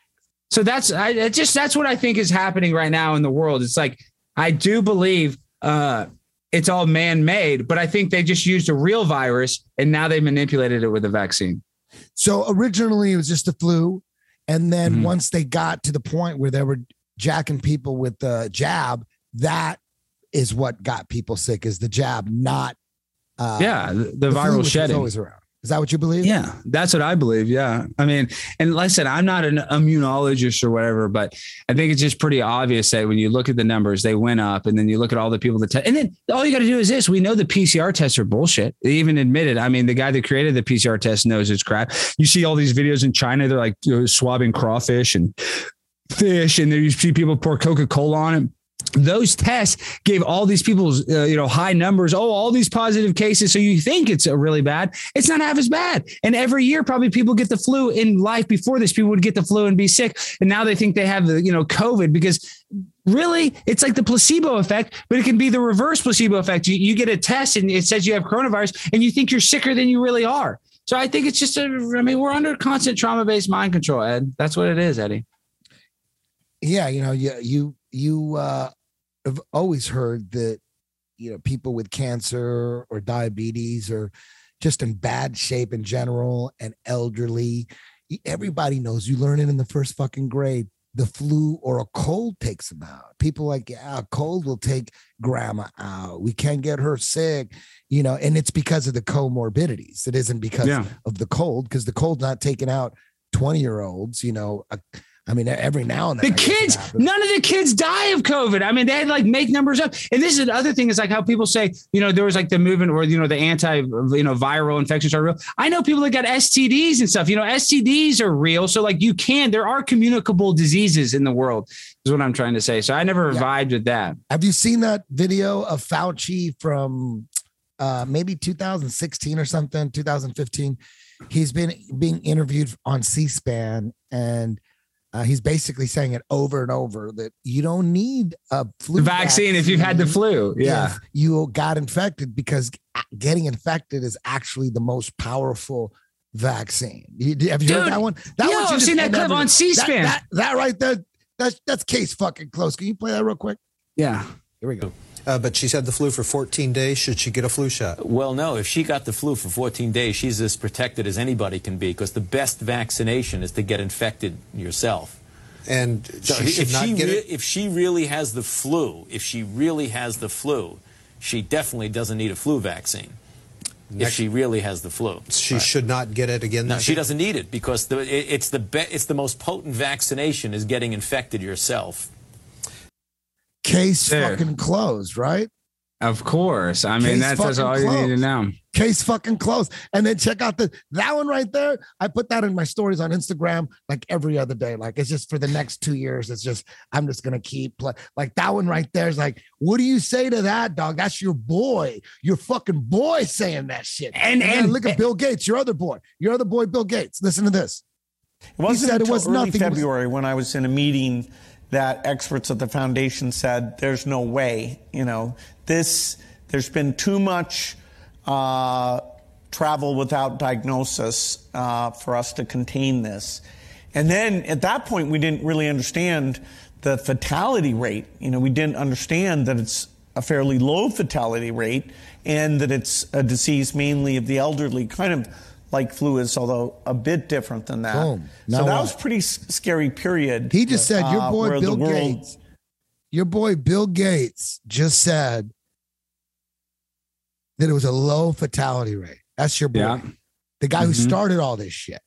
So that's I just that's what I think is happening right now in the world. It's like I do believe uh it's all man-made, but I think they just used a real virus and now they manipulated it with a vaccine. So originally it was just the flu. And then Mhm. once they got to the point where they were jacking people with the jab, that is what got people sick is the jab, not uh yeah, the, the viral shedding. always around. Is that what you believe? Yeah, that's what I believe. Yeah. I mean, and like I said, I'm not an immunologist or whatever, but I think it's just pretty obvious that when you look at the numbers, they went up. And then you look at all the people that test. And then all you got to do is this we know the PCR tests are bullshit. They even admitted, I mean, the guy that created the PCR test knows it's crap. You see all these videos in China, they're like you know, swabbing crawfish and fish, and there you see people pour Coca Cola on it those tests gave all these people uh, you know high numbers. Oh all these positive cases. So you think it's really bad. It's not half as bad. And every year probably people get the flu in life before this. People would get the flu and be sick. And now they think they have the you know covid because really it's like the placebo effect but it can be the reverse placebo effect. You, you get a test and it says you have coronavirus and you think you're sicker than you really are. So i think it's just a i mean we're under constant trauma based mind control ed. That's what it is eddie. Yeah you know you you you uh have always heard that you know people with cancer or diabetes or just in bad shape in general and elderly everybody knows you learn it in the first fucking grade. The flu or a cold takes them out. People like yeah a cold will take grandma out. We can't get her sick you know and it's because of the comorbidities. It isn't because Yeah. of the cold because the cold's not taking out 20 year olds you know a, i mean every now and then The I kids, none of the kids die of COVID. I mean, they had like make numbers up. And this is the other thing is like how people say, you know, there was like the movement where, you know, the anti, you know, viral infections are real. I know people that got STDs and stuff, you know, STDs are real. So like you can, there are communicable diseases in the world is what I'm trying to say. So I never vibed with that. Have you seen that video of Fauci from uh, maybe 2016 or something, 2015? He's been being interviewed on C-SPAN, and uh, he's basically saying it over and over that you don't need a flu Vaccine if you've had the flu. Yeah. you got infected because getting infected is actually the most powerful vaccine. You, have you heard Dude, that one? That yo, I've seen that clip on C-SPAN. That, that, that right there, that's that's case fucking close. Can you play that real quick? Yeah. Here we go. Uh, but she's had the flu for 14 days. Should she get a flu shot? Well, no. If she got the flu for 14 days, she's as protected as anybody can be because the best vaccination is to get infected yourself. And So she if she if she really has the flu, if she really has the flu, she definitely doesn't need a flu vaccine. if she really has the flu, She should not get it again. no, she year? doesn't need it because the, it, it's the be, it's the most potent vaccination is getting infected yourself. Case There. fucking closed, right? Of course. I mean, Case that's, that's fucking all you need to know. Case fucking closed. And then check out the that one right there. I put that in my stories on Instagram like every other day. Like it's just for the next two years. It's just I'm just gonna keep play. Like that one right there is like, what do you say to that, dog? That's your boy, your fucking boy saying that shit. And- then and- look at Bill Gates, your other boy, your other boy, Bill Gates. Listen to this. It wasn't he said it until was early nothing. It was- February when I was in a meeting that experts at the foundation said there's no way. You know, this there's been too much uh, travel without diagnosis uh, for us to contain this. And then at that point, we didn't really understand the fatality rate. You know, we didn't understand that it's a fairly low fatality rate and that it's a disease mainly of the elderly, kind of like flu is, although a bit different than that. Boom. So Now that what? was pretty s- scary period. He just said your uh, boy where Bill the world- Gates, your boy Bill Gates just said that it was a low fatality rate. That's your boy. Yeah. The guy who Mhm. started all this shit,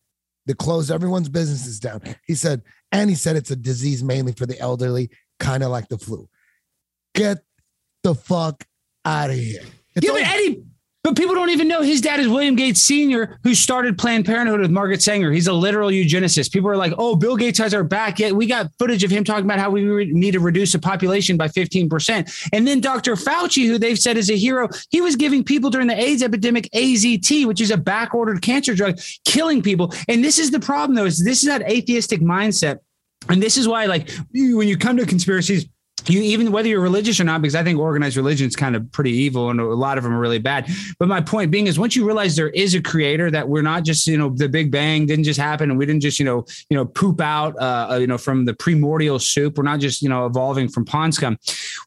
that closed everyone's businesses down. He said, and he said it's a disease mainly for the elderly, kind of like the flu. Get the fuck out of here. It's yeah, but over. Eddie, but people don't even know his dad is William Gates Sr., who started Planned Parenthood with Margaret Sanger. He's a literal eugenicist. People are like, oh, Bill Gates has our back. Yet we got footage of him talking about how we re- need to reduce the population by 15%. And then Dr. Fauci, who they've said is a hero, he was giving people during the AIDS epidemic AZT, which is a back ordered cancer drug, killing people. And this is the problem, though, is this is that atheistic mindset. And this is why, like, when you come to conspiracies, you even whether you're religious or not, because I think organized religion is kind of pretty evil and a lot of them are really bad. But my point being is once you realize there is a creator, that we're not just, you know, the Big Bang didn't just happen and we didn't just, you know, you know, poop out uh, you know, from the primordial soup. We're not just, you know, evolving from pond scum.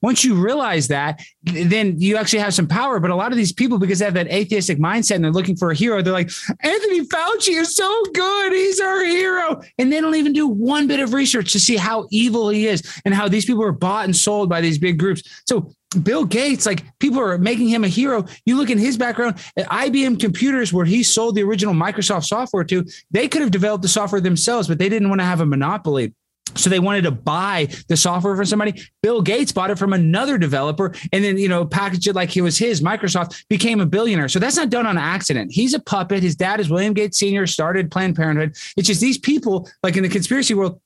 Once you realize that, then you actually have some power. But a lot of these people, because they have that atheistic mindset and they're looking for a hero, they're like, Anthony Fauci is so good. He's our hero. And they don't even do one bit of research to see how evil he is and how these people are bought and sold by these big groups. So Bill Gates, like people are making him a hero. You look in his background at IBM Computers, where he sold the original Microsoft software to, they could have developed the software themselves, but they didn't want to have a monopoly. So they wanted to buy the software from somebody. Bill Gates bought it from another developer and then, you know, packaged it like he was his. Microsoft became a billionaire. So that's not done on accident. He's a puppet. His dad is William Gates Sr., started Planned Parenthood. It's just these people, like in the conspiracy world,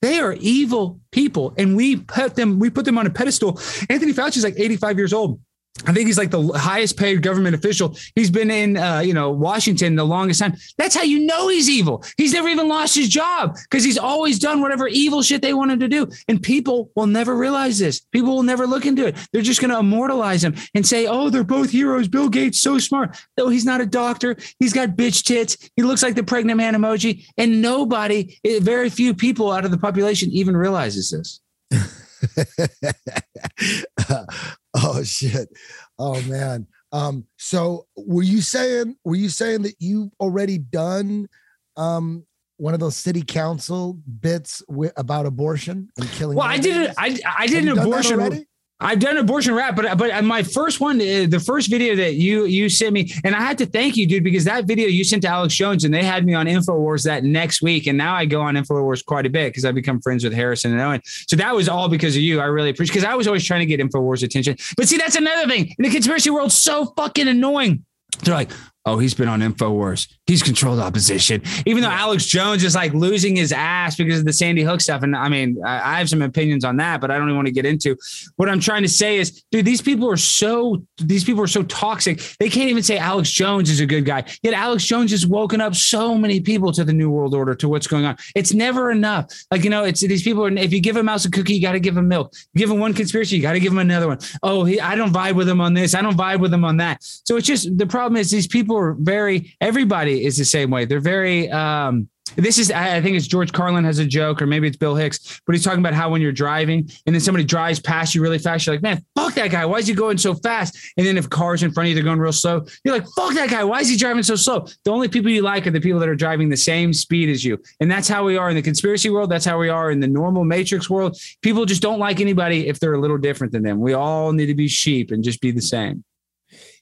they are evil people. And we put them, we put them on a pedestal. Anthony Fauci is like 85 years old. I think he's like the highest paid government official. He's been in, uh, you know, Washington the longest time. That's how you know he's evil. He's never even lost his job because he's always done whatever evil shit they want him to do. And people will never realize this. People will never look into it. They're just going to immortalize him and say, "Oh, they're both heroes." Bill Gates so smart. No, he's not a doctor. He's got bitch tits. He looks like the pregnant man emoji. And nobody, eh, very few people out of the population even realizes this. oh shit. Oh man. Um, so were you saying were you saying that you already done um one of those city council bits about abortion and killing? Well, I did it. I I did Have an abortion. I've done abortion rap, but but my first one, uh, the first video that you you sent me, and I had to thank you, dude, because that video you sent to Alex Jones, and they had me on Infowars that next week, and now I go on Infowars quite a bit because I've become friends with Harrison and Owen. So that was all because of you. I really appreciate because I was always trying to get Infowars attention, but see, that's another thing in the conspiracy world. So fucking annoying. They're like, oh, he's been on InfoWars. He's controlled opposition. Even though Alex Jones is like losing his ass because of the Sandy Hook stuff. And I mean, I, I have some opinions on that, but I don't even want to get into. What I'm trying to say is, dude, these people are so these people are so toxic. They can't even say Alex Jones is a good guy. Yet Alex Jones has woken up so many people to the New World Order, to what's going on. It's never enough. Like, you know, it's these people, are- if you give a mouse a cookie, you got to give him milk. You give him one conspiracy, you got to give him another one. Oh, he, I don't vibe with him on this. I don't vibe with him on that. So it's just the problem is these people are very, everybody is the same way. They're very, um, this is, I I think it's George Carlin has a joke, or maybe it's Bill Hicks, but he's talking about how when you're driving and then somebody drives past you really fast, you're like, man, fuck that guy. Why is he going so fast? And then if cars in front of you, they're going real slow, you're like, fuck that guy. Why is he driving so slow? The only people you like are the people that are driving the same speed as you. And that's how we are in the conspiracy world. That's how we are in the normal matrix world. People just don't like anybody if they're a little different than them. We all need to be sheep and just be the same.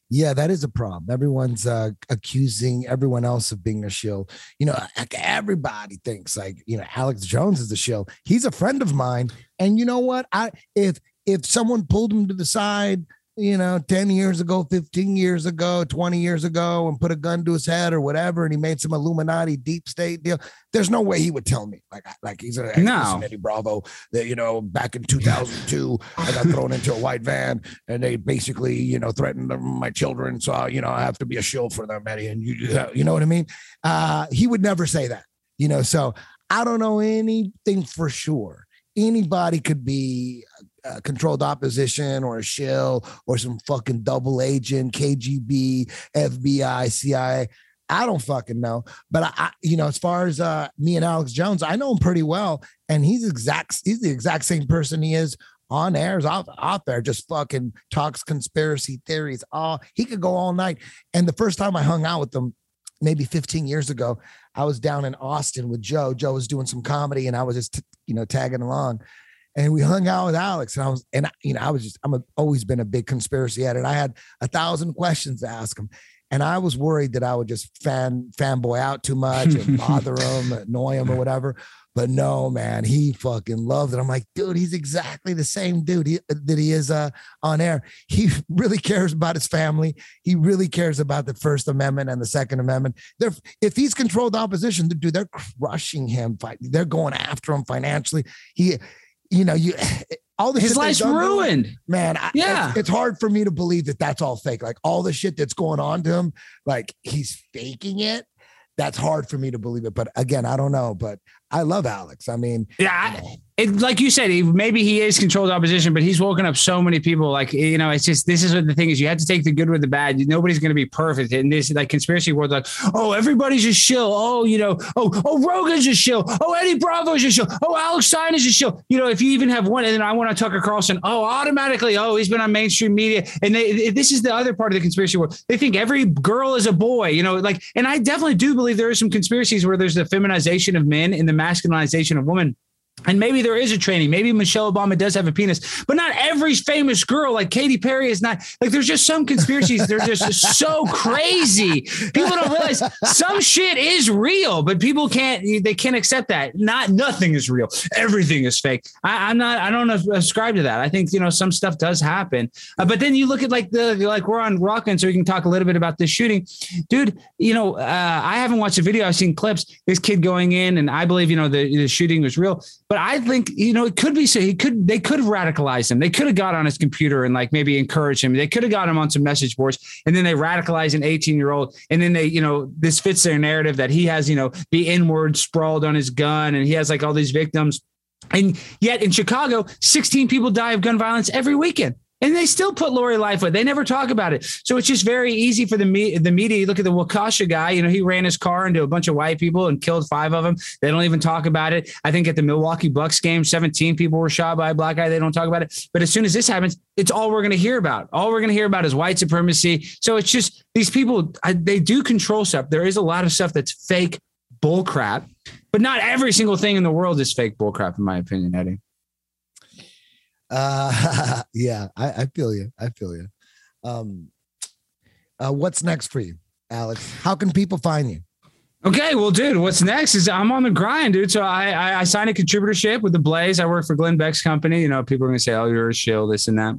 Yeah, that is a problem. Everyone's uh, accusing everyone else of being a shill. You know, everybody thinks like you know Alex Jones is a shill. He's a friend of mine, and you know what? I if if someone pulled him to the side, you know, ten years ago, fifteen years ago, twenty years ago, and put a gun to his head or whatever, and he made some Illuminati deep state deal, there's no way he would tell me. Like like he's a No. Eddie Bravo that you know back in 2002 I got thrown into a white van and they basically you know threatened my children so uh, you know I have to be a shill for them Eddie and you you know what I mean? Uh he would never say that you know so I don't know anything for sure. Anybody could be controlled opposition or a shill or some fucking double agent KGB FBI CIA I don't fucking know. But I, I you know, as far as uh me and Alex Jones, I know him pretty well, and he's exact he's the exact same person he is on airs out, out there, just fucking talks conspiracy theories. Oh, he could go all night. And the first time I hung out with him, maybe 15 years ago, I was down in Austin with Joe. Joe was doing some comedy and I was just, you know, tagging along. And we hung out with Alex, and I was, and you know, I was just, I'm a, always been a big conspiracy head, and I had a thousand questions to ask him, and I was worried that I would just fan fanboy out too much and bother him, annoy him, or whatever. But no, man, he fucking loved it. I'm like, dude, he's exactly the same dude he, that he is uh, on air. He really cares about his family. He really cares about the First Amendment and the Second Amendment. They're, if he's controlled opposition, dude, they're crushing him. They're going after him financially. He, you know, you all the His life's done to him, ruined. man. I, Yeah. it's, it's hard for me to believe that that's all fake. Like all the shit that's going on to him, like he's faking it. That's hard for me to believe it. But again, I don't know. But I love Alex. I mean, Yeah, I- it, like you said, he, maybe he is controlled opposition, but he's woken up so many people. Like you know, it's just this is what the thing is. You have to take the good with the bad. Nobody's going to be perfect in this like conspiracy world. Like, oh, everybody's a shill. Oh, you know, oh, oh, Rogan's a shill. Oh, Eddie Bravo's a shill. Oh, Alex Stein is a shill. You know, if you even have one, and then I want to Tucker Carlson. Oh, automatically. Oh, he's been on mainstream media, and they, this is the other part of the conspiracy world. They think every girl is a boy. You know, like, and I definitely do believe there are some conspiracies where there's the feminization of men in the masculinization of women. And maybe there is a training. Maybe Michelle Obama does have a penis, but not every famous girl like Katy Perry is not like there's just some conspiracies. They're just so crazy. People don't realize some shit is real, but people can't, they can't accept that. Not nothing is real. Everything is fake. I, am not, I don't ascribe to that. I think, you know, some stuff does happen. Uh, but then you look at like the, like we're on Rokfin, so we can talk a little bit about this shooting. Dude, you know, uh, I haven't watched a video. I've seen clips. This kid going in, and I believe, you know, the, the shooting was real. But I think you know it could be so he could they could have radicalized him. They could have got on his computer and like maybe encouraged him. They could have got him on some message boards, and then they radicalize an 18 year old, and then they you know this fits their narrative that he has you know the inward sprawled on his gun, and he has like all these victims. And yet in Chicago, 16 people die of gun violence every weekend. And they still put Lori Lightfoot. They never talk about it. So it's just very easy for the me- the media. You look at the Waukesha guy. You know, he ran his car into a bunch of white people and killed five of them. They don't even talk about it. I think at the Milwaukee Bucks game, 17 people were shot by a black guy. They don't talk about it. But as soon as this happens, it's all we're going to hear about. All we're going to hear about is white supremacy. So it's just these people. I, they do control stuff. There is a lot of stuff that's fake bullcrap, but not every single thing in the world is fake bullcrap, in my opinion, Eddie. Uh, yeah, I, I feel you. I feel you. Um, uh, what's next for you, Alex? How can people find you? Okay, well, dude, what's next is I'm on the grind, dude. So I, I, I signed a contributorship with the Blaze. I work for Glenn Beck's company. You know, people are gonna say, "Oh, you're a shill," this and that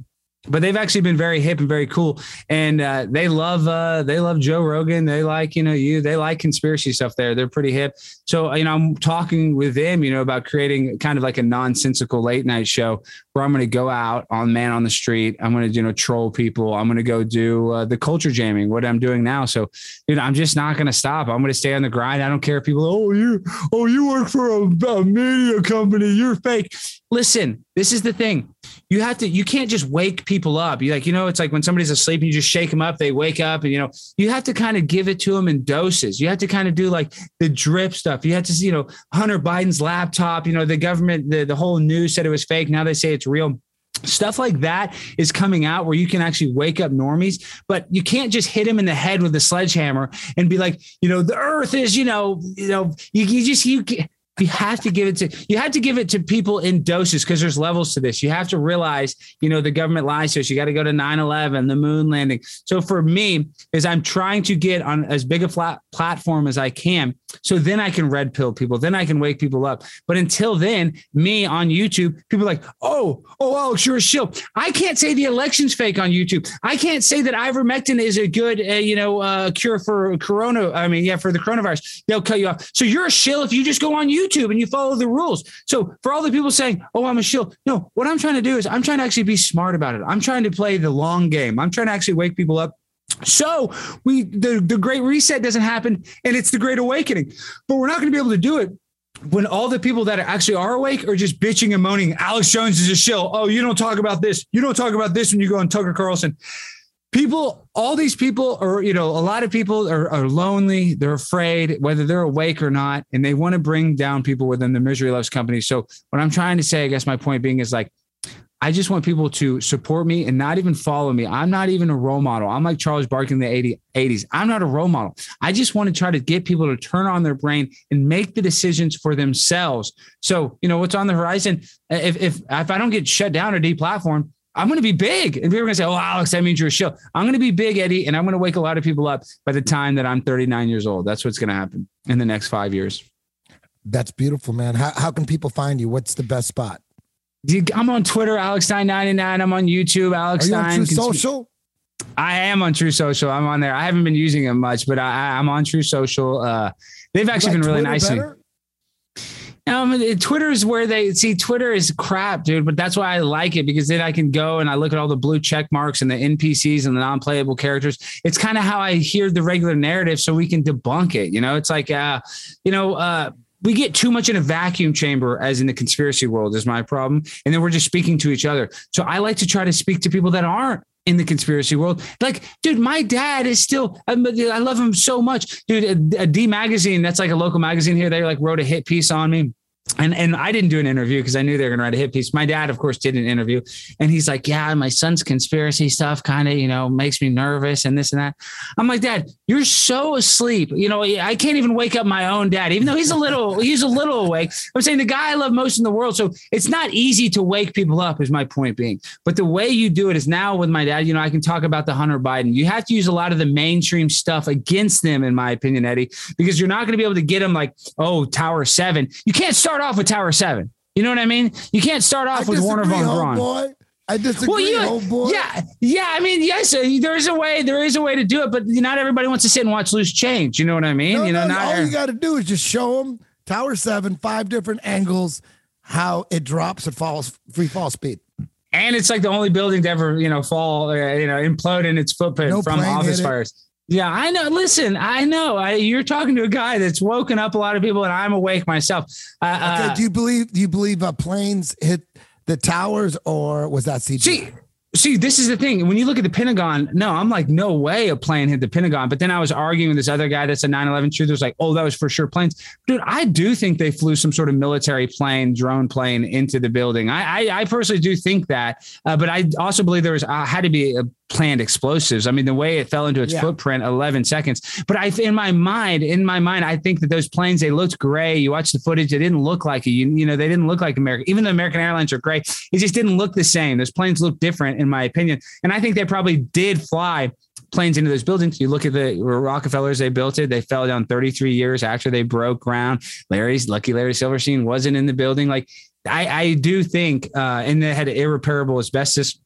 but they've actually been very hip and very cool and uh, they love uh, they love joe rogan they like you know you they like conspiracy stuff there they're pretty hip so you know i'm talking with them you know about creating kind of like a nonsensical late night show where i'm going to go out on man on the street. I'm going to you know troll people. I'm going to go do uh, the culture jamming what i'm doing now. So know i'm just not going to stop. I'm going to stay on the grind. I don't care if people oh you oh you work for a, a media company. You're fake. Listen this is the thing. You have to you can't just wake people up. You like you know it's like when somebody's asleep and you just shake them up they wake up and you know you have to kind of give it to them in doses. You have to kind of do like the drip stuff. You have to see you know hunter biden's laptop. You know the government the, the whole news said it was fake. Now they say it's real. Stuff like that is coming out where you can actually wake up normies, but you can't just hit him in the head with a sledgehammer and be like, you know, the earth is, you know, you know, you, you just, you, you have to give it to you have to give it to people in doses because there's levels to this. You have to realize you know the government lies to us. You got to go to 9-11 the moon landing. So for me is i'm trying to get on as big a flat platform as i can so then i can red pill people then i can wake people up. But until then me on youtube people like oh oh alex you're a shill. I can't say the election's fake on youtube. I can't say that ivermectin is a good uh, you know uh, cure for corona i mean yeah for the coronavirus. They'll cut you off. So you're a shill if you just go on youtube YouTube and you follow the rules. So for all the people saying, "Oh, I'm a shill," no, what I'm trying to do is I'm trying to actually be smart about it. I'm trying to play the long game. I'm trying to actually wake people up. So we the the great reset doesn't happen, and it's the great awakening. But we're not going to be able to do it when all the people that actually are awake are just bitching and moaning. Alex Jones is a shill. Oh, you don't talk about this. You don't talk about this when you go on Tucker Carlson people all these people are you know a lot of people are, are lonely they're afraid whether they're awake or not and they want to bring down people within the misery loves company. So what i'm trying to say i guess my point being is like i just want people to support me and not even follow me. I'm not even a role model. I'm like charles barkley in the 80, 80s i'm not a role model. I just want to try to get people to turn on their brain and make the decisions for themselves. So you know what's on the horizon if if, if i don't get shut down or deplatformed I'm going to be big. And people are going to say, oh, Alex, that means you're a show. I'm going to be big, Eddie, and I'm going to wake a lot of people up by the time that I'm 39 years old. That's what's going to happen in the next five years. That's beautiful, man. How, how can people find you? What's the best spot? I'm on Twitter, Alex Stein 99. I'm on YouTube, Alex Are you Stein. on Truth Social? I am on Truth Social. I'm on there. I haven't been using it much, but I, am on Truth Social. Uh, they've actually like been really Twitter nice. Um, Twitter is where they see Twitter is crap, dude. But that's why I like it because then I can go and I look at all the blue check marks and the NPCs and the non-playable characters. It's kind of how I hear the regular narrative, so we can debunk it. You know, it's like, uh, you know, uh, we get too much in a vacuum chamber as in the conspiracy world is my problem, and then we're just speaking to each other. So I like to try to speak to people that aren't in the conspiracy world. Like, dude, my dad is still, um, I love him so much. Dude, a D magazine, that's like a local magazine here, they like wrote a hit piece on me and and I didn't do an interview because I knew they were going to write a hit piece. My dad, of course, did an interview, and he's like, "Yeah, my son's conspiracy stuff kind of you know makes me nervous and this and that." I'm like, "Dad, you're so asleep. You know, I can't even wake up my own dad, even though he's a little he's a little awake." I'm saying the guy I love most in the world, so it's not easy to wake people up. Is my point being, but the way you do it is now with my dad. You know, I can talk about the Hunter Biden. You have to use a lot of the mainstream stuff against them, in my opinion, Eddie, because you're not going to be able to get them like, "Oh, Tower Seven. You can't start off with Tower Seven. You know what I mean? You can't start off I with Wernher von Braun. homeboy. I disagree, you- homeboy. Yeah, yeah. I mean, yes, uh, there is a way. There is a way to do it, but not everybody wants to sit and watch loose change. You know what I mean? No, you know, no, not all you got to do is just show them Tower Seven, five different angles, how it drops at falls free fall speed. and it's like the only building to ever, you know, fall, uh, you know, implode in its footprint No from office fires. Yeah, I know. Listen, I know. I, you're talking to a guy that's woken up a lot of people, and I'm awake myself. Uh, Okay, uh, do you believe? Do you believe uh, planes hit the towers, or was that CG? See, see, this is the thing. When you look at the Pentagon, no, I'm like, no way a plane hit the Pentagon. But then I was arguing with this other guy that's a 9 11 truther. was like, oh, that was for sure planes. Dude, I do think they flew some sort of military plane, drone plane into the building. I, I, I personally do think that. Uh, but I also believe there was uh, had to be a planned explosives. I mean, the way it fell into its Yeah. footprint, 11 seconds. But I, in my mind, in my mind, I think that those planes, they looked gray. You watch the footage, they didn't look like, you, you know, they didn't look like American, even though American Airlines are great. It just didn't look the same. Those planes look different, in my opinion. And I think they probably did fly planes into those buildings. You look at the Rockefellers, they built it. They fell down 33 years after they broke ground. Larry's lucky Larry Silverstein wasn't in the building. Like I, I do think, uh, and they had irreparable asbestos.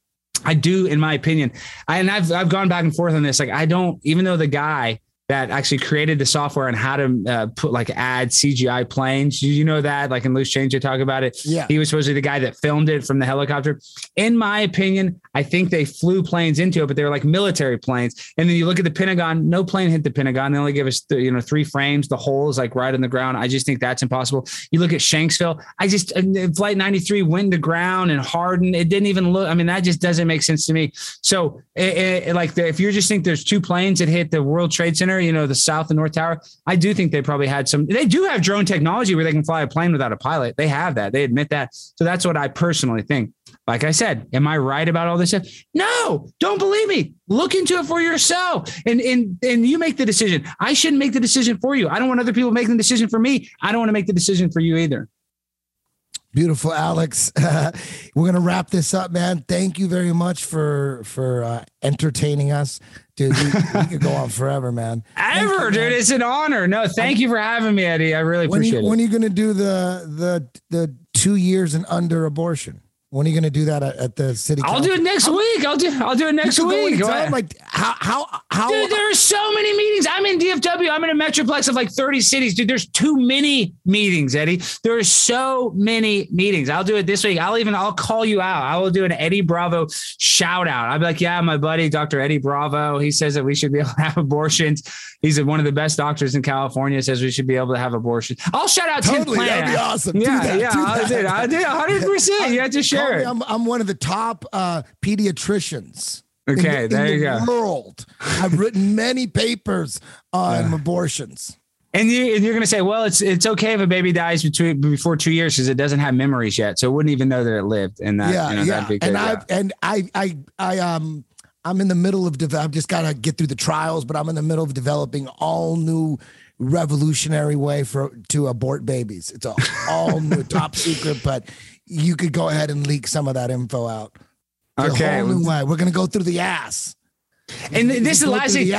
I do, in my opinion, I, and I've I've gone back and forth on this. Like I don't, even though the guy that actually created the software and how to uh, put like add CGI planes, do you know that? Like in Loose Change, they talk about it. Yeah. he was supposedly the guy that filmed it from the helicopter. In my opinion, I think they flew planes into it, but they were like military planes. And then you look at the Pentagon, no plane hit the Pentagon. They only give us th- you know three frames. The hole is like right on the ground. I just think that's impossible. You look at Shanksville. I just uh, Flight 93 went to ground and hardened. It didn't even look. I mean, that just doesn't make sense to me. So, it, it- like, the, if you just think there's two planes that hit the World Trade Center, you know, the South and North Tower, I do think they probably had some. They do have drone technology where they can fly a plane without a pilot. They have that. They admit that. So that's what I personally think. Like I said, am I right about all this stuff? No, don't believe me. Look into it for yourself, and and and you make the decision. I shouldn't make the decision for you. I don't want other people making the decision for me. I don't want to make the decision for you either. Beautiful, Alex. We're gonna wrap this up, man. Thank you very much for for uh, entertaining us, dude. We, we could go on forever, man. Ever, you, dude. man. It's an honor. No, thank you for having me, Eddie. I really When appreciate you it. when are you gonna do the the the two years and under abortion? When are you gonna do that at, at the city? I'll do it next week. I'll do. I'll do it next You can go week. Like how how how Dude, there are so many meetings. I'm in DFW. I'm in a metroplex of like 30 cities. Dude, there's too many meetings, Eddie. There are so many meetings. I'll do it this week. I'll even I'll call you out. I will do an Eddie Bravo shout out. I'll be like, yeah, my buddy, Dr. Eddie Bravo. He says that we should be able to have abortions. He's one of the best doctors in California. Says we should be able to have abortion. I'll shout out Tim Totally, Plant. that'd be awesome. Yeah, that, yeah, do I'll that. do it. I did. 100. percent You have to share me. it. I'm, I'm one of the top uh, pediatricians. in the- Okay, in there the you go. World. I've written many papers on abortions. And, you, and you're going to say, well, it's it's okay if a baby dies between before two years because it doesn't have memories yet, so it wouldn't even know that it lived. And that, yeah, you know, yeah. that'd be good. and yeah. I and I I I um I'm in the middle of dev- I've just got to get through the trials, but I'm in the middle of developing all new revolutionary way for to abort babies. It's a all new top secret, but you could go ahead and leak some of that info out. It's Okay. whole new way. We're gonna go through the ass. And this is the last thing. The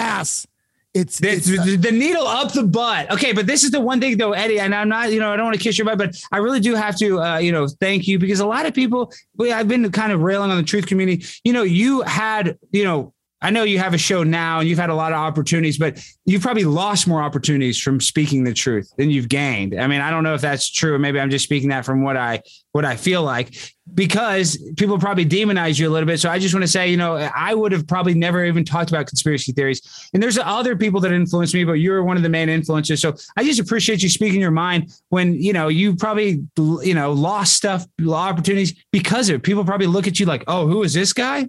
It's, The, it's the, the needle up the butt. Okay, but this is the one thing though, Eddie, and I'm not, you know, I don't want to kiss your butt, but I really do have to, uh, you know, thank you because a lot of people, we, I've been kind of railing on the truth community. You know, you had, you know, I know you have a show now and you've had a lot of opportunities, but you've probably lost more opportunities from speaking the truth than you've gained. I mean, I don't know if that's true. Maybe I'm just speaking that from what I what I feel like because people probably demonize you a little bit. So I just want to say, you know, I would have probably never even talked about conspiracy theories. And there's other people that influenced me, but you're one of the main influencers. So I just appreciate you speaking your mind when, you know, you probably, you know, lost stuff, opportunities because of it. People probably look at you like, oh, who is this guy?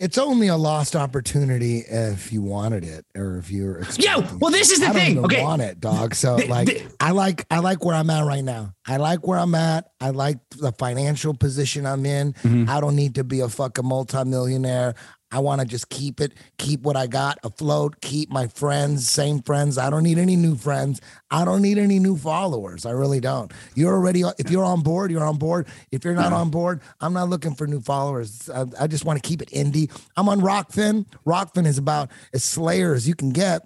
It's only a lost opportunity if you wanted it or if you're. Yo, well, this is the I don't thing. even Okay. want it, dog. So The- like, the- I like I like where I'm at right now. I like where I'm at. I like the financial position I'm in. Mm-hmm. I don't need to be a fucking multimillionaire. I want to just keep it, keep what I got afloat, keep my friends, same friends. I don't need any new friends. I don't need any new followers. I really don't. You're already, if you're on board, you're on board. If you're not on board, I'm not looking for new followers. I, I just want to keep it indie. I'm on Rokfin. Rokfin is about as slayer as you can get.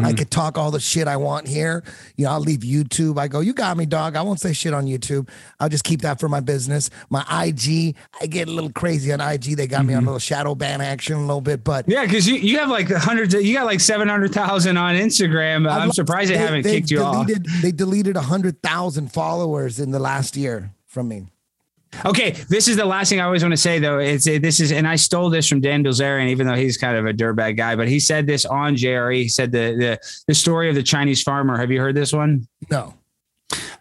I mm-hmm. could talk all the shit I want here. You know, I'll leave YouTube. I go, you got me, dog. I won't say shit on YouTube. I'll just keep that for my business. My IG, I get a little crazy on IG. They got me on a little shadow ban action a little bit, but Yeah, because you, you have like hundreds. Of, you got like seven hundred thousand on Instagram. I'd I'm surprised they, haven't kicked you off. deleted, They deleted hundred thousand followers in the last year from me. Okay, this is the last thing I always want to say though. It's this is, and I stole this from Dan Bilzerian, even though he's kind of a dirtbag guy. But he said this on JRE. He said the the the story of the Chinese farmer. Have you heard this one? No.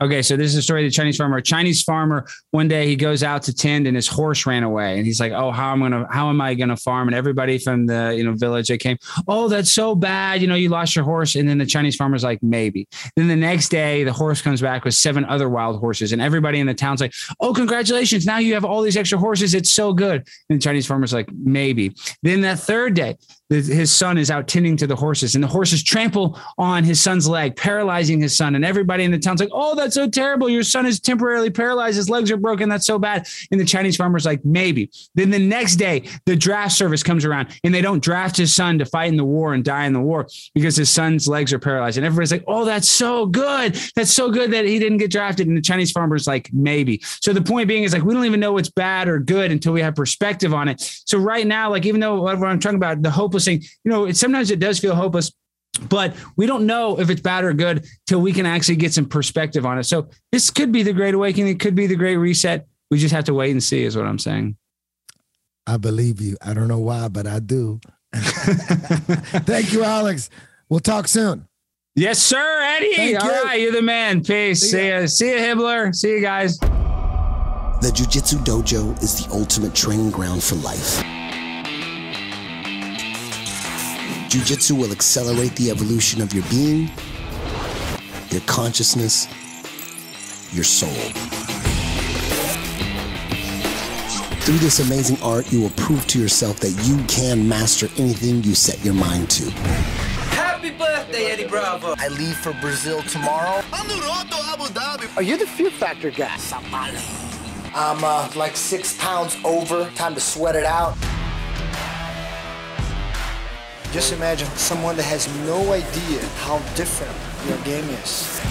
Okay, so this is the story of the Chinese farmer. A Chinese farmer one day he goes out to tend and his horse ran away, and he's like, "Oh, how am I gonna how am I gonna farm?" And everybody from the you know village they came, "Oh, that's so bad. You know, you lost your horse." And then the Chinese farmer's like, "Maybe." Then the next day, the horse comes back with seven other wild horses, and everybody in the town's like, "Oh, congratulations! Now you have all these extra horses. It's so good." And the Chinese farmer's like, "Maybe." Then that third day, his son is out tending to the horses, and the horses trample on his son's leg, paralyzing his son. And everybody in the town's like, "Oh, that's so terrible! Your son is temporarily paralyzed. His legs are broken. That's so bad." And the Chinese farmer's like, "Maybe." Then the next day, the draft service comes around, and they don't draft his son to fight in the war and die in the war because his son's legs are paralyzed. And everybody's like, "Oh, that's so good! That's so good that he didn't get drafted." And the Chinese farmer's like, "Maybe." So the point being is like, we don't even know what's bad or good until we have perspective on it. So right now, like even though what I'm talking about the hopeless thing, you know, it, sometimes it does feel hopeless. But we don't know if it's bad or good till we can actually get some perspective on it. So this could be the great awakening. It could be the great reset. We just have to wait and see, is what I'm saying. I believe you. I don't know why, but I do. Thank you, Alex. We'll talk soon. Yes, sir, Eddie. Thank All you. right, you're the man. Peace. See ya. See ya, Hibbler. See you guys. The Jiu Jitsu Dojo is the ultimate training ground for life. Jiu Jitsu will accelerate the evolution of your being, your consciousness, your soul. Through this amazing art, you will prove to yourself that you can master anything you set your mind to. Happy birthday, Eddie Bravo. I leave for Brazil tomorrow. Are you the Fear Factor guy? I'm uh, like six pounds over. Time to sweat it out. Just imagine someone that has no idea how different your game is.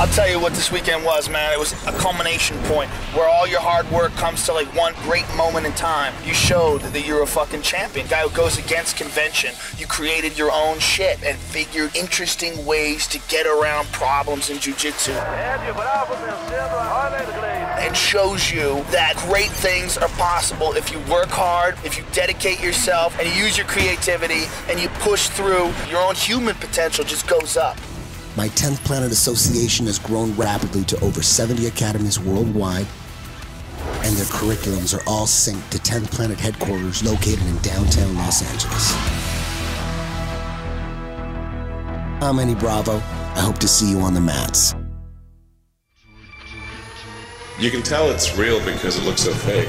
I'll tell you what this weekend was, man. It was a culmination point where all your hard work comes to like one great moment in time. You showed that you're a fucking champion, guy who goes against convention. You created your own shit and figured interesting ways to get around problems in jujitsu. And shows you that great things are possible if you work hard, if you dedicate yourself, and you use your creativity and you push through. Your own human potential just goes up. My 10th Planet Association has grown rapidly to over 70 academies worldwide, and their curriculums are all synced to 10th Planet headquarters located in downtown Los Angeles. Ah, I'm Eddie Bravo. I hope to see you on the mats. You can tell it's real because it looks so fake.